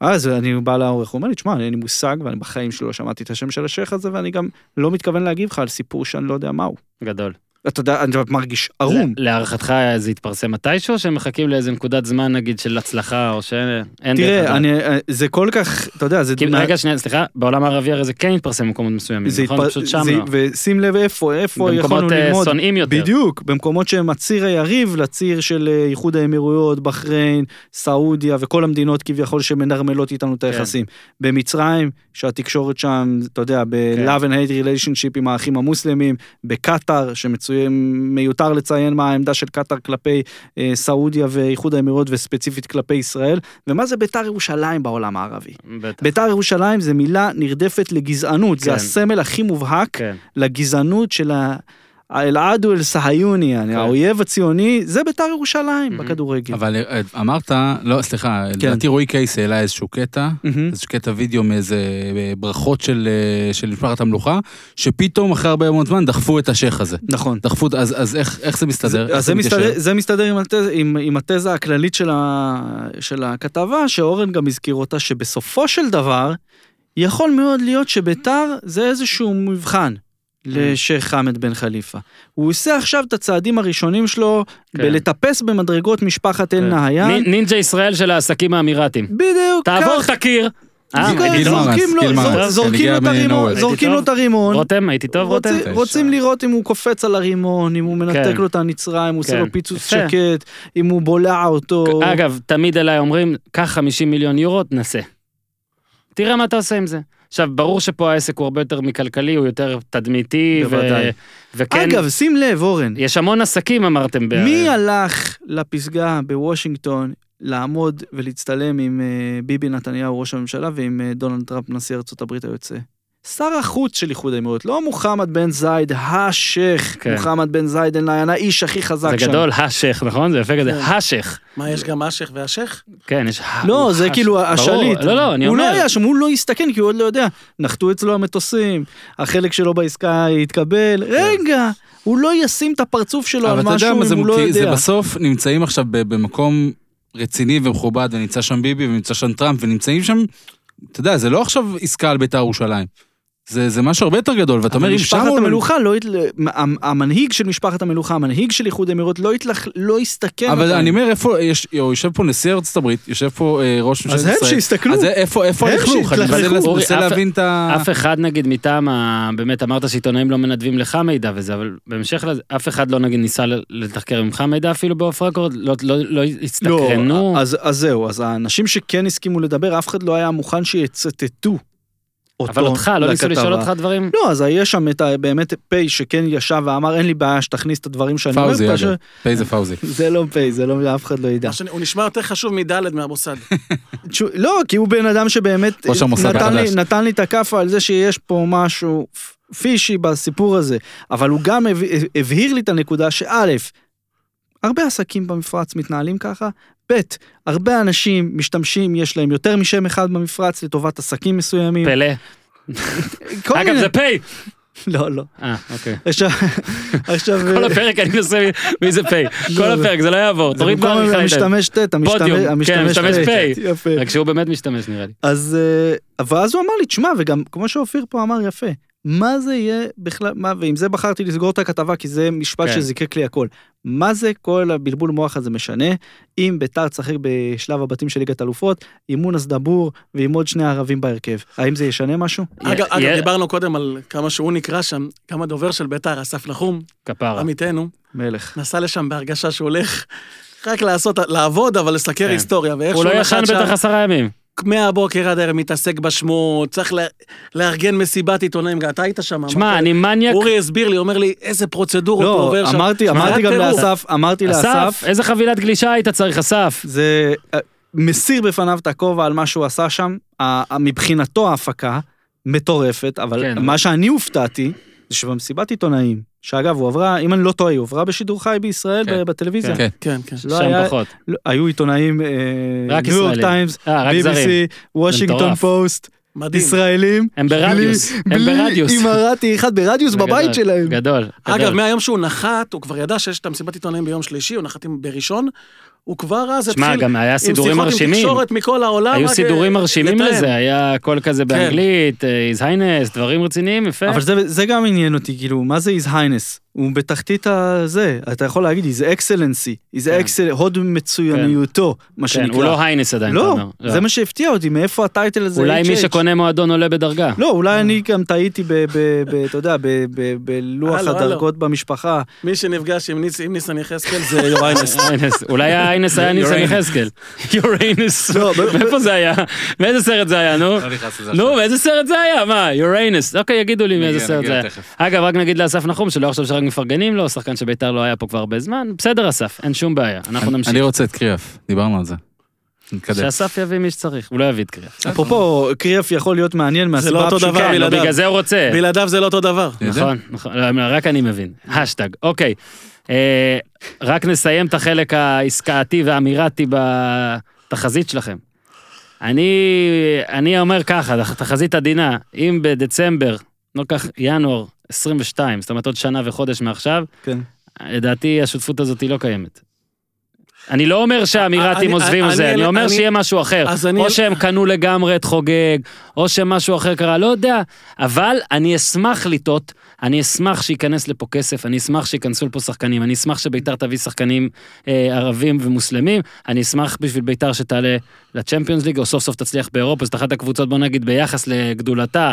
Speaker 2: אז אני בא לעורך, הוא אומר לי, תשמע, אין לי מושג, ואני בחיים שלי לא שמעתי את השם של השייח הזה, ואני גם לא מתכוון להגיב לך על סיפור שאני לא יודע מהו.
Speaker 1: גדול.
Speaker 2: אתה יודע, אני מרגיש ערום.
Speaker 1: להערכתך זה יתפרסם מתישהו, שהם מחכים לאיזה נקודת זמן נגיד של הצלחה, או שאין
Speaker 2: תראה? אני, זה כל כך, אתה יודע, זה...
Speaker 1: כי רגע שנייה, סליחה, בעולם הערבי הרי זה כן מתפרסם במקומות מסוימים,
Speaker 2: זה
Speaker 1: נכון?
Speaker 2: התפ...
Speaker 1: פשוט שם
Speaker 2: זה...
Speaker 1: לא.
Speaker 2: ושים לב איפה, איפה יכולנו
Speaker 1: במקומות אה,
Speaker 2: ללמוד.
Speaker 1: שונאים יותר.
Speaker 2: בדיוק, במקומות שהם הציר היריב לציר של אה, איחוד האמירויות, בחריין, סעודיה וכל המדינות כביכול שמנרמלות איתנו את היחסים. במצרים, שהתקשורת שם, אתה יודע, ב-love and hate relationship עם האחים המוסלמים, בקטאר, שמיותר לציין מה העמדה של קטאר כלפי אה, סעודיה ואיחוד האמירויות וספציפית כלפי ישראל, ומה זה בית"ר ירושלים בעולם הערבי.
Speaker 1: בטח,
Speaker 2: בית"ר ירושלים זה מילה נרדפת לגזענות, זה
Speaker 1: כן.
Speaker 2: הסמל הכי מובהק
Speaker 1: כן.
Speaker 2: לגזענות של ה... אלעד הוא אל-סהיוני,
Speaker 1: כן.
Speaker 2: האויב הציוני, זה בית"ר ירושלים
Speaker 1: Mhm.
Speaker 2: בכדורגל.
Speaker 3: אבל אה, אמרת, לא, סליחה,
Speaker 2: כן.
Speaker 3: לדעתי רועי קייס העלה איזשהו קטע,
Speaker 2: מהמם.
Speaker 3: איזשהו קטע וידאו מאיזה אה, ברכות של אה, של משפחת המלוכה, שפתאום אחרי הרבה מאוד זמן דחפו את השייח הזה.
Speaker 2: נכון.
Speaker 3: דחפו, אז אז איך איך זה מסתדר? איך
Speaker 2: אז זה
Speaker 3: מתיישב?
Speaker 2: מסתדר, זה מסתדר עם, התז, עם, עם התזה הכללית של, ה, של הכתבה, שאורן גם הזכיר אותה, שבסופו של דבר, יכול מאוד להיות שביתר זה איזשהו מבחן לשייח' חמד בן חליפה. הוא עושה עכשיו את הצעדים הראשונים שלו
Speaker 1: כן.
Speaker 2: בלטפס במדרגות משפחת אל נהיין.
Speaker 1: נין- נינג'ה ישראל של העסקים האמירתיים.
Speaker 2: בדיוק,
Speaker 1: תעבור
Speaker 2: כך.
Speaker 1: את הקיר. אה,
Speaker 2: זורקים- לו- לו את הרימון.
Speaker 1: רותם, הייתי טוב, רותם?
Speaker 2: רוצים, לראות אם הוא קופץ על הרימון, אם הוא מנתק
Speaker 1: כן.
Speaker 2: לו את הנצרה, אם הוא עושה
Speaker 1: כן.
Speaker 2: לו פיצוץ. שקט, אם הוא בולע אותו.
Speaker 1: אגב, תמיד אליי אומרים, קח 50 מיליון יורו, תנסה. תראה מה אתה עושה עם זה. עכשיו, ברור שפה העסק הוא הרבה יותר מכלכלי, הוא יותר תדמיתי, ו...
Speaker 2: בוודאי.
Speaker 1: וכן,
Speaker 2: אגב, שים לב, אורן,
Speaker 1: יש המון עסקים אמרתם. ב-
Speaker 2: מי הלך לפסגה בוושינגטון לעמוד ולהצטלם עם אה, ביבי נתניהו, ראש הממשלה, ועם אה, דונלד טראמפ, נשיא ארצות הברית היוצא? שר החוץ של איחוד האמירויות, לא מוחמד בן זייד, השייח,
Speaker 1: כן.
Speaker 2: מוחמד בן זייד אל-נהיין, האיש הכי חזק
Speaker 1: זה
Speaker 2: שם.
Speaker 1: גדול, השייח, נכון? זה יפה כזה,
Speaker 2: כן.
Speaker 1: השייח.
Speaker 4: מה, יש גם אשך והשך?
Speaker 1: כן, יש...
Speaker 2: לא,
Speaker 1: הוא
Speaker 2: זה
Speaker 1: השייח.
Speaker 2: כאילו
Speaker 1: ברור,
Speaker 2: השליט.
Speaker 1: לא, לא, אני
Speaker 2: הוא
Speaker 1: אומר.
Speaker 2: לא היה שם, הוא לא הסתכן, כי הוא עוד לא יודע. נחתו אצלו המטוסים, החלק שלו בעסקה יתקבל. רגע, הוא לא ישים את הפרצוף שלו על
Speaker 3: אבל אתה יודע
Speaker 2: משהו
Speaker 3: זה,
Speaker 2: אם הוא לא
Speaker 3: כי זה
Speaker 2: יודע.
Speaker 3: בסוף נמצאים עכשיו במקום רציני ומכובד, ונמצא שם ביבי ונמצא שם טראמפ, ונמצאים שם, אתה יודע, זה לא עכשיו עסקה על בית"ר ירושלים. זה זה משהו הרבה יותר גדול, ואתה אומר,
Speaker 2: אבל
Speaker 3: אם שם
Speaker 2: משפחת
Speaker 3: הוא...
Speaker 2: המלוכה לא... המנהיג של משפחת המלוכה, המנהיג של איחוד האמירויות, לא התלח- לא הסתכן.
Speaker 3: אבל
Speaker 2: אותם.
Speaker 3: אני אומר, איפה, יש, יושב פה נשיא ארצות הברית, יושב פה אה, ראש ממשלת
Speaker 2: אז הם
Speaker 3: ישראל.
Speaker 2: שיסתכלו.
Speaker 3: אז איפה, איפה הלכלוך? אני. מנסה- להבין את ה...
Speaker 1: אף אחד נגיד מטעם ה... באמת אמרת שעיתונאים לא מנדבים לך מידע וזה, אבל בהמשך לזה, אף אחד לא נגיד ניסה לתחקר ממך מידע אפילו באוף רקורד, לא, לא, לא הסתקרנו.
Speaker 2: לא, אז, אז זהו, אז האנשים שכן הסכימו לדבר, אף אחד לא היה מוכן שיצטטו אותו
Speaker 1: אבל אותך, לא ניסו לשאול. אותך דברים?
Speaker 2: לא, אז יש שם את באמת פ' שכן ישב ואמר, אין לי בעיה שתכניס את הדברים שאני אומר.
Speaker 3: פאוזי,
Speaker 2: פשוט-
Speaker 3: אגב. פ' זה פאוזי.
Speaker 2: זה לא פ', זה לא, אף אחד לא ידע.
Speaker 4: הוא נשמע יותר חשוב מדלת מהמוסד.
Speaker 2: לא, כי הוא בן אדם שבאמת נתן לי, את הכאפה על זה שיש פה משהו פישי בסיפור הזה, אבל הוא גם הב- הבהיר לי את הנקודה שא', הרבה עסקים במפרץ מתנהלים ככה, ב', הרבה אנשים משתמשים, יש להם יותר משם אחד במפרץ לטובת עסקים מסוימים.
Speaker 1: פלא. אגב, זה פ'.
Speaker 2: לא, לא.
Speaker 1: אה, אוקיי.
Speaker 2: עכשיו,
Speaker 1: כל הפרק אני מנסה מי זה פ'. כל
Speaker 2: לא.
Speaker 1: הפרק, זה לא יעבור.
Speaker 2: זה
Speaker 1: תוריד
Speaker 2: במקום
Speaker 1: פעם מיכאל.
Speaker 2: המשתמש ט', המשתמש
Speaker 1: פודיום, כן, משתמש
Speaker 2: ט'.
Speaker 1: פ'.
Speaker 2: יפה.
Speaker 1: רק שהוא באמת משתמש נראה לי.
Speaker 2: אז, אה, ואז הוא אמר לי, תשמע, וגם כמו שאופיר פה אמר יפה, מה זה יהיה בכלל, מה, ועם זה בחרתי לסגור את הכתבה, כי זה משפט
Speaker 1: כן.
Speaker 2: שזיקק לי הכל. מה זה כל הבלבול מוח הזה משנה, אם ביתר תשחק בשלב הבתים של ליגת אלופות, עם מונס דבור ועם עוד שני ערבים בהרכב. האם זה ישנה משהו?
Speaker 4: אגב,
Speaker 1: יה-
Speaker 4: אגב, דיברנו קודם על כמה שהוא נקרא שם, כמה דובר של ביתר, אסף נחום,
Speaker 1: כפרה.
Speaker 4: עמיתנו,
Speaker 2: מלך.
Speaker 4: נסע לשם בהרגשה שהוא הולך רק לעשות, לעבוד, אבל לסקר
Speaker 1: כן.
Speaker 4: היסטוריה, ואיך
Speaker 1: הוא לא ישן בטח עשרה ימים.
Speaker 4: מהבוקר עד הערב מתעסק בשמות, צריך לה- לארגן מסיבת עיתונאים, אתה היית שם.
Speaker 1: שמע, אני מניאק.
Speaker 4: אורי הסביר לי, אומר לי, איזה פרוצדורות הוא
Speaker 2: לא,
Speaker 4: עובר שם.
Speaker 2: אמרתי, אמרתי גם. לאסף, אמרתי
Speaker 1: אסף,
Speaker 2: לאסף,
Speaker 1: איזה חבילת גלישה היית צריך, אסף?
Speaker 2: זה אה, מסיר בפניו את הכובע על מה שהוא עשה שם, מבחינתו ההפקה מטורפת, אבל
Speaker 1: כן.
Speaker 2: מה שאני הופתעתי, זה שבמסיבת עיתונאים, שאגב, הוא עברה, אם אני לא טועה, היא הועברה בשידור חי בישראל
Speaker 1: כן.
Speaker 2: בטלוויזיה.
Speaker 3: כן.
Speaker 4: כן, כן.
Speaker 2: לא
Speaker 1: שם
Speaker 2: היה-
Speaker 1: פחות.
Speaker 2: לא, היו עיתונאים, אה,
Speaker 1: רק
Speaker 2: ניו יורק. טיימס. BBC, וושינגטון. פוסט,
Speaker 4: מדהים.
Speaker 2: ישראלים,
Speaker 1: הם ברדיוס. הם
Speaker 2: בלי
Speaker 1: ברדיוס.
Speaker 2: אימרתי אחד ברדיוס בבית
Speaker 1: גדול,
Speaker 2: שלהם.
Speaker 1: גדול.
Speaker 4: אגב,
Speaker 1: גדול.
Speaker 4: מהיום שהוא נחת, הוא כבר ידע שיש את המסיבת עיתונאים ביום שלישי, הוא נחת בראשון, הוא כבר אז התחיל
Speaker 1: שמע, גם היה
Speaker 4: עם
Speaker 1: סידורים
Speaker 4: שיחות עם
Speaker 1: מרשימים.
Speaker 4: תקשורת מכל העולם.
Speaker 1: היו סידורים
Speaker 4: אה,
Speaker 1: מרשימים
Speaker 4: לתאם.
Speaker 1: לזה, היה קול כזה באנגלית, His Highness, דברים רציניים, יפה.
Speaker 2: אבל זה, זה גם עניין אותי, כאילו, מה זה His Highness? הוא בתחתית הזה, אתה יכול להגיד, His Excellency, His
Speaker 1: כן.
Speaker 2: Excel, הוד מצויניותו, מה
Speaker 1: כן,
Speaker 2: שנקרא.
Speaker 1: הוא לא Highness עדיין, אתה
Speaker 2: לא,
Speaker 1: אומר.
Speaker 2: זה מה שהפתיע אותי, מאיפה ה title הזה?
Speaker 1: אולי מי? שקונה מועדון עולה בדרגה.
Speaker 2: לא, אולי אני גם טעיתי, ב- ב- ב- אתה יודע, ב- ב- בלוח. הדרגות במשפחה.
Speaker 4: מי שנפגש עם ניס- עם ניסן יחזקאל זה Your
Speaker 1: Highness. Highness, אולי Highness היה ניסן יחזקאל. יוריינס.
Speaker 2: לא, ב-
Speaker 1: מאיפה זה היה? מאיזה סרט זה היה, נו?
Speaker 3: לא
Speaker 1: נו, מאיזה סרט זה היה? מה, יוריינס. אוקיי, יגידו לי מאיזה סרט זה היה. אגב, רק נגיד לאסף נחום, שלא יחשוב שרק מפרגנים לו, שחקן שביתר לא היה פה כבר הרבה זמן. בסדר, אסף, אין שום בעיה. אנחנו
Speaker 3: אני-
Speaker 1: נמשיך.
Speaker 3: אני רוצה את קריאף, דיברנו על זה. נתקדם.
Speaker 1: שאסף יביא מי שצריך, הוא לא יביא את קריאף.
Speaker 2: אפרופו, קריאף יכול להיות מעניין
Speaker 4: זה
Speaker 2: מהסיבה
Speaker 4: לא אותו
Speaker 2: הפשוטה.
Speaker 4: דבר
Speaker 1: כן,
Speaker 4: בלעדיו.
Speaker 1: בגלל זה הוא רוצה.
Speaker 4: בלעדיו זה לא אותו דבר.
Speaker 1: נכון, נכון, לא, רק אני מבין. השטג, אוקיי. אה, רק נסיים את החלק העסקאתי והאמירתי בתחזית שלכם. אני, אני אומר ככה, תחזית עדינה, אם בדצמבר, כך, ינואר 22, זאת אומרת עוד שנה וחודש מעכשיו,
Speaker 2: כן.
Speaker 1: לדעתי השותפות הזאת היא לא קיימת. אני לא אומר שהאמירתים
Speaker 4: אני-
Speaker 1: עוזבים
Speaker 4: אני-
Speaker 1: וזה, אני אומר
Speaker 4: אני-
Speaker 1: שיהיה משהו אחר.
Speaker 4: אז אני-
Speaker 1: או שהם קנו לגמרי את חוגג, או שמשהו אחר קרה, לא יודע. אבל אני אשמח לטעות, אני אשמח שייכנס לפה כסף, אני אשמח שייכנסו לפה שחקנים, אני אשמח שביתר תביא שחקנים אה, ערבים ומוסלמים, אני אשמח בשביל ביתר שתעלה לצ'מפיונס ליג, או סוף סוף תצליח באירופה, זאת אחת הקבוצות, בוא נגיד, ביחס לגדולתה,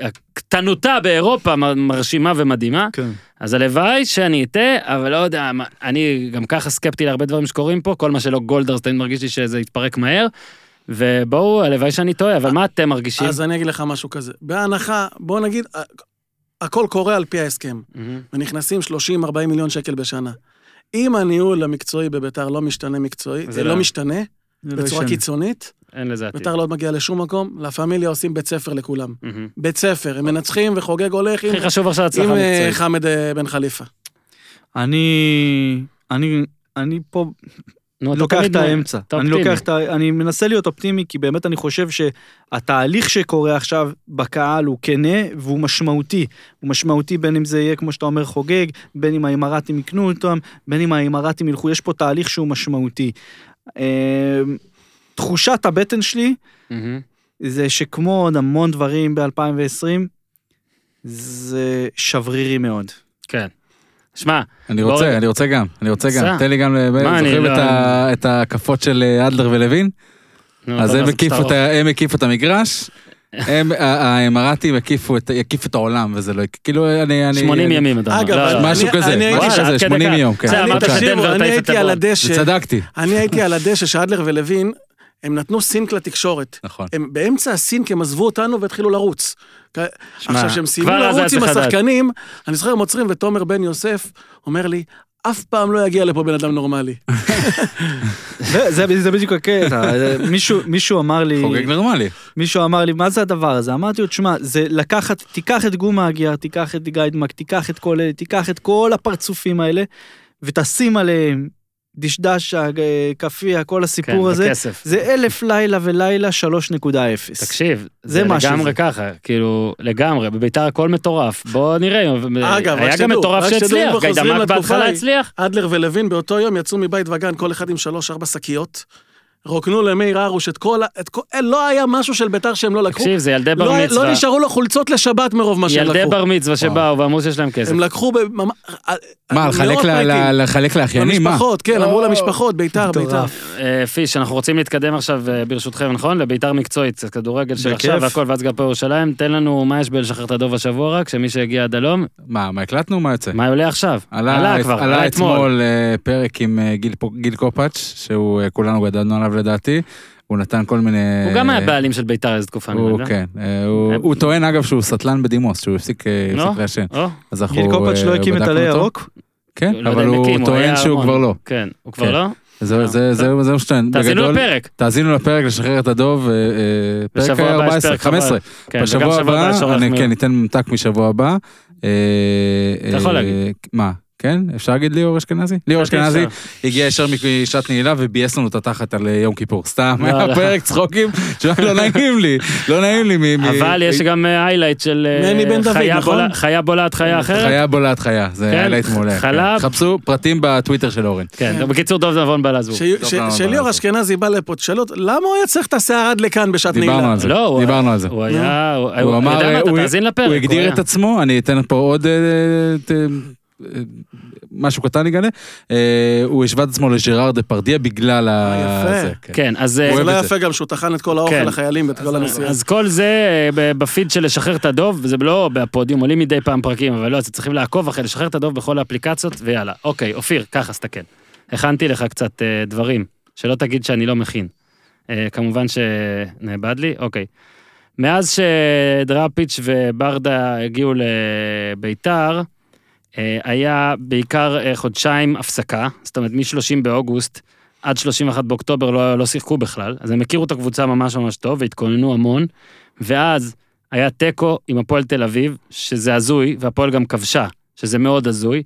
Speaker 1: הקטנותה באירופה מרשימה ומדהימה.
Speaker 2: כן.
Speaker 1: אז הלוואי שאני אטעה, אבל לא יודע, אני גם ככה סקפטי להרבה דברים שקורים פה, כל מה שלא גולדהר, תמיד מרגיש לי שזה יתפרק מהר. ובואו, הלוואי שאני טועה, אבל מה אתם מרגישים?
Speaker 4: אז אני אגיד לך משהו כזה. בהנחה, בוא נגיד, הכל קורה על פי ההסכם. ונכנסים 30-40 מיליון שקל בשנה. אם הניהול המקצועי בביתר לא משתנה מקצועי,
Speaker 1: זה לא-
Speaker 4: לא משתנה,
Speaker 2: לא
Speaker 4: בצורה. קיצונית,
Speaker 1: אין לזה עתיד.
Speaker 4: ביתר לא מגיע לשום מקום, לה פמיליה עושים בית ספר לכולם.
Speaker 1: מהמם.
Speaker 4: בית ספר, הם מנצחים וחוגג הולך עם,
Speaker 1: הכי חשוב עכשיו
Speaker 4: עם
Speaker 1: הצלחה
Speaker 4: אה,
Speaker 1: מקצועית.
Speaker 4: חמד אה, בן חליפה.
Speaker 2: אני... אני... אני פה
Speaker 1: נו, אתה
Speaker 2: לוקח את האמצע.
Speaker 1: אתה
Speaker 2: אני
Speaker 1: אופטימי.
Speaker 2: לוקח את ה... אני מנסה להיות אופטימי, כי באמת אני חושב שהתהליך שקורה עכשיו בקהל הוא כנה והוא משמעותי. הוא משמעותי בין אם זה יהיה, כמו שאתה אומר, חוגג, בין אם האמרתים יקנו אותם, בין אם האמרתים ילכו, יש פה תהליך שהוא משמעותי. אה, תחושת הבטן שלי,
Speaker 1: מהמם.
Speaker 2: זה שכמו עוד המון דברים ב-2020, זה שברירי מאוד.
Speaker 1: כן. שמע,
Speaker 3: אני
Speaker 1: בוא
Speaker 3: רוצה,
Speaker 1: רגע.
Speaker 3: אני רוצה גם, אני רוצה. גם. תן לי גם,
Speaker 1: אני
Speaker 3: זוכרים
Speaker 1: לא-
Speaker 3: את ה- את ההקפות של אה, אדלר ולוין? אז הם הקיפו את המגרש, הם, האמרתים הקיפו את הקיפו את העולם, וזה לא, כאילו, אני... אני-
Speaker 1: 80
Speaker 3: אני-
Speaker 1: ימים, אתה אומר.
Speaker 4: אגב,
Speaker 1: לא, לא.
Speaker 4: אני-
Speaker 3: משהו כזה,
Speaker 4: אני-
Speaker 3: משהו
Speaker 1: וואלה,
Speaker 3: כזה,
Speaker 1: עד כדי
Speaker 3: 80
Speaker 1: כך.
Speaker 3: יום, כן.
Speaker 4: אני- תקשיבו, אני הייתי על. הדשא,
Speaker 3: וצדקתי,
Speaker 4: אני הייתי על הדשא שאדלר ולוין, הם נתנו סינק לתקשורת.
Speaker 3: נכון.
Speaker 4: הם באמצע הסינק הם עזבו אותנו והתחילו לרוץ. כ- עכשיו, כשהם סיימו לרוץ עם. השחקנים, אני זוכר, הם עוצרים, ותומר בן יוסף אומר לי, אף פעם לא יגיע לפה בן אדם נורמלי.
Speaker 2: זה, בדיוק הקטע, מישהו, אמר לי,
Speaker 3: חוגג נורמלי.
Speaker 2: מישהו אמר לי, מה זה הדבר הזה? אמרתי לו, תשמע, זה לקחת, תיקח את גומה הגיאר, תיקח את גיידמק, תיקח את כל אלה, תיקח את כל הפרצופים האלה, ותשים עליהם דשדש, כאפיה, כל הסיפור
Speaker 1: כן,
Speaker 2: הזה.
Speaker 1: בכסף.
Speaker 2: זה אלף לילה ולילה 3.0.
Speaker 1: תקשיב,
Speaker 2: זה
Speaker 1: זה לגמרי. ככה, כאילו, לגמרי, בביתר הכל מטורף. בוא נראה,
Speaker 4: אגב, רק
Speaker 1: היה גם
Speaker 4: שתדעו,
Speaker 1: מטורף שהצליח, גיידמק בהתחלה. הצליח.
Speaker 4: אדלר ולוין באותו יום יצאו מבית וגן, כל אחד עם שלוש-ארבע שקיות. רוקנו למאיר הרוש את כל ה... את כל... אה, לא היה משהו של ביתר שהם לא לקחו.
Speaker 1: תקשיב, זה ילדי בר
Speaker 4: לא, היה-
Speaker 1: מצווה.
Speaker 4: לא נשארו לו חולצות לשבת מרוב מה שהם
Speaker 1: ילדי
Speaker 4: לקחו.
Speaker 1: בר מצווה שבאו ואמרו שיש להם כסף.
Speaker 4: הם לקחו בממ...
Speaker 3: מה, לחלק ל- ל- לחלק לאחיינים? מה?
Speaker 4: למשפחות, כן, אמרו
Speaker 2: לא.
Speaker 4: למשפחות, ביתר, ביתר.
Speaker 1: אה, פיש, אנחנו רוצים להתקדם עכשיו, אה, ברשותכם, נכון? לביתר מקצועית, כדורגל של. עכשיו והכל, ואז גם פה ירושלים. תן לנו מה יש בלשחרר את הדוב השבוע רק, שמי שהגיע עד הלום,
Speaker 3: מה, מה הקלטנו? מה יוצא?
Speaker 1: מה עולה עכשיו?
Speaker 3: עלה
Speaker 1: כבר,
Speaker 3: עלה אתמול אה, פרק עם אה, גיל קופאץ', שהוא, אה, כולנו גדלנו עליו לדעתי. הוא נתן כל מיני...
Speaker 1: הוא גם היה בעלים של ביתר איזה תקופה, אני
Speaker 3: הוא,
Speaker 1: מבין.
Speaker 3: כן, אה, הוא- הוא טוען אגב שהוא סטלן בדימוס, שהוא הפסיק אה,
Speaker 1: לא?
Speaker 3: לעשן.
Speaker 1: או,
Speaker 3: אז אנחנו
Speaker 2: גיל קופץ' לא הקים את עלי. ירוק?
Speaker 3: כן,
Speaker 1: לא יודע
Speaker 3: אבל הוא טוען שהוא. כבר לא.
Speaker 1: כן, הוא כבר
Speaker 2: כן.
Speaker 1: לא?
Speaker 3: זהו, זה- זהו, זהו שטוען.
Speaker 1: תאזינו לפרק.
Speaker 3: תאזינו לפרק, לשחרר את הדוב, פרק
Speaker 1: בשבוע הבא יש
Speaker 3: 14,
Speaker 1: פרק
Speaker 3: 15.
Speaker 1: כן, וגם
Speaker 3: בשבוע
Speaker 1: שבוע הבא אורח
Speaker 3: אני כן, ניתן ממתק משבוע הבא.
Speaker 1: אתה יכול להגיד.
Speaker 3: מה? כן? אפשר להגיד ליאור אשכנזי? ליאור
Speaker 1: לדעתי
Speaker 3: אשכנזי. הגיע ישר משעת נעילה וביאס לנו את התחת על אה, יום כיפור. סתם,
Speaker 1: לא,
Speaker 3: היה
Speaker 1: לא.
Speaker 3: פרק צחוקים, תשמע, לא נעים לי, לא נעים לי.
Speaker 1: אבל יש גם היילייט של אה,
Speaker 4: דוד,
Speaker 1: חיה
Speaker 4: נכון?
Speaker 1: בולעת- חיה בולעת חיה אחרת.
Speaker 3: חיה בולעת חיה, זה
Speaker 1: כן,
Speaker 3: היה לייט מעולה.
Speaker 1: חלב.
Speaker 3: כן. חפשו פרטים בטוויטר של אורן.
Speaker 1: כן, בקיצור דוב נבון
Speaker 3: לא, לא,
Speaker 4: שליאור
Speaker 3: לא.
Speaker 4: אשכנזי בא לפה, תשאלו אותו, למה הוא היה צריך את השיער עד לכאן בשעת נעילה?
Speaker 3: דיברנו על זה,
Speaker 1: לא, הוא-
Speaker 3: דיברנו על זה.
Speaker 1: הוא היה, הוא
Speaker 3: אמר, הוא-. הגדיר את עצמו, אני אתן פה עוד אה, אה, אה, משהו קטן יגלה, אה, הוא השווה את עצמו לג'רארד דפרדיה בגלל ה...
Speaker 4: יפה.
Speaker 3: זה, כן.
Speaker 1: כן, אז... אה,
Speaker 3: הוא
Speaker 4: זה
Speaker 3: אוהב
Speaker 4: לא. יפה גם שהוא טחן את כל האוכל
Speaker 1: כן.
Speaker 4: לחיילים ואת כל הנסיעה.
Speaker 1: אז כל זה אה, בפיד של לשחרר את הדוב, זה לא בפודיום, עולים מדי פעם פרקים, אבל לא, אז צריכים לעקוב אחרי לשחרר את הדוב בכל האפליקציות, ויאללה. אוקיי, אופיר, ככה, תקן. הכנתי לך קצת אה, דברים, שלא תגיד שאני לא מכין. אה, כמובן שנאבד לי, אוקיי. מאז שדראפיץ' וברדה הגיעו לביתר, אה, היה בעיקר אה, חודשיים הפסקה, זאת אומרת מ-30 באוגוסט עד 31 באוקטובר לא, לא שיחקו בכלל, אז הם הכירו את הקבוצה ממש ממש טוב והתכוננו המון, ואז היה תיקו עם הפועל תל אביב, שזה הזוי, והפועל גם כבשה, שזה מאוד הזוי.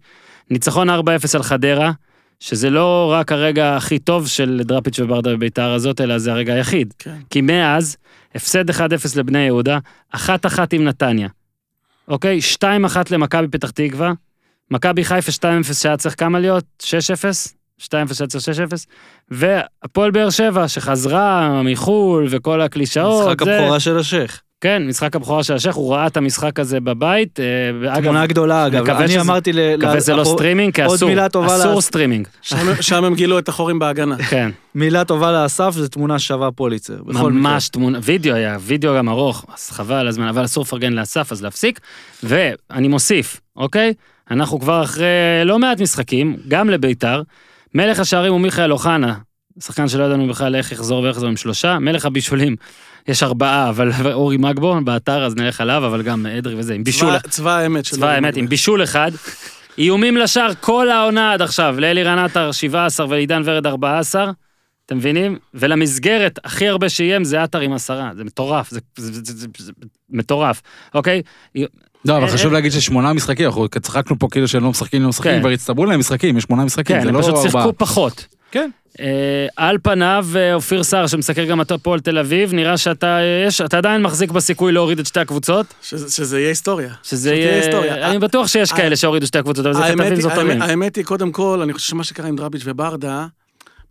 Speaker 1: ניצחון 4-0 על חדרה, שזה לא רק הרגע הכי טוב של דראפיץ' וברדה בביתר הזאת, אלא זה הרגע היחיד.
Speaker 4: כן.
Speaker 1: כי מאז, הפסד 1-0 לבני יהודה, 1-1 עם נתניה. אוקיי? 2-1 למכבי פתח תקווה, מכבי חיפה 2-0 שהיה צריך כמה להיות? 6-0? 2-0 שהיה צריך 6-0? והפועל באר שבע שחזרה מחו"ל וכל הקלישאות.
Speaker 2: משחק
Speaker 1: זה-
Speaker 2: הבכורה של השייח.
Speaker 1: כן, משחק הבכורה של השייח, הוא ראה את המשחק הזה בבית. אה,
Speaker 2: תמונה גדולה, אגב.
Speaker 1: מקווה
Speaker 2: אני
Speaker 1: שזה-
Speaker 2: אמרתי ל...
Speaker 1: מקווה זה לא סטרימינג, כי
Speaker 2: עוד
Speaker 1: אסור.
Speaker 2: מילה טובה
Speaker 1: אסור
Speaker 2: לעס-
Speaker 1: סטרימינג.
Speaker 4: שם- שם הם גילו את החורים בהגנה.
Speaker 1: כן.
Speaker 2: מילה טובה לאסף, זו תמונה שווה פוליצר. בכל מקרה.
Speaker 1: ממש תמונה, וידאו היה, וידאו גם ארוך, אז חבל הזמן, אבל אסור לפרגן לאסף, אז להפסיק. ואני מוסיף, אוקיי? אנחנו כבר אחרי לא מעט משחקים, גם לביתר. מלך השערים הוא מיכאל אוחנה, שחקן שלא ידענו בכלל איך יחזור ואיך יחזור עם שלושה. מלך הבישולים, יש ארבעה, אבל אורי מגבו באתר, אז נלך עליו, אבל גם אדרי וזה, עם בישול,
Speaker 4: צבא- צבא האמת.
Speaker 1: צבא האמת, עם בישול אחד. איומים לשער כל העונה עד עכשיו, לאלירן עטר 17 ולעידן ורד 14, אתם מבינים? ולמסגרת הכי הרבה שאיים זה עטר עם עשרה, זה מטורף, זה, זה, זה, זה, זה מטורף, אוקיי?
Speaker 3: לא, אבל
Speaker 1: אה,
Speaker 3: חשוב
Speaker 1: אה.
Speaker 3: להגיד ששמונה משחקים, אנחנו צחקנו פה כאילו שהם לא משחקים, לא משחקים,
Speaker 1: כן.
Speaker 3: כבר הצטברו להם משחקים, יש שמונה משחקים,
Speaker 1: כן,
Speaker 3: זה
Speaker 1: הם
Speaker 3: לא
Speaker 1: פשוט
Speaker 3: ארבעה.
Speaker 1: שיחקו פחות.
Speaker 3: כן.
Speaker 1: אה, על פניו, אופיר סער שמסקר גם את הפועל תל אביב, נראה שאתה יש, אתה עדיין מחזיק בסיכוי להוריד את שתי הקבוצות,
Speaker 4: שזה יהיה היסטוריה.
Speaker 1: שזה יהיה,
Speaker 4: היסטוריה.
Speaker 1: אני בטוח שיש כאלה שהורידו שתי הקבוצות, אבל זה כתבים זוטרים.
Speaker 4: האמת- היא, קודם כל, אני חושב שמה שקרה עם דראביץ' וברדה,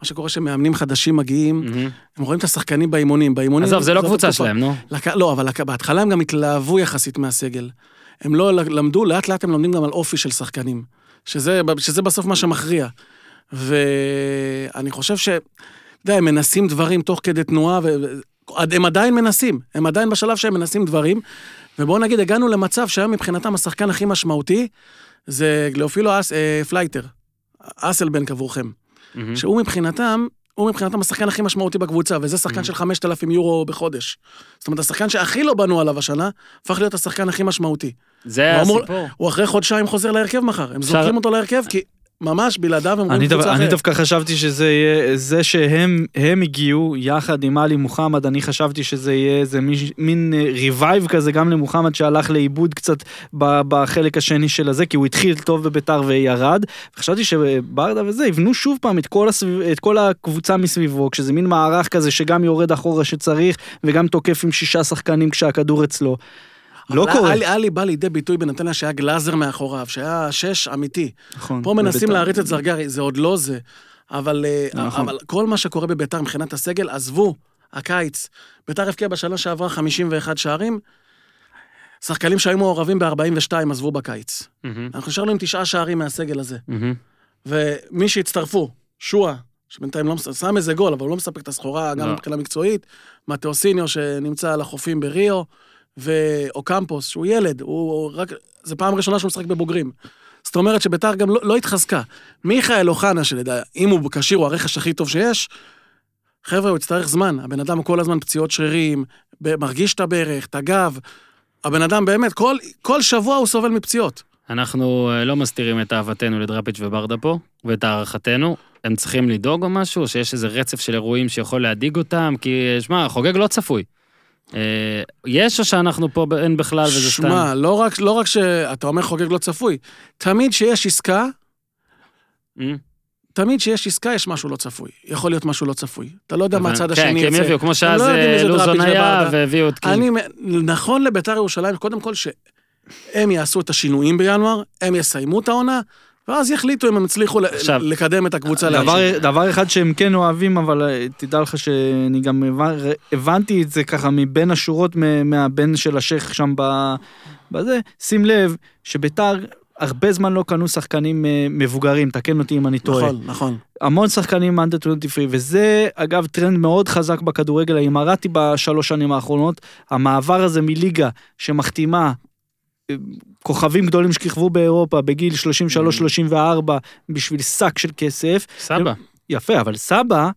Speaker 4: מה שקורה שמאמנים חדשים מגיעים. הם רואים את השחקנים באימונים, באימונים...
Speaker 1: עזוב, זה לא קבוצה. שלהם, נו.
Speaker 4: לק... לא, אבל לק... בהתחלה הם גם התלהבו יחסית מהסגל. הם לא למדו, לאט לאט הם לומדים גם על אופי של שחקנים. שזה, שזה בסוף מה שמכריע. ואני חושב ש... אתה יודע, הם מנסים דברים תוך כדי תנועה, והם עדיין מנסים, הם עדיין בשלב שהם מנסים דברים. ובואו נגיד, הגענו למצב שהיום מבחינתם השחקן הכי משמעותי זה גליאופילו אס, אה, פלייטר, אסלבנק עבורכם.
Speaker 1: מהמם.
Speaker 4: שהוא מבחינתם, הוא מבחינתם השחקן הכי משמעותי בקבוצה, וזה שחקן של 5,000 יורו בחודש. זאת אומרת, השחקן שהכי לא בנו עליו השנה, הפך להיות השחקן הכי משמעותי.
Speaker 1: זה הסיפור.
Speaker 4: הוא אחרי חודשיים חוזר להרכב מחר, הם זורקים אותו להרכב, כי ממש בלעדיו הם רואים
Speaker 2: אני,
Speaker 4: קבוצה
Speaker 2: אני
Speaker 4: אחרת.
Speaker 2: דווקא חשבתי שזה יהיה, זה שהם הם הגיעו יחד עם עלי מוחמד, אני חשבתי שזה יהיה איזה מין, מין revive כזה גם למוחמד שהלך לאיבוד קצת בחלק השני של הזה, כי הוא התחיל טוב בביתר וירד. חשבתי שברדה וזה יבנו שוב פעם את כל, הסביב, את כל הקבוצה מסביבו, כשזה מין מערך כזה שגם יורד אחורה שצריך, וגם תוקף עם שישה שחקנים כשהכדור אצלו. לא
Speaker 4: אבל
Speaker 2: קורה.
Speaker 4: עלי- עלי בא לידי ביטוי בנתניה שהיה גלאזר מאחוריו, שהיה שש אמיתי.
Speaker 2: נכון,
Speaker 4: פה מנסים. להריץ את זרגרי, זה עוד לא זה. אבל, אה,
Speaker 2: נכון.
Speaker 4: אבל כל מה שקורה בביתר מבחינת הסגל, עזבו, הקיץ. ביתר הבקיע בשנה שעברה 51 שערים, שחקנים שהיו מעורבים ב-42 עזבו בקיץ.
Speaker 1: מהמם.
Speaker 4: אנחנו נשארנו עם תשעה שערים מהסגל הזה.
Speaker 1: מהמם.
Speaker 4: ומי שהצטרפו, שועה, שבינתיים לא שם איזה גול, אבל הוא לא מספק את הסחורה גם
Speaker 1: לא.
Speaker 4: מבחינה מקצועית, מתאוסיניו שנמצא על החופים בריו, ואוקמפוס, שהוא ילד, הוא רק, זה פעם ראשונה שהוא משחק בבוגרים. זאת אומרת שביתר גם לא, לא התחזקה. מיכאל אוחנה, שלדע, אם הוא כשיר, הוא הרכש הכי טוב שיש, חבר'ה, הוא יצטרך זמן. הבן אדם כל הזמן פציעות שרירים, מרגיש את הברך, את הגב. הבן אדם באמת, כל, כל שבוע הוא סובל מפציעות.
Speaker 1: אנחנו אה, לא מסתירים את אהבתנו לדראפיץ' וברדה פה, ואת הערכתנו. הם צריכים לדאוג או משהו, או שיש איזה רצף של אירועים שיכול להדאיג אותם? כי, שמע, חוגג לא צפוי. אה, יש או שאנחנו פה אין בכלל וזה סתם?
Speaker 4: שמע, לא רק, לא רק שאתה אומר חוגג לא צפוי, תמיד שיש עסקה,
Speaker 1: אה?
Speaker 4: תמיד שיש עסקה יש משהו לא צפוי. יכול להיות משהו לא צפוי. אתה לא יודע מה הצד השני
Speaker 1: כן, כי הם. יביאו, כמו שאז
Speaker 4: לא יודעים
Speaker 1: אה, לוזון היה. והביאו את קינג.
Speaker 4: נכון לביתר ירושלים, קודם כל שהם יעשו את השינויים בינואר, הם יסיימו את העונה, ואז יחליטו אם הם הצליחו
Speaker 1: עכשיו,
Speaker 4: לקדם את הקבוצה
Speaker 2: דבר,
Speaker 4: להמשיך.
Speaker 2: דבר אחד שהם כן אוהבים, אבל אה, תדע לך שאני גם הבנ- הבנתי את זה ככה מבין השורות מהבן של השייח שם בזה, שים לב שביתר הרבה זמן לא קנו שחקנים אה, מבוגרים, תקן אותי אם אני טועה.
Speaker 4: נכון, נכון.
Speaker 2: המון שחקנים אנדר 23, וזה אגב טרנד מאוד חזק בכדורגל האימרתי בשלוש שנים האחרונות. המעבר הזה מליגה שמחתימה אה, כוכבים גדולים שכיכבו באירופה בגיל 33-34 בשביל שק של כסף,
Speaker 1: סבא.
Speaker 2: יפה, אבל סבא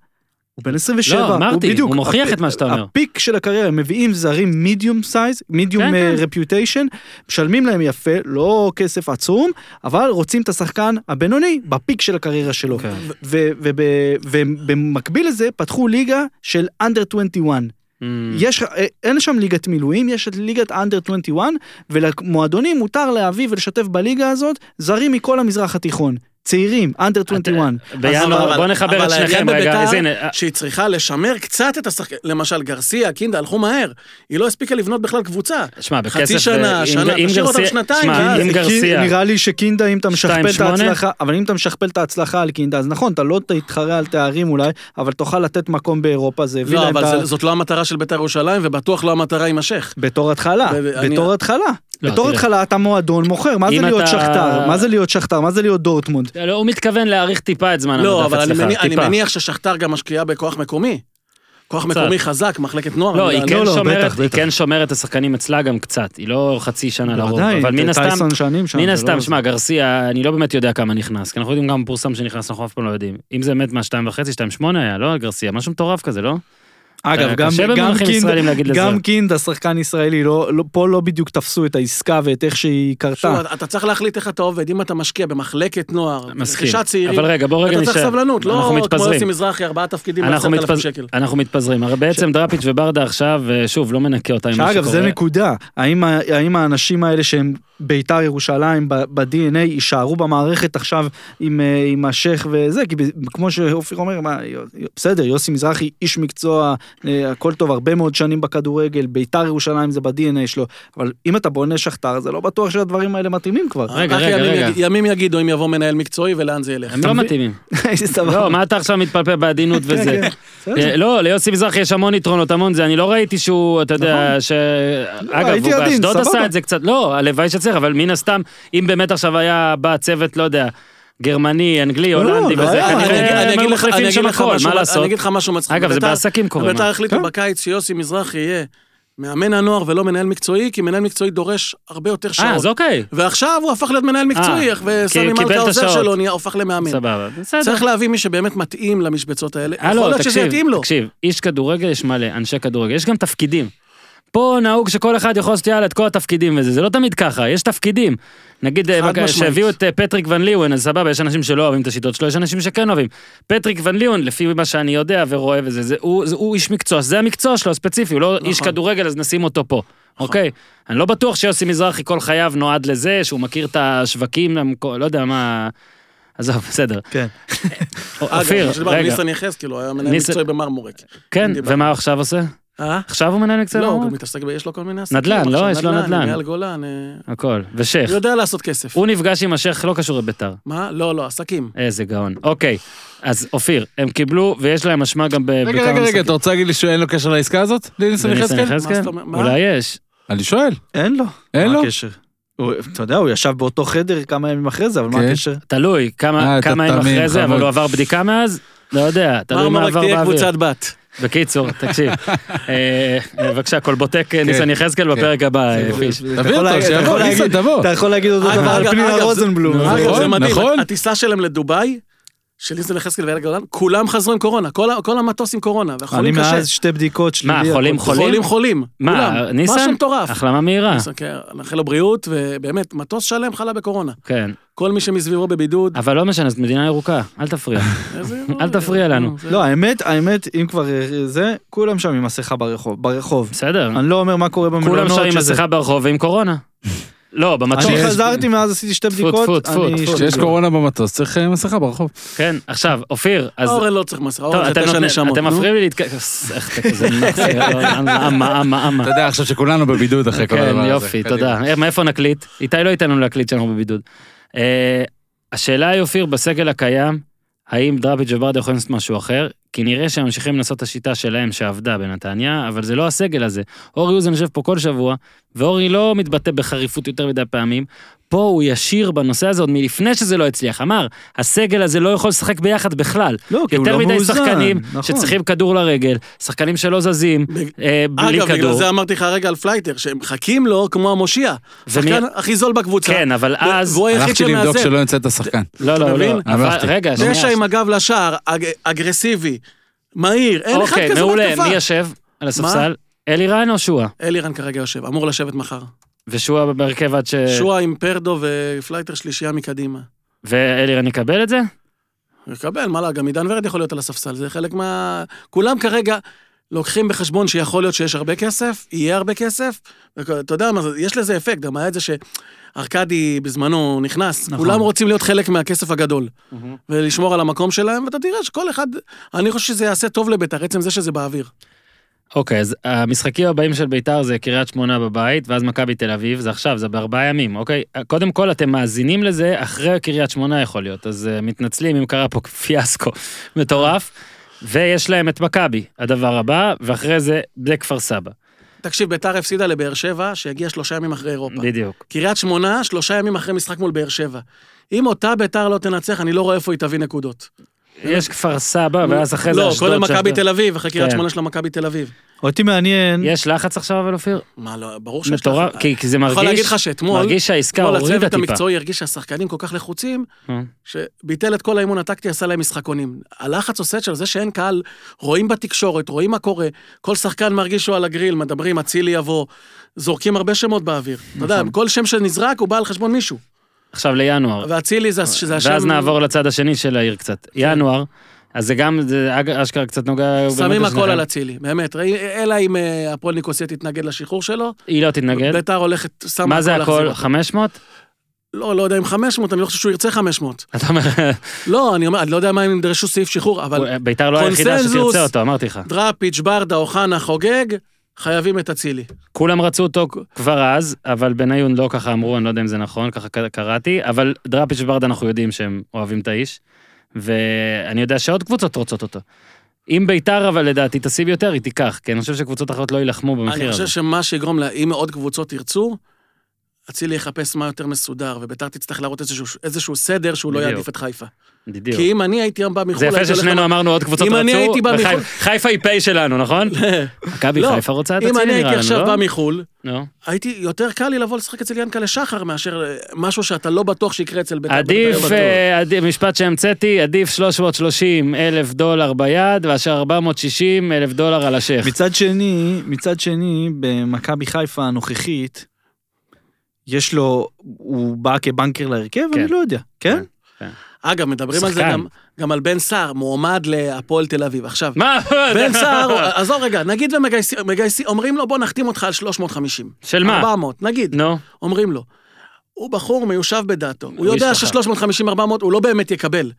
Speaker 2: הוא בן 27.
Speaker 1: לא, אמרתי,
Speaker 2: בדיוק,
Speaker 1: הוא מוכיח
Speaker 2: הפ-
Speaker 1: את מה שאתה אומר.
Speaker 2: הפיק של הקריירה, הם מביאים זרים medium size, medium
Speaker 1: כן, כן.
Speaker 2: reputation, משלמים להם יפה, לא כסף עצום, אבל רוצים את השחקן הבינוני בפיק של הקריירה שלו.
Speaker 1: כן.
Speaker 2: ו- וב- ובמקביל לזה פתחו ליגה של under 21.
Speaker 1: Mm.
Speaker 2: יש, אה, אין שם ליגת מילואים, יש את ליגת under 21, ולמועדונים מותר להביא ולשתף בליגה הזאת זרים מכל המזרח התיכון. צעירים, אנדר 21.
Speaker 1: בינואר,
Speaker 4: אבל-
Speaker 1: בוא נחבר
Speaker 4: אבל
Speaker 1: את שניכם רגע, אז הנה,
Speaker 4: שהיא צריכה לשמר קצת את השחקן, למשל גרסיה, קינדה, הלכו מהר. היא לא הספיקה לבנות בכלל קבוצה.
Speaker 1: שמע, בכסף...
Speaker 4: חצי שנה, שנה, תשאיר אותם שנתיים,
Speaker 1: שמע, אם גרסיה...
Speaker 2: נראה לי שקינדה, אם אתה משכפל את
Speaker 1: 2.8?
Speaker 2: ההצלחה, אבל אם אתה משכפל את ההצלחה על קינדה, אז נכון, אתה לא תתחרה על תארים אולי, אבל תוכל לתת מקום באירופה, זה הביא
Speaker 4: לא,
Speaker 2: להם את
Speaker 4: אבל
Speaker 2: ה...
Speaker 4: זה- זאת לא המטרה של בית"ר ירושלים, ובטוח לא המטרה יימשך.
Speaker 2: בתור התחלה, בתור התחלה.
Speaker 1: לא,
Speaker 2: בתור. התחלה אתה מועדון מוכר, מה זה להיות
Speaker 1: אתה-
Speaker 2: שכתר? מה זה להיות שכתר? מה זה להיות דורטמונד?
Speaker 1: לא, הוא מתכוון להאריך טיפה את זמן
Speaker 4: לא,
Speaker 1: המדף
Speaker 4: אבל אני
Speaker 1: אצלך,
Speaker 4: מניח- אני
Speaker 1: טיפה.
Speaker 4: מניח ששכתר גם משקיעה בכוח מקומי. כוח מקומי חזק, מחלקת נוער.
Speaker 1: לא, היא כן
Speaker 2: לא,
Speaker 1: שומרת,
Speaker 2: בטח,
Speaker 1: היא
Speaker 2: בטח.
Speaker 1: כן שומרת את השחקנים אצלה גם קצת, היא לא חצי שנה לרוב, אבל מן הסתם. מן הסתם,
Speaker 2: לא-
Speaker 1: שמע, גרסיה, אני לא באמת יודע כמה נכנס, כי אנחנו יודעים גם פורסם שנכנס, אנחנו אף פעם לא יודעים. אם זה באמת וחצי, שתיים שמונה היה, לא גרסיה, משהו מטורף כזה, לא?
Speaker 2: אגב,
Speaker 1: אה,
Speaker 2: גם, גם קינד. גם קינד, השחקן ישראלי, לא, לא, פה לא בדיוק תפסו את העסקה ואת איך שהיא
Speaker 4: שוב,
Speaker 2: קרתה.
Speaker 4: אתה צריך להחליט איך אתה עובד, אם אתה משקיע במחלקת נוער. רכישת צעירים,
Speaker 1: אבל רגע, בוא רגע
Speaker 4: אתה צריך
Speaker 1: נשאר.
Speaker 4: סבלנות, לא
Speaker 1: אנחנו
Speaker 4: כמו
Speaker 1: מתפזרים.
Speaker 4: יוסי מזרחי, ארבעה תפקידים על
Speaker 1: אנחנו,
Speaker 4: 10,000
Speaker 1: מתפז...
Speaker 4: שקל.
Speaker 1: אנחנו מתפזרים, הרי בעצם דראפיץ' וברדה עכשיו, אה, שוב, לא מנקה אותה עם מה
Speaker 2: שאגב,
Speaker 1: שקורה.
Speaker 2: זה נקודה. האם, האם האנשים האלה שהם ביתר ירושלים ב-DNA יישארו במערכת עכשיו עם, אה, עם השייח וזה? כי כמו שאופיר אומר, מה, בסדר, יוסי מזרחי איש מקצוע, אה, הכל טוב, הרבה מאוד שנים בכדורגל, ביתר ירושלים זה ב-DNA שלו, אבל אם אתה בונה שכתר, זה לא בטוח שהדברים האלה מתאימים כבר.
Speaker 1: רגע, רגע,
Speaker 4: ימים
Speaker 1: רגע.
Speaker 4: יגיד- ימים יגידו אם יבוא מנהל מקצועי ולאן זה ילך.
Speaker 1: הם לא? מתאימים. לא, מה אתה עכשיו מתפלפל בעדינות
Speaker 2: כן,
Speaker 1: וזה?
Speaker 2: כן.
Speaker 1: אה, לא, ליוסי מזרחי יש המון יתרונות, המון זה, אני לא ראיתי שהוא, אתה יודע, ש... אגב,
Speaker 2: נכון. הייתי
Speaker 1: הוא באשדוד. עשה את זה קצת, לא, הלוואי שצריך, אבל מן הסתם, אם באמת עכשיו היה בא צוות, לא יודע, גרמני, אנגלי,
Speaker 2: לא,
Speaker 1: הולנדי
Speaker 2: לא
Speaker 1: וזה,
Speaker 4: אני אגיד-
Speaker 1: כנראה הם היו מחליפים שם הכל, מה לעשות?
Speaker 4: אני אגיד לך משהו מצחיק.
Speaker 1: אגב, זה
Speaker 4: בית"ר-
Speaker 1: בעסקים קורה,
Speaker 4: בית"ר? החליטו
Speaker 2: כן.
Speaker 4: בקיץ שיוסי מזרחי יהיה מאמן הנוער ולא מנהל מקצועי, כי מנהל מקצועי דורש הרבה יותר
Speaker 1: אה,
Speaker 4: שעות.
Speaker 1: אז אוקיי,
Speaker 4: ועכשיו הוא הפך להיות מנהל מקצועי,
Speaker 1: אה,
Speaker 4: וסמי
Speaker 1: קיבל את
Speaker 4: מלכה העוזר
Speaker 1: השעות.
Speaker 4: שלו נהיה- הפך למאמן.
Speaker 1: סבבה, בסדר.
Speaker 4: צריך להביא מי שבאמת מתאים למשבצות האלה.
Speaker 1: אה,
Speaker 4: יכול
Speaker 1: לא,
Speaker 4: להיות שזה יתאים לו.
Speaker 1: תקשיב, איש כדורגל יש מלא, אנשי כדורגל, יש גם תפקידים. פה נהוג שכל אחד יכול לעשות יאללה את כל התפקידים וזה, זה לא תמיד ככה, יש תפקידים. נגיד אה,
Speaker 4: חד
Speaker 1: בק-
Speaker 4: משמעית.
Speaker 1: שהביאו את אה, פטריק ון ליוון, אז סבבה, יש אנשים שלא אוהבים את השיטות שלו, יש אנשים שכן אוהבים. פטריק ון ליוון, לפי מה שאני יודע ורואה וזה, זה, הוא, זה, הוא איש מקצוע, זה המקצוע שלו הספציפי, הוא לא איש
Speaker 4: נכון.
Speaker 1: כדורגל, אז נשים אותו פה, אוקיי? אני לא בטוח שיוסי מזרחי כל חייו נועד לזה, שהוא מכיר את השווקים, לא יודע מה... עזוב, בסדר.
Speaker 2: כן.
Speaker 1: אופיר, רגע,
Speaker 4: ניסן יחזקאל, הוא היה מנהל מקצועי במרמורק.
Speaker 1: כן. ומה עכשיו עושה?
Speaker 4: אה?
Speaker 1: עכשיו הוא מנהל מקצוע?
Speaker 4: לא, הוא? גם מתעסק, ב- יש לו כל מיני עסקים.
Speaker 1: נדל"ן, לא? יש לו נדל"ן.
Speaker 4: אייל גולן, אה,
Speaker 1: הכל, ושייח.
Speaker 4: הוא יודע לעשות כסף.
Speaker 1: הוא נפגש עם השייח, לא קשור לביתר.
Speaker 4: מה? לא, לא, עסקים.
Speaker 1: איזה גאון. אוקיי, אז אופיר, הם קיבלו, ויש להם אשמה גם ב- בכמה
Speaker 3: רגע, רגע, רגע,
Speaker 1: משחקים.
Speaker 3: אתה רוצה להגיד לי שאין לו קשר לעסקה הזאת? לניסן יחזקאל?
Speaker 4: מה? מה?
Speaker 1: אולי יש.
Speaker 3: אני שואל.
Speaker 2: אין לו.
Speaker 3: אין
Speaker 2: מה
Speaker 3: לו?
Speaker 2: הקשר? הוא- אתה יודע, הוא ישב באותו חדר כמה ימים אחרי זה, אבל מה
Speaker 3: כן.
Speaker 2: הקשר?
Speaker 1: תלוי, כמה
Speaker 3: אה,
Speaker 1: ימים אחרי זה, אבל. הוא עבר בדיקה מאז? לא יודע, תלוי מה עבר
Speaker 4: תהיה
Speaker 1: באוויר.
Speaker 4: קבוצת בת.
Speaker 1: בקיצור, תקשיב. אה, אה, בבקשה, קולבוטק אה, ניסן יחזקאל
Speaker 3: כן.
Speaker 1: בפרק הבא, אה, פיש.
Speaker 3: תביא אותו, שיבוא, ניסן, תבוא.
Speaker 2: אתה יכול להגיד אותו דבר על פנינה רוזנבלום.
Speaker 3: נכון, נכון.
Speaker 4: הטיסה שלהם לדובאי, של ניסן יחזקאל ואייל גולן, כולם חזרו עם קורונה, כל כל המטוס עם קורונה,
Speaker 2: אני
Speaker 4: והחולים קשה.
Speaker 2: מאז שתי בדיקות
Speaker 1: מה,
Speaker 2: שלילי.
Speaker 1: חולים. חולים?
Speaker 4: חולים חולים,
Speaker 1: מה,
Speaker 4: כולם.
Speaker 1: ניסן?
Speaker 4: משהו מטורף.
Speaker 1: החלמה מהירה.
Speaker 4: ניסן, כן, נאחל לו בריאות, ובאמת, מטוס שלם חלה בקורונה.
Speaker 1: כן,
Speaker 4: כל מי שמסביבו בבידוד.
Speaker 1: אבל לא משנה, זאת מדינה ירוקה, אל תפריע. אל תפריע לנו.
Speaker 2: לא, האמת, האמת, אם כבר אה, זה, כולם שם עם מסכה ברחוב. ברחוב.
Speaker 1: בסדר.
Speaker 2: אני לא אומר מה קורה במלונות.
Speaker 1: כולם שם עם מסכה ברחוב ועם קורונה. לא, במטוס.
Speaker 2: אני חזרתי מאז עשיתי שתי בדיקות.
Speaker 1: טפו, טפו, טפו.
Speaker 3: כשיש קורונה במטוס צריך אה, מסכה ברחוב.
Speaker 1: כן, עכשיו, אופיר, אז...
Speaker 4: אורן לא צריך מסכה, אורן זה תשע נשמות.
Speaker 1: אתם. מפריעים לי להתק... איך אתה כזה אמה, אמה, אמה.
Speaker 3: אתה יודע עכשיו שכולנו בבידוד אחרי כל
Speaker 1: כן,
Speaker 3: הדבר הזה.
Speaker 1: יופי,
Speaker 3: קדימה.
Speaker 1: תודה. אה, מאיפה נקליט? איתי לא ייתן לנו להקליט שאנחנו בבידוד. אה, השאלה היא, אופיר, בסגל הקיים, האם דראפיץ' וברדה יכולים לעשות משהו אחר? כי נראה שהם ממשיכים לנסות את השיטה שלהם שעבדה בנתניה, אבל זה לא הסגל הזה. אורי אוזן יושב פה כל שבוע, ואורי לא מתבטא בחריפות יותר מדי פעמים. פה הוא ישיר בנושא הזה עוד מלפני שזה לא הצליח. אמר, הסגל הזה לא יכול לשחק ביחד בכלל.
Speaker 2: לא, כי הוא
Speaker 1: יותר
Speaker 2: לא
Speaker 1: מדי
Speaker 2: מאוזן.
Speaker 1: שחקנים
Speaker 2: נכון.
Speaker 1: שצריכים כדור לרגל, שחקנים שלא זזים,
Speaker 4: ב-
Speaker 1: אה, בלי
Speaker 4: אגב, בגלל
Speaker 1: כדור.
Speaker 4: זה אמרתי לך רגע על פלייטר, שהם מחכים לו כמו המושיע. שחקן הכי זול בקבוצה.
Speaker 1: כן, אבל אז...
Speaker 4: והוא היחיד
Speaker 3: הלכתי לבדוק
Speaker 4: שמאזן.
Speaker 3: שלא ימצא את השחקן.
Speaker 1: לא, לא, לא.
Speaker 4: מבין?
Speaker 1: אבל. רגע, שנייה.
Speaker 4: דשא עם הגב לשער, אג- אגרסיבי. מהיר, אין אחד
Speaker 1: אוקיי,
Speaker 4: כזה
Speaker 1: מעולה.
Speaker 4: בהתקפה.
Speaker 1: מי יושב על הספסל? אלירן או שועה?
Speaker 4: אלירן כרגע יושב, אמור לשבת מחר.
Speaker 1: ושועה בהרכב עד ש...
Speaker 4: שועה עם פרדו ופלייטר שלישייה מקדימה.
Speaker 1: ואלירן יקבל את זה?
Speaker 4: יקבל, מה לא, גם עידן ורד יכול להיות על הספסל, זה חלק מה... כולם כרגע לוקחים בחשבון שיכול להיות שיש הרבה כסף, יהיה הרבה כסף, ואתה יודע מה, יש לזה אפקט, גם היה את זה שארכדי בזמנו נכנס,
Speaker 2: נכון.
Speaker 4: כולם רוצים להיות חלק מהכסף הגדול, ולשמור על המקום שלהם, ואתה תראה שכל אחד, אני חושב שזה יעשה טוב לבית"ר, עצם זה שזה באוויר.
Speaker 1: אוקיי, אז המשחקים הבאים של ביתר זה קריית שמונה בבית, ואז מכבי תל אביב, זה עכשיו, זה בארבעה ימים, אוקיי? קודם כל, אתם מאזינים לזה אחרי קריית שמונה יכול להיות, אז uh, מתנצלים אם קרה פה פיאסקו מטורף. ויש להם את מכבי, הדבר הבא, ואחרי זה בני כפר סבא.
Speaker 4: תקשיב, בית"ר הפסידה לבאר שבע, שהגיע שלושה ימים אחרי אירופה.
Speaker 1: בדיוק.
Speaker 4: קריית שמונה, שלושה ימים אחרי משחק מול באר שבע. אם אותה בית"ר לא תנצח, אני לא רואה איפה היא תביא נקודות.
Speaker 1: יש כפר סבא, ואז אחרי זה
Speaker 4: לא,
Speaker 1: אשדוד.
Speaker 4: קודם מכבי. תל אביב, אחרי קריית
Speaker 1: כן.
Speaker 4: שמונה של מכבי תל אביב.
Speaker 2: אותי מעניין,
Speaker 1: יש לחץ עכשיו אבל אופיר?
Speaker 4: מה, לא, ברור שיש
Speaker 1: מטורף,
Speaker 4: לך-
Speaker 1: כי כי זה
Speaker 4: אני יכול להגיד
Speaker 1: מרגיש,
Speaker 4: לך שאתמול,
Speaker 1: מרגיש שהעסקה
Speaker 4: אתמול
Speaker 1: הורידה
Speaker 4: הצוות
Speaker 1: טיפה.
Speaker 4: המקצועי הרגיש שהשחקנים כל כך לחוצים,
Speaker 1: אה.
Speaker 4: שביטל את כל האימון הטקטי, עשה להם משחקונים. הלחץ עושה שלו, זה שאין קהל, רואים בתקשורת, רואים מה קורה, כל שחקן מרגיש שהוא על הגריל, מדברים, אצילי יבוא, זורקים הרבה שמות באוויר. אתה יודע,
Speaker 1: נכון.
Speaker 4: כל שם שנזרק הוא בא על חשבון מישהו.
Speaker 1: עכשיו לינואר.
Speaker 4: ואצילי זה זה השם...
Speaker 1: ואז נעבור לצד השני של העיר קצת. ינואר, אז זה גם, זה אשכרה קצת נוגע...
Speaker 4: שמים הכל. על אצילי, באמת. אלא אם אה, הפועל ניקוסיה תתנגד לשחרור שלו,
Speaker 1: היא לא תתנגד.
Speaker 4: ביתר הולכת, שמה
Speaker 1: מה זה הכל?
Speaker 4: אותו.
Speaker 1: 500?
Speaker 4: לא, לא יודע אם 500, אני לא חושב שהוא ירצה 500.
Speaker 1: אתה אומר,
Speaker 4: לא, אני אומר, אני לא יודע מה הם ידרשו סעיף שחרור, אבל
Speaker 1: ביתר לא היחידה. שתרצה אותו, אמרתי לך.
Speaker 4: דראפיץ', ברדה, אוחנה, חוגג, חייבים את אצילי.
Speaker 1: כולם רצו אותו כבר אז, אבל בניון לא ככה אמרו, אני לא יודע אם זה נכון, ככה קראתי, אבל דראפיץ' וברדה אנחנו יודעים שהם אוהבים את האיש, ואני יודע שעוד קבוצות רוצות אותו. אם ביתר אבל לדעתי תשים יותר, היא תיקח, כי אני חושב שקבוצות אחרות לא יילחמו
Speaker 4: אני
Speaker 1: במחיר
Speaker 4: חושב
Speaker 1: הזה.
Speaker 4: שמה שיגרום לה, אם עוד קבוצות ירצו, אצילי יחפש מה יותר מסודר, וביתר תצטרך להראות איזשהו, איזשהו סדר שהוא לא
Speaker 1: בדיוק.
Speaker 4: יעדיף את חיפה.
Speaker 1: בדיוק.
Speaker 4: כי אם אני הייתי היום בא מחו"ל,
Speaker 1: זה יפה ששנינו
Speaker 4: למ-
Speaker 1: אמרנו עוד קבוצות
Speaker 4: אם אני
Speaker 1: רצו,
Speaker 4: הייתי בא
Speaker 1: וחי-
Speaker 4: מחו"ל-
Speaker 1: חיפה היא פ' שלנו, נכון? מכבי
Speaker 4: לא,
Speaker 1: חיפה רוצה את
Speaker 4: אם
Speaker 1: אצילי
Speaker 4: אני
Speaker 1: נראה
Speaker 4: הייתי
Speaker 1: לנו,
Speaker 4: עכשיו
Speaker 1: לא?
Speaker 4: בא מחו"ל,
Speaker 1: נו.
Speaker 4: הייתי, יותר קל לי לבוא לשחק אצל ינקלה שחר מאשר אה, משהו שאתה לא בטוח שיקרה אצל ביתר.
Speaker 1: עדיף. אה, עדיף, משפט שהמצאתי, עדיף 330 אלף דולר ביד, מאשר 460 אלף דולר על השייח.
Speaker 2: מצד שני, מצד שני, במכבי חיפה הנוכחית, יש לו, הוא בא כבנקר להרכב?
Speaker 1: כן.
Speaker 2: אני לא יודע. כן?
Speaker 4: אגב, מדברים על זה
Speaker 1: שחקן.
Speaker 4: גם, גם על בן סער, מועמד להפועל תל אביב. עכשיו,
Speaker 1: מה?
Speaker 4: בן סער, עזוב רגע, נגיד ומגייסים, מגייסים, אומרים לו, בוא נחתים אותך על 350.
Speaker 1: של מה?
Speaker 4: 400, נגיד,
Speaker 1: נו,
Speaker 4: אומרים לו. הוא בחור מיושב בדעתו, הוא יודע
Speaker 1: איש חכם.
Speaker 4: ש-350-400 הוא לא באמת יקבל.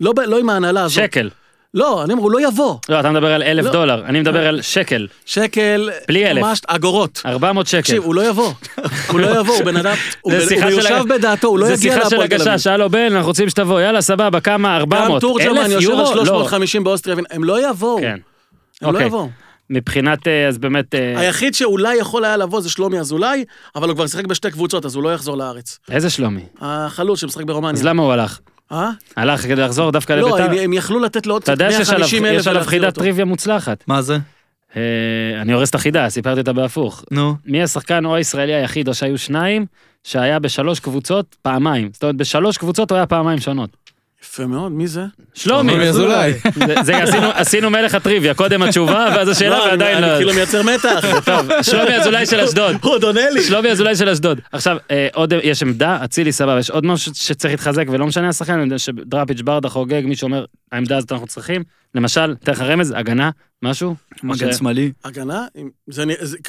Speaker 4: לא, לא עם ההנהלה הזאת.
Speaker 1: שקל.
Speaker 4: לא, אני אומר, הוא לא יבוא.
Speaker 1: לא, אתה מדבר על אלף
Speaker 4: לא.
Speaker 1: דולר, אני מדבר על שקל.
Speaker 4: שקל,
Speaker 1: בלי אלף.
Speaker 4: ממש אגורות.
Speaker 1: 400 שקל.
Speaker 4: תקשיב, הוא לא יבוא. הוא לא יבוא, הוא בן אדם, הוא
Speaker 1: זה שיחה של
Speaker 4: מיושב בדעתו, הוא לא
Speaker 1: זה
Speaker 4: יגיע
Speaker 1: שיחה של
Speaker 4: להפועל תל אביב.
Speaker 1: הגשש, הלו בן, אנחנו רוצים שתבוא, יאללה, סבבה, כמה?
Speaker 4: גם
Speaker 1: 400.
Speaker 4: תורג'מן
Speaker 1: אלף
Speaker 4: יושב על
Speaker 1: יורו? לא.
Speaker 4: 350 באוסטריה, הם לא יבואו.
Speaker 1: כן.
Speaker 4: הם לא
Speaker 1: אוקיי.
Speaker 4: יבואו.
Speaker 1: מבחינת, אה, אז באמת, אה,
Speaker 4: היחיד שאולי יכול היה לבוא זה שלומי אזולאי, אבל הוא כבר שיחק בשתי קבוצות, אז הוא לא יחזור לארץ.
Speaker 1: איזה שלומי?
Speaker 4: החלוץ שמשחק
Speaker 1: אז
Speaker 4: ברומניה.
Speaker 1: למה הוא הלך?
Speaker 4: אה?
Speaker 1: הלך כדי לחזור דווקא
Speaker 4: לא,
Speaker 1: לביתר?
Speaker 4: הם- הם יכלו לתת לו עוד
Speaker 1: אתה
Speaker 4: קצת
Speaker 1: יודע שיש עליו-
Speaker 4: 150 אלף
Speaker 1: יש עליו
Speaker 4: ולהחזיר
Speaker 1: חידת
Speaker 4: אותו.
Speaker 1: טריוויה מוצלחת.
Speaker 2: מה זה?
Speaker 1: אה, אני הורס את החידה, סיפרתי אותה בהפוך.
Speaker 2: נו.
Speaker 1: מי השחקן או הישראלי היחיד, או שהיו שניים, שהיה בשלוש קבוצות פעמיים. זאת אומרת, בשלוש קבוצות הוא היה פעמיים שונות.
Speaker 4: יפה מאוד, מי זה?
Speaker 1: שלומי.
Speaker 3: שלומי אזולאי.
Speaker 1: עשינו- מלך הטריוויה, קודם התשובה, ואז השאלה,
Speaker 4: לא, אני-
Speaker 1: ועדיין לא.
Speaker 4: כאילו מייצר מתח.
Speaker 1: טוב, שלומי אזולאי של אשדוד.
Speaker 4: הוא עוד עונה לי.
Speaker 1: שלומי אזולאי של אשדוד. עכשיו, אה, עוד, יש עמדה, אצילי סבבה, יש עוד משהו שצריך להתחזק, ולא משנה השחקן, אני יודע שדראפיץ' ברדה חוגג, מי שאומר, העמדה הזאת אנחנו צריכים. למשל, אתן לך רמז, הגנה, משהו?
Speaker 2: מגן שמאלי.
Speaker 4: הגנה,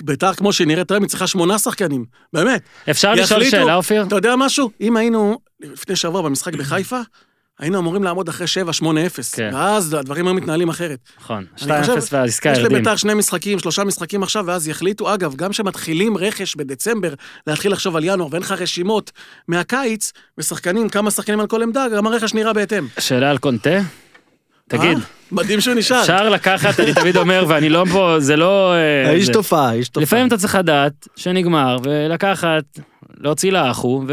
Speaker 4: ביתר כמו שהיא נראית היום, היא צריכה שמונה שחקנים. באמת.
Speaker 1: אפשר לשאול שאלה, אופיר?
Speaker 4: אתה יודע משהו? אם היינו לפני שבוע במשחק בחיפה, היינו אמורים לעמוד אחרי 7-8-0.
Speaker 1: כן.
Speaker 4: ואז הדברים היו מתנהלים אחרת.
Speaker 1: נכון,
Speaker 4: אני חושב-
Speaker 1: 2-0 והעסקה
Speaker 4: יש
Speaker 1: ירדים.
Speaker 4: לביתר שני משחקים, שלושה משחקים עכשיו, ואז יחליטו, אגב, גם כשמתחילים רכש בדצמבר, להתחיל לחשוב על ינואר, ואין לך רשימות מהקיץ, ושחקנים, כמה שחקנים על כל עמדה, גם הרכש נראה בהתאם.
Speaker 1: שאלה על קונטה? תגיד,
Speaker 4: אה? מדהים שהוא נשאר.
Speaker 1: אפשר לקחת, אני תמיד אומר, ואני לא פה, זה לא... אה,
Speaker 2: האיש
Speaker 1: זה-
Speaker 2: תופעה, איש תופעה.
Speaker 1: לפעמים אתה צריך לדעת שנגמר, ולקחת, להוציא לאחו,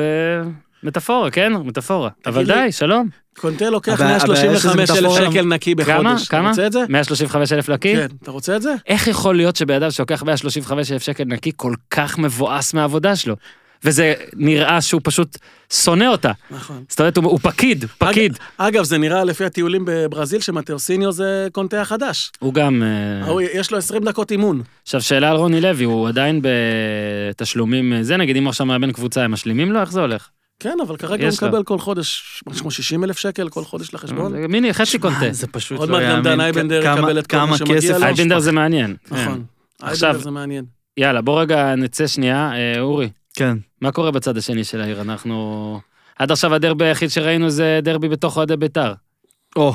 Speaker 1: ומטאפורה, כן? מטאפורה. אבל
Speaker 4: לי-
Speaker 1: די, שלום.
Speaker 4: קונטה לוקח
Speaker 2: הבעיה
Speaker 4: 135
Speaker 2: שזה
Speaker 4: אלף
Speaker 2: מטאפורה.
Speaker 4: שקל נקי בחודש.
Speaker 1: כמה?
Speaker 4: אתה
Speaker 1: כמה?
Speaker 4: רוצה את זה?
Speaker 1: 135 אלף לקי?
Speaker 4: כן. אתה רוצה את זה?
Speaker 1: איך יכול להיות שבן אדם שלוקח 135 אלף שקל נקי כל כך מבואס מהעבודה שלו? וזה נראה שהוא פשוט שונא אותה.
Speaker 4: נכון.
Speaker 1: זאת אומרת, הוא, הוא פקיד, פקיד.
Speaker 4: אגב, אגב, זה נראה לפי הטיולים בברזיל שמטרסיניו זה קונטה החדש.
Speaker 1: הוא גם... אה,
Speaker 4: ההוא, יש לו 20 דקות אימון.
Speaker 1: עכשיו, שאלה על רוני לוי, הוא עדיין בתשלומים, אה, זה נגיד, אם הוא עכשיו מאמן קבוצה, הם משלימים לו? איך זה הולך?
Speaker 4: כן, אבל כרגע הוא. מקבל כל חודש, משהו כמו 60 אלף שקל כל חודש לחשבון.
Speaker 1: זה מיני, חצי קונטה.
Speaker 2: זה פשוט
Speaker 4: עוד
Speaker 2: לא
Speaker 4: מעט גם דן אייבנדר
Speaker 2: כמה-
Speaker 4: יקבל את כל מה
Speaker 2: כמה
Speaker 4: שמגיע
Speaker 2: כסף
Speaker 4: לו.
Speaker 1: אייבנדר זה מעניין.
Speaker 4: נכון.
Speaker 1: עכשיו-
Speaker 4: אייבנדר זה מעניין.
Speaker 1: יאללה, בוא רגע נצא שנייה. אה, אורי,
Speaker 2: כן.
Speaker 1: מה קורה בצד השני של העיר? אנחנו... עד עכשיו הדרבי היחיד שראינו זה דרבי בתוך אוהדי בית"ר.
Speaker 2: או,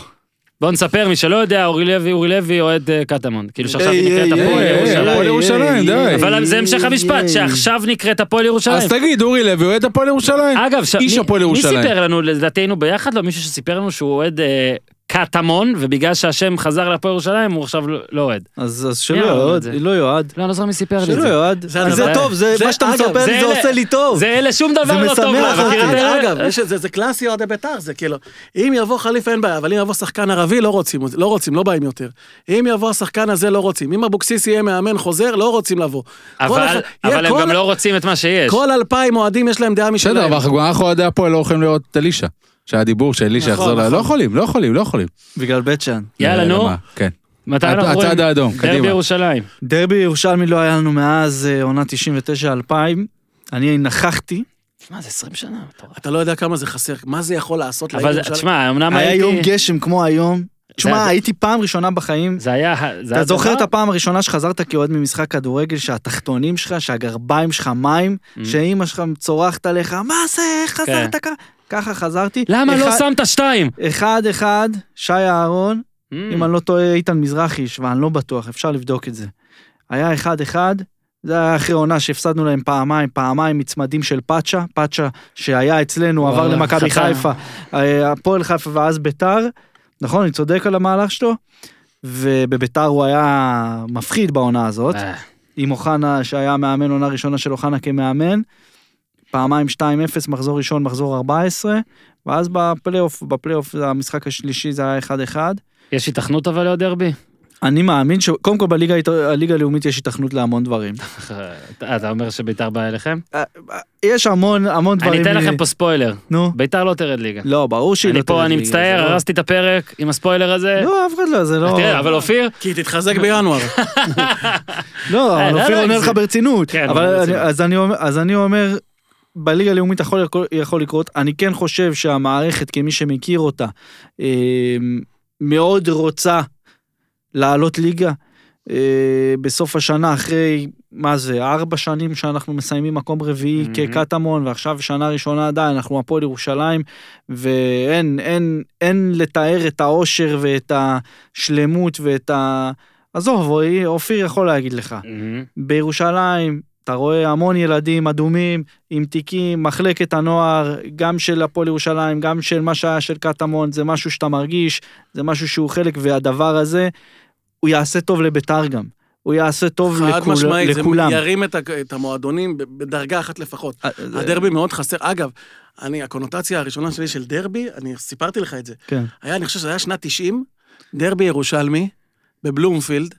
Speaker 1: בוא נספר, מי שלא יודע, אורי לוי, אורי לוי אוהד אה, קטמון. כאילו שעכשיו היא נקראת הפועל ירושלים.
Speaker 3: הפועל ירושלים, די.
Speaker 1: אבל זה המשך המשפט, שעכשיו נקראת הפועל ירושלים.
Speaker 3: אז תגיד, אורי לוי אוהד הפועל ירושלים?
Speaker 1: אגב, ש...
Speaker 3: איש
Speaker 1: מי-
Speaker 3: הפועל
Speaker 1: מי
Speaker 3: ירושלים.
Speaker 1: סיפר לנו, לדעתי היינו ביחד, לא מישהו שסיפר לנו שהוא אוהד אה, קטמון, ובגלל שהשם חזר להפועל ירושלים, הוא עכשיו לא- אוהד.
Speaker 2: אז שלא יועד,
Speaker 1: זה?
Speaker 2: לא יועד.
Speaker 1: לא, אני לא זוכר מי סיפר לי את
Speaker 2: שלא
Speaker 1: זה.
Speaker 2: יועד.
Speaker 4: זה
Speaker 2: זה טוב, זה
Speaker 4: זה-
Speaker 2: מה שאתה מספר
Speaker 1: זה
Speaker 2: לי, זה עושה לי טוב.
Speaker 1: זה אלה שום דבר לא טוב.
Speaker 2: אותי.
Speaker 1: מכיר את?
Speaker 4: אגב, יש את זה, זה קלאסי אוהדי בית"ר, זה כאילו, אם יבוא חליפה אין בעיה, אבל אם יבוא שחקן ערבי, לא רוצים, לא רוצים, לא באים יותר. אם יבוא השחקן הזה, לא רוצים. אם אבוקסיס יהיה מאמן חוזר, לא רוצים לבוא.
Speaker 1: אבל הם גם לא רוצים את מה שיש.
Speaker 4: כל אלפיים אוהדים יש להם דעה משלהם.
Speaker 3: בסדר, אבל אנחנו- אוהדי הפועל לא יכולים את אלישע. שהיה דיבור שאלישע
Speaker 4: נכון,
Speaker 3: יחזור ל...
Speaker 4: נכון.
Speaker 3: לא יכולים, לא יכולים, לא יכולים.
Speaker 2: בגלל בית שאן.
Speaker 1: יאללה,
Speaker 3: אה,
Speaker 1: נו.
Speaker 3: כן.
Speaker 1: מתי אנחנו רואים?
Speaker 3: הצד האדום,
Speaker 1: דרבי
Speaker 3: קדימה.
Speaker 1: ירושלים.
Speaker 2: דרבי ירושלמי לא היה לנו מאז אה, עונה 99-2000. אני נכחתי,
Speaker 1: מה, זה 20 שנה.
Speaker 4: אתה לא יודע כמה זה חסר, מה זה יכול לעשות לעיר
Speaker 1: אבל
Speaker 4: ירושלים?
Speaker 1: תשמע, אמנם
Speaker 2: היה
Speaker 1: הייתי...
Speaker 2: יום גשם כמו היום. תשמע,
Speaker 1: זה-
Speaker 2: הייתי פעם ראשונה בחיים.
Speaker 1: זה היה... זה
Speaker 2: אתה
Speaker 1: היה
Speaker 2: זוכר את? הפעם הראשונה שחזרת כאוהד ממשחק כדורגל, שהתחתונים שלך, שהגרביים שלך מים,
Speaker 1: Mm.
Speaker 2: שאימא שלך צורחת עליך, מה זה, איך חזרת ככה? ככה חזרתי.
Speaker 1: למה לא
Speaker 2: אחד-
Speaker 1: שמת שתיים?
Speaker 2: אחד אחד, שי אהרון,
Speaker 1: Mm.
Speaker 2: אם אני לא טועה, איתן מזרחי, ואני לא בטוח, אפשר לבדוק את זה. היה אחד אחד, זה היה אחרי עונה שהפסדנו להם פעמיים, פעמיים מצמדים של פאצ'ה, פאצ'ה שהיה אצלנו, עבר למכבי. חיפה, אה, הפועל חיפה ואז ביתר, נכון, אני צודק על המהלך שלו? ובביתר הוא היה מפחיד בעונה הזאת,
Speaker 1: אה,
Speaker 2: עם אוחנה שהיה מאמן עונה ראשונה של אוחנה כמאמן, פעמיים 2-0, מחזור ראשון, מחזור 14, ואז בפלייאוף, בפלייאוף המשחק השלישי זה היה 1-1.
Speaker 1: יש היתכנות אבל לעוד דרבי?
Speaker 2: אני מאמין שקודם כל בליגה הליגה הלאומית יש היתכנות להמון דברים.
Speaker 1: אה, אתה אומר שביתר בא אליכם?
Speaker 2: יש המון המון דברים.
Speaker 1: אני אתן לכם פה ספוילר.
Speaker 2: נו.
Speaker 1: ביתר לא תרד ליגה.
Speaker 2: לא, ברור שהיא לא
Speaker 1: אני פה,
Speaker 2: תרד
Speaker 1: אני
Speaker 2: ליגה,
Speaker 1: מצטער,
Speaker 2: לא-
Speaker 1: הרסתי את הפרק עם הספוילר הזה.
Speaker 2: לא, אף אחד לא, זה לא...
Speaker 1: תראה, אבל אופיר,
Speaker 4: כי תתחזק בינואר.
Speaker 2: לא,
Speaker 1: אה,
Speaker 2: אבל
Speaker 1: לא,
Speaker 2: אופיר
Speaker 1: לא,
Speaker 2: עונה לך ברצינות.
Speaker 1: כן, ברצינות.
Speaker 2: אז אני אומר- אז אני אומר, בליגה הלאומית יכול יכול לקרות. אני כן חושב שהמערכת, כמי שמכיר אותה, אה, מאוד רוצה לעלות ליגה. אה, בסוף השנה, אחרי, מה זה, ארבע שנים שאנחנו מסיימים מקום רביעי
Speaker 1: מהמם.
Speaker 2: כקטמון, ועכשיו שנה ראשונה עדיין, אנחנו הפועל ירושלים, ואין אין, אין לתאר את האושר ואת השלמות ואת ה... עזוב, אופיר יכול להגיד לך.
Speaker 1: מהמם.
Speaker 2: בירושלים, אתה רואה המון ילדים אדומים עם תיקים, מחלקת הנוער, גם של הפועל ירושלים, גם של מה שהיה של קטמון, זה משהו שאתה מרגיש, זה משהו שהוא חלק, והדבר הזה, הוא יעשה טוב לביתר גם. הוא יעשה טוב
Speaker 4: חד
Speaker 2: לכול,
Speaker 4: משמעית, זה
Speaker 2: לכולם.
Speaker 4: ירים את את המועדונים בדרגה אחת לפחות.
Speaker 2: אה,
Speaker 4: הדרבי מאוד חסר. אגב, אני, הקונוטציה הראשונה שלי של דרבי, אני סיפרתי לך את זה.
Speaker 2: כן.
Speaker 4: היה, אני חושב שזה היה שנת 90, דרבי ירושלמי, בבלומפילד.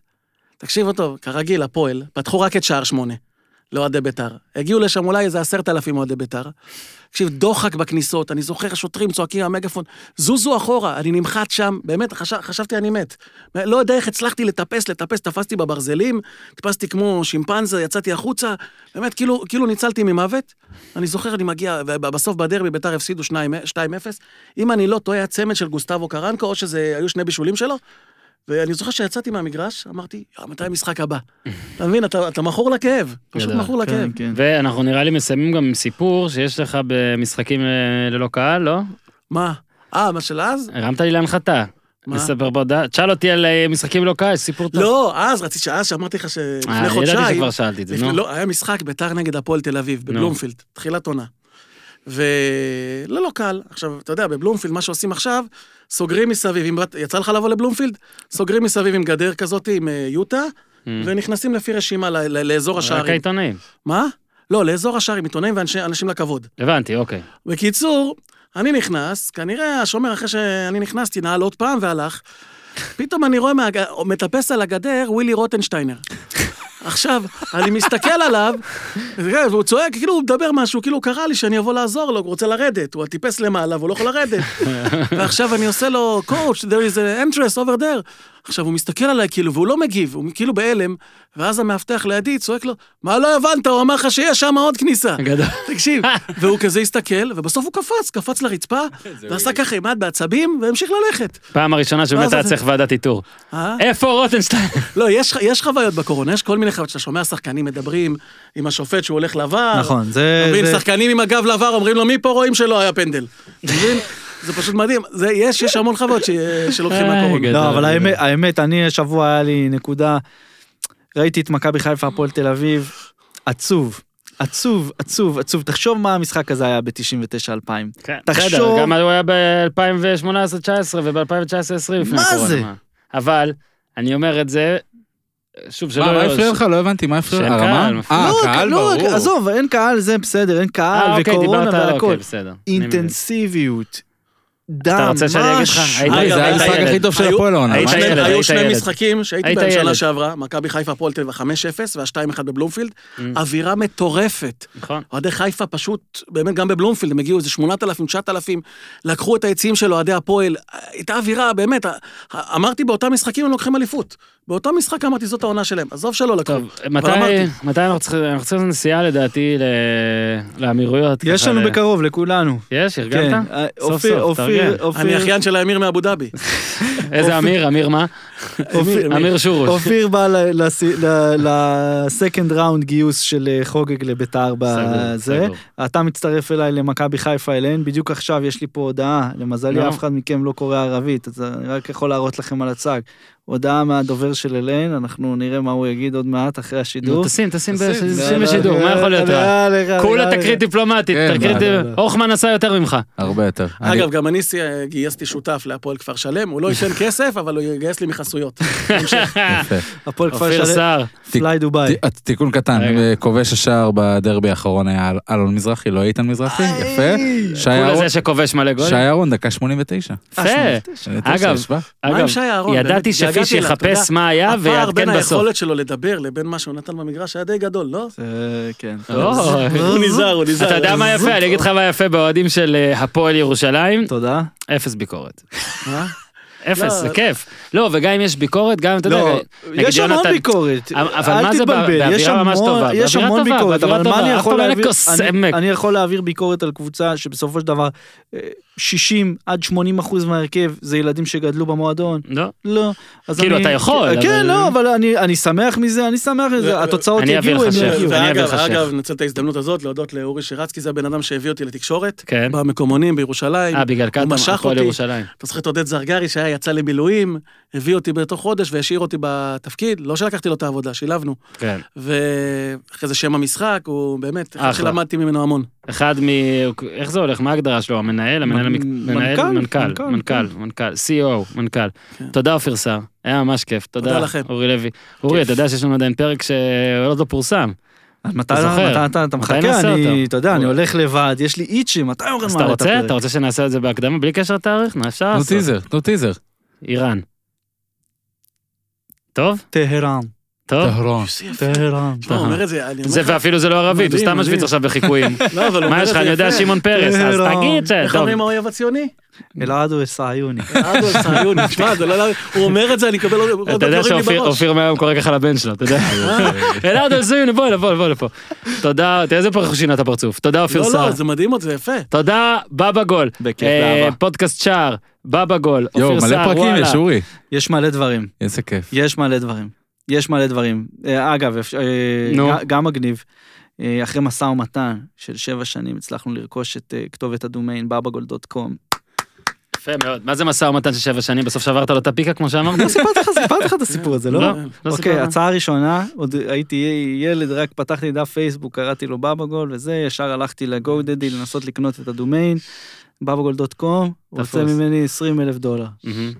Speaker 4: תקשיבו טוב, כרגיל, הפועל, פתחו רק את שער שמונה, לאוהדי בית"ר. הגיעו לשם אולי איזה עשרת אלפים אוהדי בית"ר. תקשיב, דוחק בכניסות, אני זוכר שוטרים צועקים מהמגפון, זוזו אחורה, אני נמחט שם, באמת, חשב, חשבתי אני מת. לא יודע איך הצלחתי לטפס, לטפס, תפסתי בברזלים, טיפסתי כמו שימפנזה, יצאתי החוצה, באמת, כאילו, כאילו ניצלתי ממוות. אני זוכר, אני מגיע, ובסוף בדרבי בית"ר הפסידו 2-0. אם אני לא טועה, היה צמד של גוסטבו קרנקו, או שזה היו שני בישולים שלו. ואני זוכר שיצאתי מהמגרש, אמרתי, "יואו, מתי המשחק הבא? אתה מבין, אתה, אתה מכור לכאב, פשוט. מכור לכאב.
Speaker 2: כן, כן.
Speaker 1: ואנחנו נראה לי מסיימים גם עם סיפור שיש לך במשחקים אה, ללא קהל, לא?
Speaker 4: מה? אה, מה של אז?
Speaker 1: הרמת לי להנחתה.
Speaker 4: מה?
Speaker 1: לספר בהודעה. תשאל אותי על אה, משחקים ללא קהל, סיפור טוב.
Speaker 4: לא, אז רציתי, שאז שאמרתי לך
Speaker 1: אה,
Speaker 4: שלפני
Speaker 1: ידעתי
Speaker 4: חודשיים,
Speaker 1: שכבר שאלתי את זה, נו.
Speaker 4: לא, היה משחק ביתר נגד הפועל תל אביב, בבלומפילד, תחילת עונה. ולא, לא קל. עכשיו, אתה יודע, בבלומפילד, מה שעושים עכשיו, סוגרים מסביב, אם יצא לך לבוא לבלומפילד? סוגרים מסביב עם גדר כזאת, עם אה, יוטה, ונכנסים לפי רשימה לאזור
Speaker 1: רק
Speaker 4: השערים.
Speaker 1: העיתונאים.
Speaker 4: מה? לא, לאזור השערים, עיתונאים ואנשים לכבוד.
Speaker 1: הבנתי, אוקיי.
Speaker 4: בקיצור, אני נכנס, כנראה השומר אחרי שאני נכנסתי נעל עוד פעם והלך. פתאום אני רואה. מטפס על הגדר ווילי רוטנשטיינר. עכשיו, אני מסתכל עליו, והוא צועק, כאילו הוא מדבר משהו, כאילו הוא קרא לי שאני אבוא לעזור לו, הוא רוצה לרדת, הוא טיפס למעלה והוא לא יכול לרדת. ועכשיו אני עושה לו, coach, there is an interest over there. עכשיו, הוא מסתכל עליי כאילו, והוא לא מגיב, הוא כאילו בהלם, ואז המאבטח לידי צועק לו, מה לא הבנת? הוא אמר לך שיש שם עוד כניסה.
Speaker 1: גדול.
Speaker 4: תקשיב, והוא כזה הסתכל, ובסוף הוא קפץ, קפץ לרצפה, ועשה ככה עם יד בעצבים, והמשיך ללכת.
Speaker 1: פעם הראשונה שבאמת היה צריך ועדת איתור.
Speaker 4: אה?
Speaker 1: איפה רוטנשטיין?
Speaker 4: לא, יש, יש חוויות בקורונה, יש כל מיני חוויות שאתה שומע שחקנים מדברים עם השופט שהוא הולך לבר.
Speaker 2: נכון, זה...
Speaker 4: אומרים שחקנים עם הגב לעבר, אומרים לו, מפה רואים שלא היה פנדל. זה פשוט מדהים. זה, יש, יש המון חוויות ש, שלוקחים
Speaker 1: איי,
Speaker 4: מהקורונה.
Speaker 2: לא, אבל האמת, האמת, אני השבוע היה לי נקודה, ראיתי את מכבי חיפה, הפועל תל אביב, עצוב. עצוב, עצוב, עצוב. תחשוב מה המשחק הזה היה ב-99-2000.
Speaker 1: כן,
Speaker 2: תחשוב-
Speaker 1: בסדר, גם הוא היה ב-2018-19 וב-2019-2020 לפני
Speaker 2: מה. זה?
Speaker 1: אבל, אני אומר את זה, שוב, שלא...
Speaker 3: מה, מה הפריע לך? לא הבנתי, מה הפריע?
Speaker 1: שאין
Speaker 3: הרמה?
Speaker 1: קהל, מפריע.
Speaker 3: אה,
Speaker 2: לא,
Speaker 3: קהל,
Speaker 2: לא,
Speaker 3: ברור.
Speaker 2: עזוב, אין קהל, זה בסדר, אין קהל
Speaker 1: אה, אוקיי,
Speaker 2: וקורונה
Speaker 1: דיברת על...
Speaker 2: והכל.
Speaker 1: אוקיי.
Speaker 2: אינטנסיביות. דם,
Speaker 1: אתה רוצה שאני אגיד לך?
Speaker 3: זה
Speaker 4: אגב,
Speaker 3: המשחק הכי. טוב של הפועל העונה.
Speaker 4: היו שני-. משחקים שהייתי
Speaker 1: היית
Speaker 4: בהם שנה. שעברה, מכבי חיפה הפועל תל אביב 5-0 וה-2-1 בבלומפילד,
Speaker 1: Mm.
Speaker 4: אווירה מטורפת.
Speaker 1: נכון.
Speaker 4: אוהדי חיפה פשוט, באמת גם בבלומפילד, הם הגיעו איזה 8,000, 9,000, לקחו את היציעים של אוהדי הפועל, הייתה אווירה, באמת, אמרתי באותם משחקים הם לוקחים אליפות. באותו משחק אמרתי זאת העונה שלהם, עזוב שלא לקחו.
Speaker 1: טוב, מתי מתי אנחנו צריכים אנחנו צריכים נסיעה לדעתי לאמירויות?
Speaker 2: יש לנו בקרוב, לכולנו.
Speaker 1: יש?
Speaker 2: כן,
Speaker 1: ארגנת?
Speaker 2: אה,
Speaker 1: סוף
Speaker 2: אופיר,
Speaker 1: סוף,
Speaker 2: אופיר,
Speaker 1: תארגן.
Speaker 2: אופיר,
Speaker 4: אני אחיין של האמיר מאבו דאבי.
Speaker 1: איזה אמיר? אמיר מה?
Speaker 2: אופיר-
Speaker 1: אמיר שורוש.
Speaker 2: אופיר בא לסקנד ראונד גיוס של אה, חוגג לביתר בזה. אתה מצטרף אליי למכבי חיפה אליהן, בדיוק עכשיו יש לי פה הודעה, למזלי. אף אחד מכם לא קורא ערבית, אז אני רק יכול להראות לכם על הצג. הודעה מהדובר של אליהן, אנחנו נראה מה הוא יגיד עוד מעט אחרי השידור.
Speaker 1: תשים, תשים
Speaker 3: תשים.
Speaker 1: תשים בשידור, מה יכול להיות רע? כולה תקרית דיפלומטית,
Speaker 3: כן,
Speaker 1: תקרית...
Speaker 2: לא, לא, לא.
Speaker 1: הוכמן עשה יותר ממך.
Speaker 3: הרבה יותר.
Speaker 4: אגב, גם אני גייסתי שותף להפועל כפר שלם, הוא לא ייתן כסף, אבל הוא יגייס לי מחסויות.
Speaker 3: יפה.
Speaker 2: הפועל כפר שלם,
Speaker 1: סער.
Speaker 2: פליי דובאי.
Speaker 3: תיקון קטן,
Speaker 1: רגע.
Speaker 3: כובש השער בדרבי האחרון היה אלון מזרחי, לא איתן מזרחי, יפה. שי אהרון,
Speaker 1: זה שכובש מלא גולים.
Speaker 3: שי אהרון, דקה 89.
Speaker 1: יפה. אגב.
Speaker 4: מה עם
Speaker 1: אגב,
Speaker 4: שי אהרון?
Speaker 1: ידעתי שפיש יחפש. מה היה
Speaker 4: הפער
Speaker 1: ויעדכן
Speaker 4: בין
Speaker 1: בסוף.
Speaker 4: היכולת שלו לדבר לבין מה שהוא נתן במגרש היה די גדול, לא?
Speaker 2: כן.
Speaker 1: או,
Speaker 4: הוא נזהר, הוא נזהר.
Speaker 1: אתה יודע מה יפה? אני אגיד לך מה יפה באוהדים של אה, הפועל ירושלים,
Speaker 2: תודה.
Speaker 1: אפס ביקורת. אפס,
Speaker 4: לא.
Speaker 1: זה כיף. לא, וגם אם יש ביקורת, גם, אתה יודע,
Speaker 2: לא,
Speaker 1: נגיד
Speaker 2: יש המון ביקורת.
Speaker 1: אבל
Speaker 2: אל
Speaker 1: מה זה
Speaker 2: תתבלבל,
Speaker 1: באווירה
Speaker 2: יש
Speaker 1: ממש
Speaker 2: המון-
Speaker 1: טובה?
Speaker 2: יש המון ביקורת, אבל מה אני יכול להעביר? אני- יכול להעביר ביקורת על קבוצה שבסופו של דבר אה, 60 עד 80 אחוז מההרכב זה ילדים שגדלו במועדון.
Speaker 1: לא?
Speaker 2: לא. אז
Speaker 1: כאילו,
Speaker 2: אני-
Speaker 1: אתה יכול,
Speaker 2: כן, לא, אבל אני- אני שמח מזה, אני שמח מזה,
Speaker 4: ו-
Speaker 2: התוצאות יגיעו, הם. יגיעו.
Speaker 4: אגב, ננצל את ההזדמנות הזאת להודות לאורי שירצקי, זה הבן אדם שהביא אותי לתקשורת,
Speaker 1: כן.
Speaker 4: במקומונים בירושלים.
Speaker 1: אה, בגלל קטמון, הפועל. ירושלים.
Speaker 4: אתה זוכר את עודד זרגרי שהיה יצא למילואים, הביא אותי בתוך חודש והשאיר אותי בתפקיד, לא שלקחתי לו את העבודה, שילבנו.
Speaker 1: כן.
Speaker 4: ואחרי זה שם המשחק, הוא באמת, אחד. שלמדתי ממנו המון.
Speaker 1: אחד מ... איך זה הולך? מה ההגדרה שלו? המנהל? המנהל.
Speaker 2: מנכ"ל?
Speaker 1: מנכ"ל,
Speaker 2: מנכ"ל,
Speaker 1: מנכ"ל, מנכ"ל, CEO, מנכ"ל.
Speaker 4: כן.
Speaker 1: תודה אופיר סער, היה ממש כיף.
Speaker 4: תודה
Speaker 1: תודה
Speaker 4: לכם.
Speaker 1: אורי לוי. אורי, אתה יודע שיש לנו עדיין פרק שעוד לא פורסם.
Speaker 2: אז מתי
Speaker 1: אתה זוכר?
Speaker 2: מתי אתה- אתה
Speaker 1: מתי
Speaker 2: מחכה, אני? אתה יודע, אני הולך לבד, יש לי איצ'ים, מתי אומרים
Speaker 1: אז
Speaker 2: מה
Speaker 1: אתה
Speaker 2: את
Speaker 1: רוצה?
Speaker 2: הפרק?
Speaker 1: אתה רוצה שנעשה את זה בהקדמה בלי קשר לתאריך? מה אפשר לעשות?
Speaker 3: טיזר, תנו טיזר.
Speaker 1: איראן. טוב?
Speaker 2: טהרן,
Speaker 1: טוב?
Speaker 2: טהרן.
Speaker 4: תשמע, הוא אומר את זה, אני אומר
Speaker 1: זה
Speaker 4: לך,
Speaker 1: ואפילו זה לא ערבית, הוא סתם משוויץ. עכשיו בחיקויים.
Speaker 4: לא, אבל הוא אומר
Speaker 1: מה יש לך?
Speaker 4: זה
Speaker 1: אני יודע. שמעון פרס, אז
Speaker 2: טהרן.
Speaker 1: תגיד ש...
Speaker 4: איך. אומרים האויב הציוני?
Speaker 2: אלעדו אסעיוני.
Speaker 4: אדו אל-סעיוני. תשמע, זה לא... הוא אומר את זה, אני אקבל עוד
Speaker 1: אתה יודע
Speaker 4: דברים לי
Speaker 1: שאופיר
Speaker 4: בראש.
Speaker 1: אופיר מהיום קורא ככה לבן שלו, אתה יודע. אלעד אלזויני, בוא לפה, בוא לפה. תודה, תראה איזה הוא שינה את הפרצוף. תודה אופיר
Speaker 4: לא,
Speaker 1: סער.
Speaker 4: לא, זה מדהים עוד, זה יפה.
Speaker 1: תודה, בבא גול.
Speaker 2: בכיף,
Speaker 1: אה,
Speaker 2: באהבה.
Speaker 1: פודקאסט שער, בבא גול.
Speaker 3: יואו,
Speaker 1: אופיר
Speaker 3: מלא
Speaker 1: סער,
Speaker 3: פרקים
Speaker 1: וואלה.
Speaker 3: יש, אורי.
Speaker 2: יש מלא דברים,
Speaker 3: איזה כיף.
Speaker 2: יש מלא דברים. יש מלא דברים. אה, אגב, אפ- אה, גם מגניב, אה, אחרי משא ומתן של שבע שנים הצלחנו לרכוש את כתובת הדומיין babagol.com.
Speaker 1: יפה מאוד. מה זה משא ומתן של שבע שנים? בסוף שברת לו את הפיקה כמו שאמרת?
Speaker 2: סיפרתי לך, סיפרתי לך את הסיפור הזה, לא?
Speaker 1: לא, לא
Speaker 2: אוקיי. הצעה ראשונה, עוד הייתי ילד, רק פתחתי דף פייסבוק, קראתי לו בבגול וזה, ישר הלכתי ל GoDaddy לנסות לקנות את הדומיין, babagol.com, רוצה. ממני 20 אלף דולר.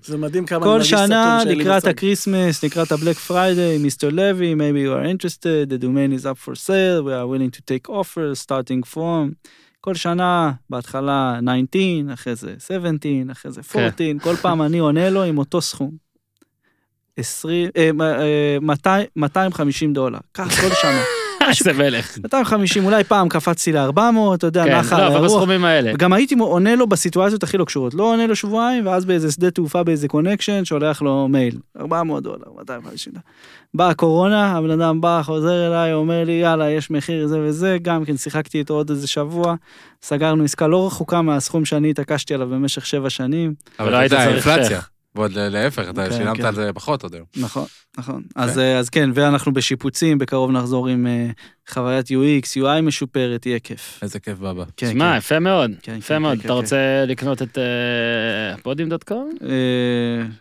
Speaker 4: זה מדהים כמה
Speaker 2: כל שנה
Speaker 4: לי
Speaker 2: לקראת.
Speaker 4: ה
Speaker 2: Christmas, לקראת ה Black Friday, Mister Levy, maybe you are interested, the domain is up for sale, we are willing to take offers, starting from. כל שנה, בהתחלה 19, אחרי זה 17, אחרי זה 14, כל פעם אני עונה לו עם אותו סכום. 20, אה, מ- אה, 200 250 דולר. קח כל שנה.
Speaker 1: איזה מלך.
Speaker 2: 250, אולי פעם קפצתי ל-400, אתה יודע,
Speaker 1: כן,
Speaker 2: נחה
Speaker 1: לא,
Speaker 2: על
Speaker 1: אבל. בסכומים האלה.
Speaker 2: וגם הייתי עונה לו בסיטואציות הכי לא קשורות. לא עונה לו שבועיים, ואז באיזה שדה תעופה, באיזה connection, שולח לו מייל. 400 דולר, 250 דולר. באה הקורונה, הבן אדם בא, חוזר אליי, אומר לי, יאללה, יש מחיר זה וזה, גם כן שיחקתי איתו עוד איזה שבוע, סגרנו עסקה לא רחוקה מהסכום שאני התעקשתי עליו במשך שבע שנים.
Speaker 3: אבל
Speaker 1: היית
Speaker 3: אתה יודע,
Speaker 1: צריך. שייח.
Speaker 3: ועוד להפך, אתה
Speaker 2: כן,
Speaker 3: שילמת
Speaker 2: כן.
Speaker 3: על זה פחות עוד היום.
Speaker 2: נכון, נכון. אז, אה, אז כן, ואנחנו בשיפוצים, בקרוב נחזור עם אה, חוויית UX, UI משופרת, יהיה כיף.
Speaker 3: איזה כיף בבא.
Speaker 2: כן,
Speaker 1: שמע,
Speaker 2: כן.
Speaker 1: יפה מאוד,
Speaker 2: כן,
Speaker 1: יפה
Speaker 2: כן,
Speaker 1: מאוד.
Speaker 2: כן,
Speaker 1: אתה
Speaker 2: כן.
Speaker 1: רוצה לקנות את פודיום.קום?
Speaker 2: אה,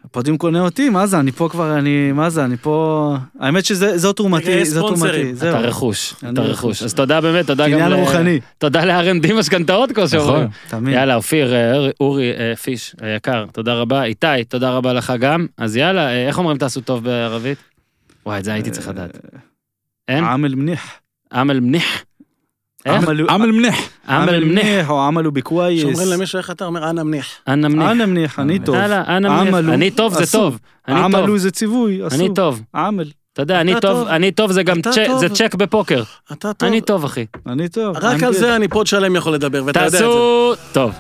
Speaker 2: הפודיום קונה אותי, מה זה, אני פה כבר, אני, מה זה, אני פה... האמת שזו תרומתי, זו. תרומתי, זהו.
Speaker 1: אתה רכוש, אתה
Speaker 2: רכוש.
Speaker 1: אז תודה באמת, תודה גם
Speaker 2: קניין
Speaker 1: ל...
Speaker 2: רוחני,
Speaker 1: תודה ל-R&D משכנתאות, כמו שאומרים.
Speaker 3: נכון.
Speaker 2: תמיד.
Speaker 1: יאללה, אופיר, אה, אורי, פיש, היקר, תודה רבה. איתי, תודה רבה לך גם. אז יאללה, אה, איך אומרים תעשו טוב בערבית? וואי, את זה הייתי צריך לדעת. אין?
Speaker 2: اعمل منيح.
Speaker 1: اعمل منيح? איך?
Speaker 2: اعمل-
Speaker 3: اعمل منيح.
Speaker 1: اعمل منيح.
Speaker 2: או اعملوا بكويس.
Speaker 4: שאומרים למישהו איך אתה אומר, أنا منيح.
Speaker 1: أنا منيح.
Speaker 2: أنا منيح, אני טוב.
Speaker 1: יאללה, أنا منيح.
Speaker 2: اعملوا,
Speaker 1: אני טוב זה. טוב. אני טוב.
Speaker 2: اعملوا זה ציווי, אסור.
Speaker 1: אני טוב.
Speaker 2: اعمل,
Speaker 1: אתה יודע, אני טוב. אני טוב זה גם צ'ק, בפוקר.
Speaker 4: אתה טוב.
Speaker 1: אני טוב, אחי.
Speaker 2: אני טוב.
Speaker 4: רק על. זה אני pod שלם יכול לדבר, ואתה יודע את זה.
Speaker 1: תעשו טוב.